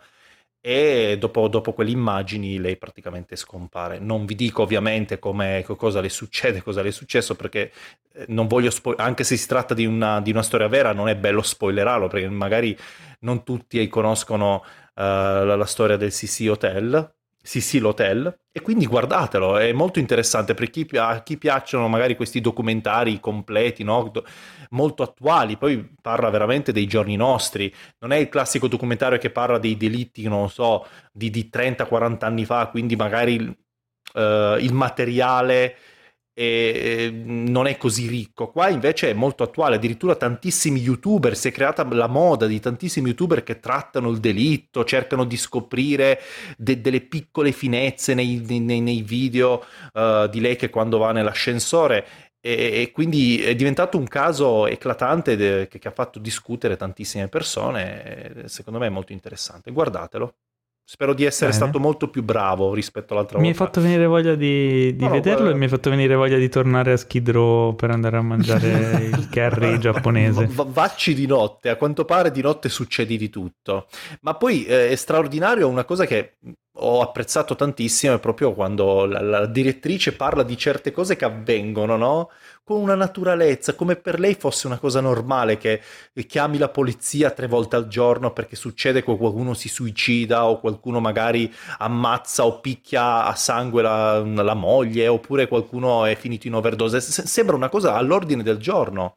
e dopo, dopo, quelle immagini lei praticamente scompare. Non vi dico ovviamente cosa le succede, cosa le è successo, perché eh, non voglio spo- anche se si tratta di una, di una, storia vera, non è bello spoilerarlo, perché magari non tutti conoscono uh, la, la, storia del CC Hotel, sì l'hotel e quindi guardatelo, è molto interessante per chi, a chi piacciono magari questi documentari completi, no? molto attuali, poi parla veramente dei giorni nostri, non è il classico documentario che parla dei delitti, non so, di, di 30-40 anni fa, quindi magari uh, il materiale e non è così ricco. Qua invece è molto attuale, addirittura tantissimi youtuber, si è creata la moda di tantissimi youtuber che trattano il delitto, cercano di scoprire de- delle piccole finezze nei, nei, nei video uh, di lei che quando va nell'ascensore e, e, quindi è diventato un caso eclatante de- che, che ha fatto discutere tantissime persone, secondo me è molto interessante. Guardatelo. Spero di essere Bene. stato molto più bravo rispetto all'altra mi volta. Mi hai fatto venire voglia di, di no, vederlo no, e mi hai fatto venire voglia di tornare a Skid Row per andare a mangiare il curry giapponese. V- vacci di notte, a quanto pare di notte succede di tutto. Ma poi eh, è straordinario una cosa che ho apprezzato tantissimo è proprio quando la, la direttrice parla di certe cose che avvengono, no? Con una naturalezza, come per lei fosse una cosa normale che chiami la polizia tre volte al giorno perché succede che qualcuno si suicida o qualcuno magari ammazza o picchia a sangue la, la moglie oppure qualcuno è finito in overdose. S- sembra una cosa all'ordine del giorno.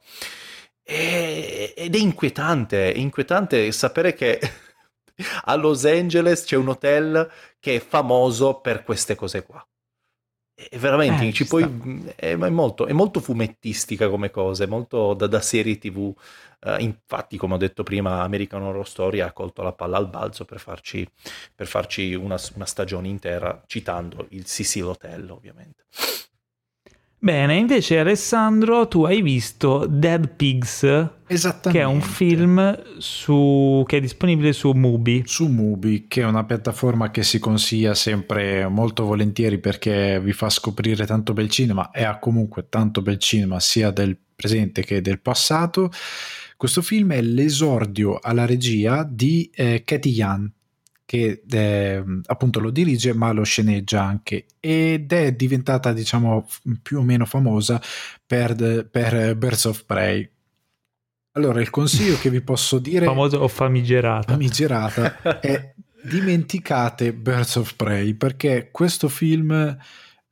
E, ed è inquietante, è inquietante sapere che a Los Angeles c'è un hotel che è famoso per queste cose qua. E veramente eh, ci puoi, è, è, molto, è, molto, fumettistica come cosa, è molto da, da serie tv. Uh, eh, infatti, come ho detto prima, American Horror Story ha colto la palla al balzo per farci, per farci una, una, stagione intera, citando il Sicil Hotel, ovviamente. Bene, invece Alessandro, tu hai visto Dead Pigs, che è un film su, che è disponibile su Mubi. Su Mubi, che è una piattaforma che si consiglia sempre molto volentieri perché vi fa scoprire tanto bel cinema e ha comunque tanto bel cinema sia del presente che del passato. Questo film è l'esordio alla regia di eh, Katie Yan, che eh, appunto lo dirige ma lo sceneggia anche. Ed è diventata diciamo più o meno famosa per, per Birds of Prey. Allora il consiglio che vi posso dire famoso o famigerata? Famigerata è dimenticate Birds of Prey perché questo film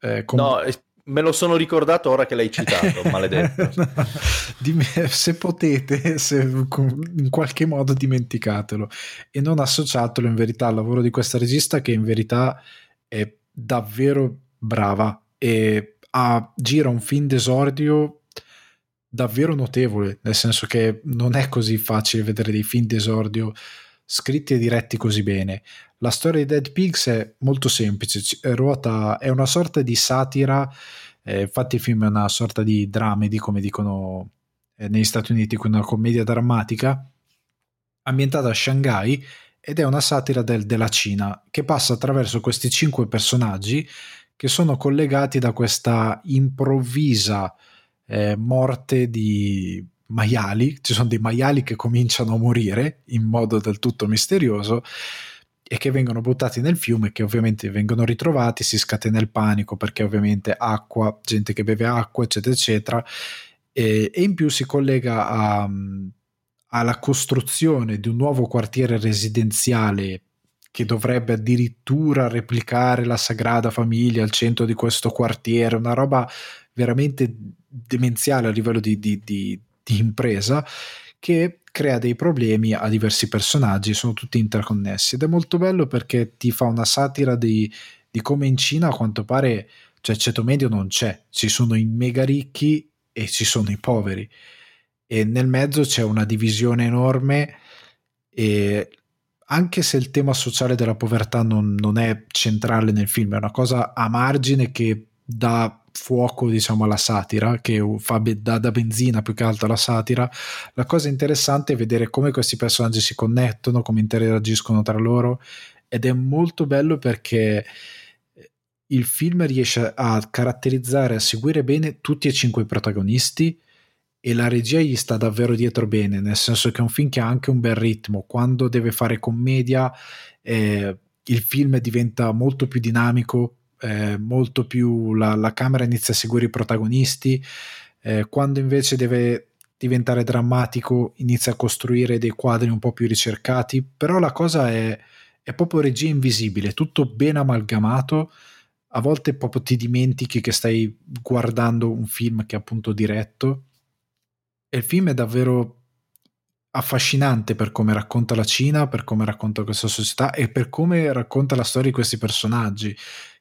eh, com- no Me lo sono ricordato ora che l'hai citato, maledetto. se potete, se in qualche modo dimenticatelo e non associatelo in verità al lavoro di questa regista che in verità è davvero brava e ha, gira un film d'esordio davvero notevole, nel senso che non è così facile vedere dei film d'esordio scritti e diretti così bene. La storia di Dead Pigs è molto semplice, ruota, è una sorta di satira, eh, infatti il film è una sorta di dramedy, come dicono eh, negli Stati Uniti, una commedia drammatica, ambientata a Shanghai ed è una satira del, della Cina che passa attraverso questi cinque personaggi che sono collegati da questa improvvisa eh, morte di maiali, ci sono dei maiali che cominciano a morire in modo del tutto misterioso e che vengono buttati nel fiume che ovviamente vengono ritrovati, si scatena il panico perché ovviamente acqua, gente che beve acqua eccetera eccetera e, e in più si collega a, alla costruzione di un nuovo quartiere residenziale che dovrebbe addirittura replicare la Sagrada Famiglia al centro di questo quartiere, una roba veramente demenziale a livello di, di, di, di impresa che crea dei problemi a diversi personaggi, sono tutti interconnessi. Ed è molto bello perché ti fa una satira di, di come in Cina a quanto pare, cioè ceto medio non c'è, ci sono i mega ricchi e ci sono i poveri. E nel mezzo c'è una divisione enorme e anche se il tema sociale della povertà non, non è centrale nel film, è una cosa a margine che dà fuoco diciamo alla satira che fa da, da, benzina più che altro alla satira. La cosa interessante è vedere come questi personaggi si connettono come interagiscono tra loro ed è molto bello perché il film riesce a caratterizzare a seguire bene tutti e cinque i protagonisti e la regia gli sta davvero dietro bene nel senso che è un film che ha anche un bel ritmo. Quando deve fare commedia eh, il film diventa molto più dinamico eh, molto più la, la, camera inizia a seguire i protagonisti, eh, quando invece deve diventare drammatico inizia a costruire dei quadri un po' più ricercati, però la cosa è, è proprio regia invisibile, tutto ben amalgamato, a volte proprio ti dimentichi che stai guardando un film che è appunto diretto. E il film è davvero affascinante per come racconta la Cina, per come racconta questa società e per come racconta la storia di questi personaggi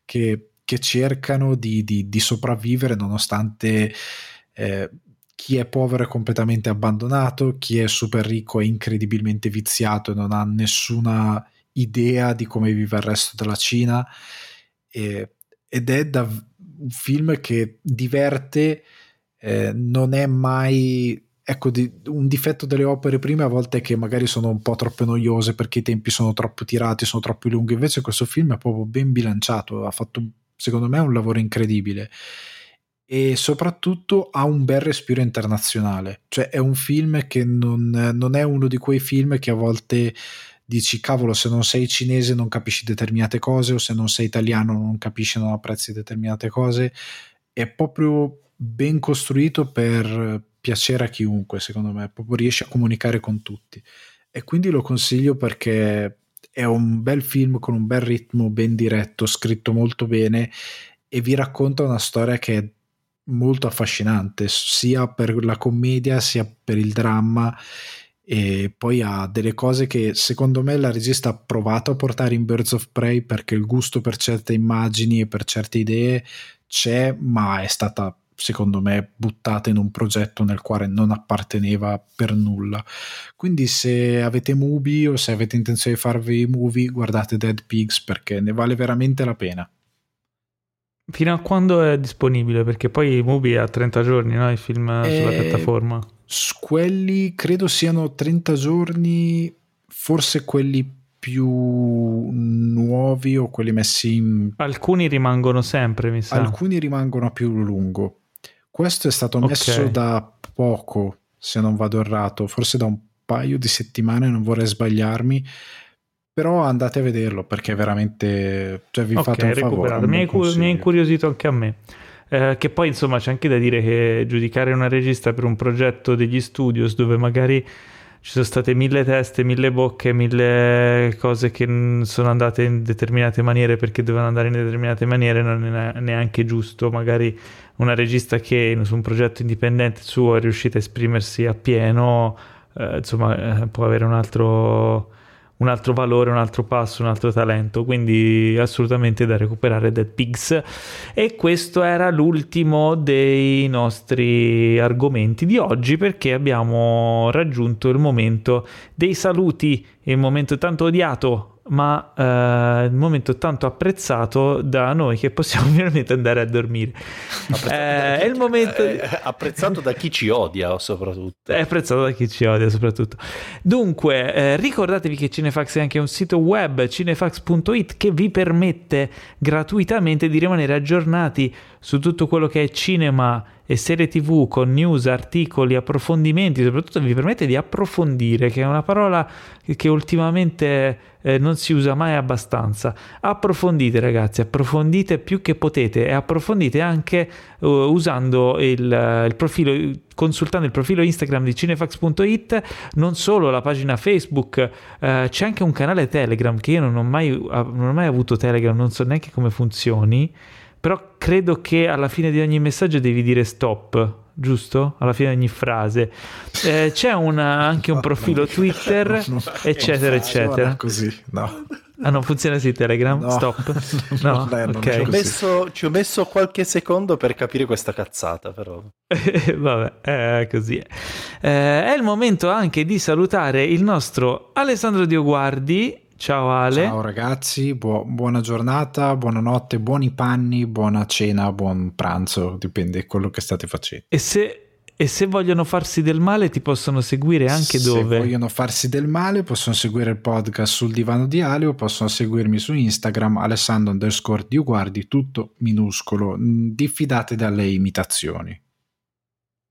che, che cercano di, di, di, sopravvivere nonostante eh, chi è povero è completamente abbandonato, chi è super ricco è incredibilmente viziato e non ha nessuna idea di come vive il resto della Cina. E, ed è da, un film che diverte, eh, non è mai ecco, di, un difetto delle opere prime a volte è che magari sono un po' troppo noiose perché i tempi sono troppo tirati, sono troppo lunghi. Invece questo film è proprio ben bilanciato, ha fatto secondo me un lavoro incredibile e soprattutto ha un bel respiro internazionale. Cioè è un film che non, non è uno di quei film che a volte dici cavolo se non sei cinese non capisci determinate cose o se non sei italiano non capisci non apprezzi determinate cose. È proprio ben costruito per piacere a chiunque, secondo me, proprio riesce a comunicare con tutti. E quindi lo consiglio perché è un bel film con un bel ritmo, ben diretto, scritto molto bene e vi racconta una storia che è molto affascinante, sia per la commedia sia per il dramma e poi ha delle cose che secondo me la regista ha provato a portare in Birds of Prey perché il gusto per certe immagini e per certe idee c'è, ma è stata secondo me buttata in un progetto nel quale non apparteneva per nulla. Quindi se avete Mubi o se avete intenzione di farvi movie, guardate Dead Pigs perché ne vale veramente la pena. Fino a quando è disponibile? Perché poi Mubi è a 30 giorni, no? Il film e... sulla eh, piattaforma. Quelli credo siano 30 giorni, forse quelli più nuovi o quelli messi in... Alcuni rimangono sempre, mi sa. Alcuni rimangono a più lungo. Questo è stato messo okay. da poco, se non vado errato, forse da un paio di settimane, non vorrei sbagliarmi. Però andate a vederlo perché veramente cioè, vi okay, fate un favore. Mi, mi ha incuriosito anche a me. Eh, che poi insomma c'è anche da dire che giudicare una regista per un progetto degli studios dove magari ci sono state mille teste, mille bocche, mille cose che sono andate in determinate maniere perché dovevano andare in determinate maniere, non è neanche giusto. Magari una regista che su un progetto indipendente suo è riuscita a esprimersi appieno, eh, insomma, eh, può avere un altro, un altro valore, un altro passo, un altro talento. Quindi assolutamente da recuperare Dead Pigs. E questo era l'ultimo dei nostri argomenti di oggi perché abbiamo raggiunto il momento dei saluti, il momento tanto odiato ma eh, il momento tanto apprezzato da noi che possiamo finalmente andare a dormire. Eh, è il momento di... apprezzato da chi ci odia soprattutto. È apprezzato da chi ci odia soprattutto. Dunque, eh, ricordatevi che Cinefax è anche un sito web, cinefax.it, che vi permette gratuitamente di rimanere aggiornati su tutto quello che è cinema e serie tv con news, articoli, approfondimenti, soprattutto vi permette di approfondire, che è una parola che ultimamente eh, non si usa mai abbastanza. Approfondite ragazzi, approfondite più che potete e approfondite anche uh, usando il, il profilo consultando il profilo Instagram di cinefax.it, non solo la pagina Facebook, eh, c'è anche un canale Telegram che io non ho, mai, non ho mai avuto Telegram, non so neanche come funzioni però credo che alla fine di ogni messaggio devi dire stop giusto? Alla fine di ogni frase. Eh, c'è una, anche un profilo Twitter, eccetera, eccetera. Così, no. Ah, non funziona sì Telegram? No. Stop. No, No, dai, non ok. è Ci ho, messo, ci ho messo qualche secondo per capire questa cazzata, però. Vabbè, è così. Eh, è il momento anche di salutare il nostro Alessandro Dioguardi. Ciao Ale. Ciao ragazzi, buo- buona giornata, buonanotte, buoni panni, buona cena, buon pranzo, dipende da quello che state facendo. E se, e se vogliono farsi del male ti possono seguire anche Se dove? vogliono farsi del male possono seguire il podcast sul divano di Ale o possono seguirmi su Instagram alessandro underscore Dioguardi, tutto minuscolo, Mm, diffidate dalle imitazioni.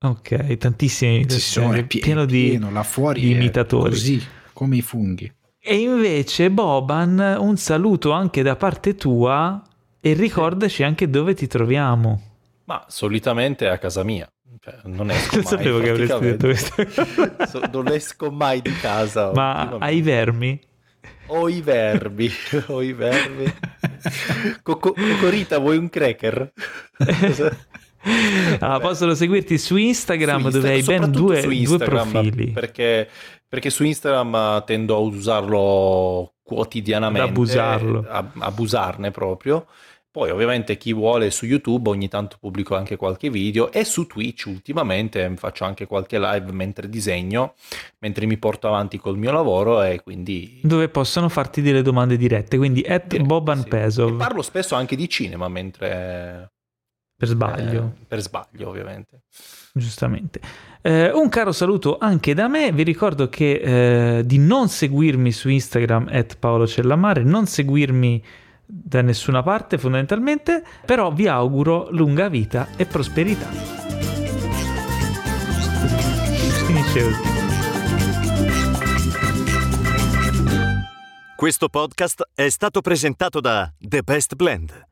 Ok, tantissime imitazioni, è pie- pieno di... pieno, là fuori di imitatori. Così, come i funghi. E invece Boban, un saluto anche da parte tua e ricordaci anche dove ti troviamo. Ma solitamente è a casa mia. Cioè, non esco Lo mai, sapevo che avresti detto questo. So- non esco mai di casa. Ma ultimamente. ai vermi? O i verbi, o i verbi. Coco- Cocorita, vuoi un cracker? Ah, possono seguirti su Instagram Su dove hai ben due, due Instagram, profili. Perché, perché su Instagram eh, tendo a usarlo quotidianamente. Ad abusarlo. a- abusarne proprio. Poi ovviamente chi vuole su YouTube ogni tanto pubblico anche qualche video e su Twitch ultimamente faccio anche qualche live mentre disegno, mentre mi porto avanti col mio lavoro e quindi... Dove possono farti delle domande dirette. Quindi at Direi, Boban sì. Pesov. E parlo spesso anche di cinema mentre... Per sbaglio. eh, per sbaglio ovviamente. Giustamente. Eh, un caro saluto anche da me. Vi ricordo che eh, di non seguirmi su Instagram at Paolo Cellamare, non seguirmi da nessuna parte fondamentalmente, però vi auguro lunga vita e prosperità. Questo podcast è stato presentato da The Best Blend,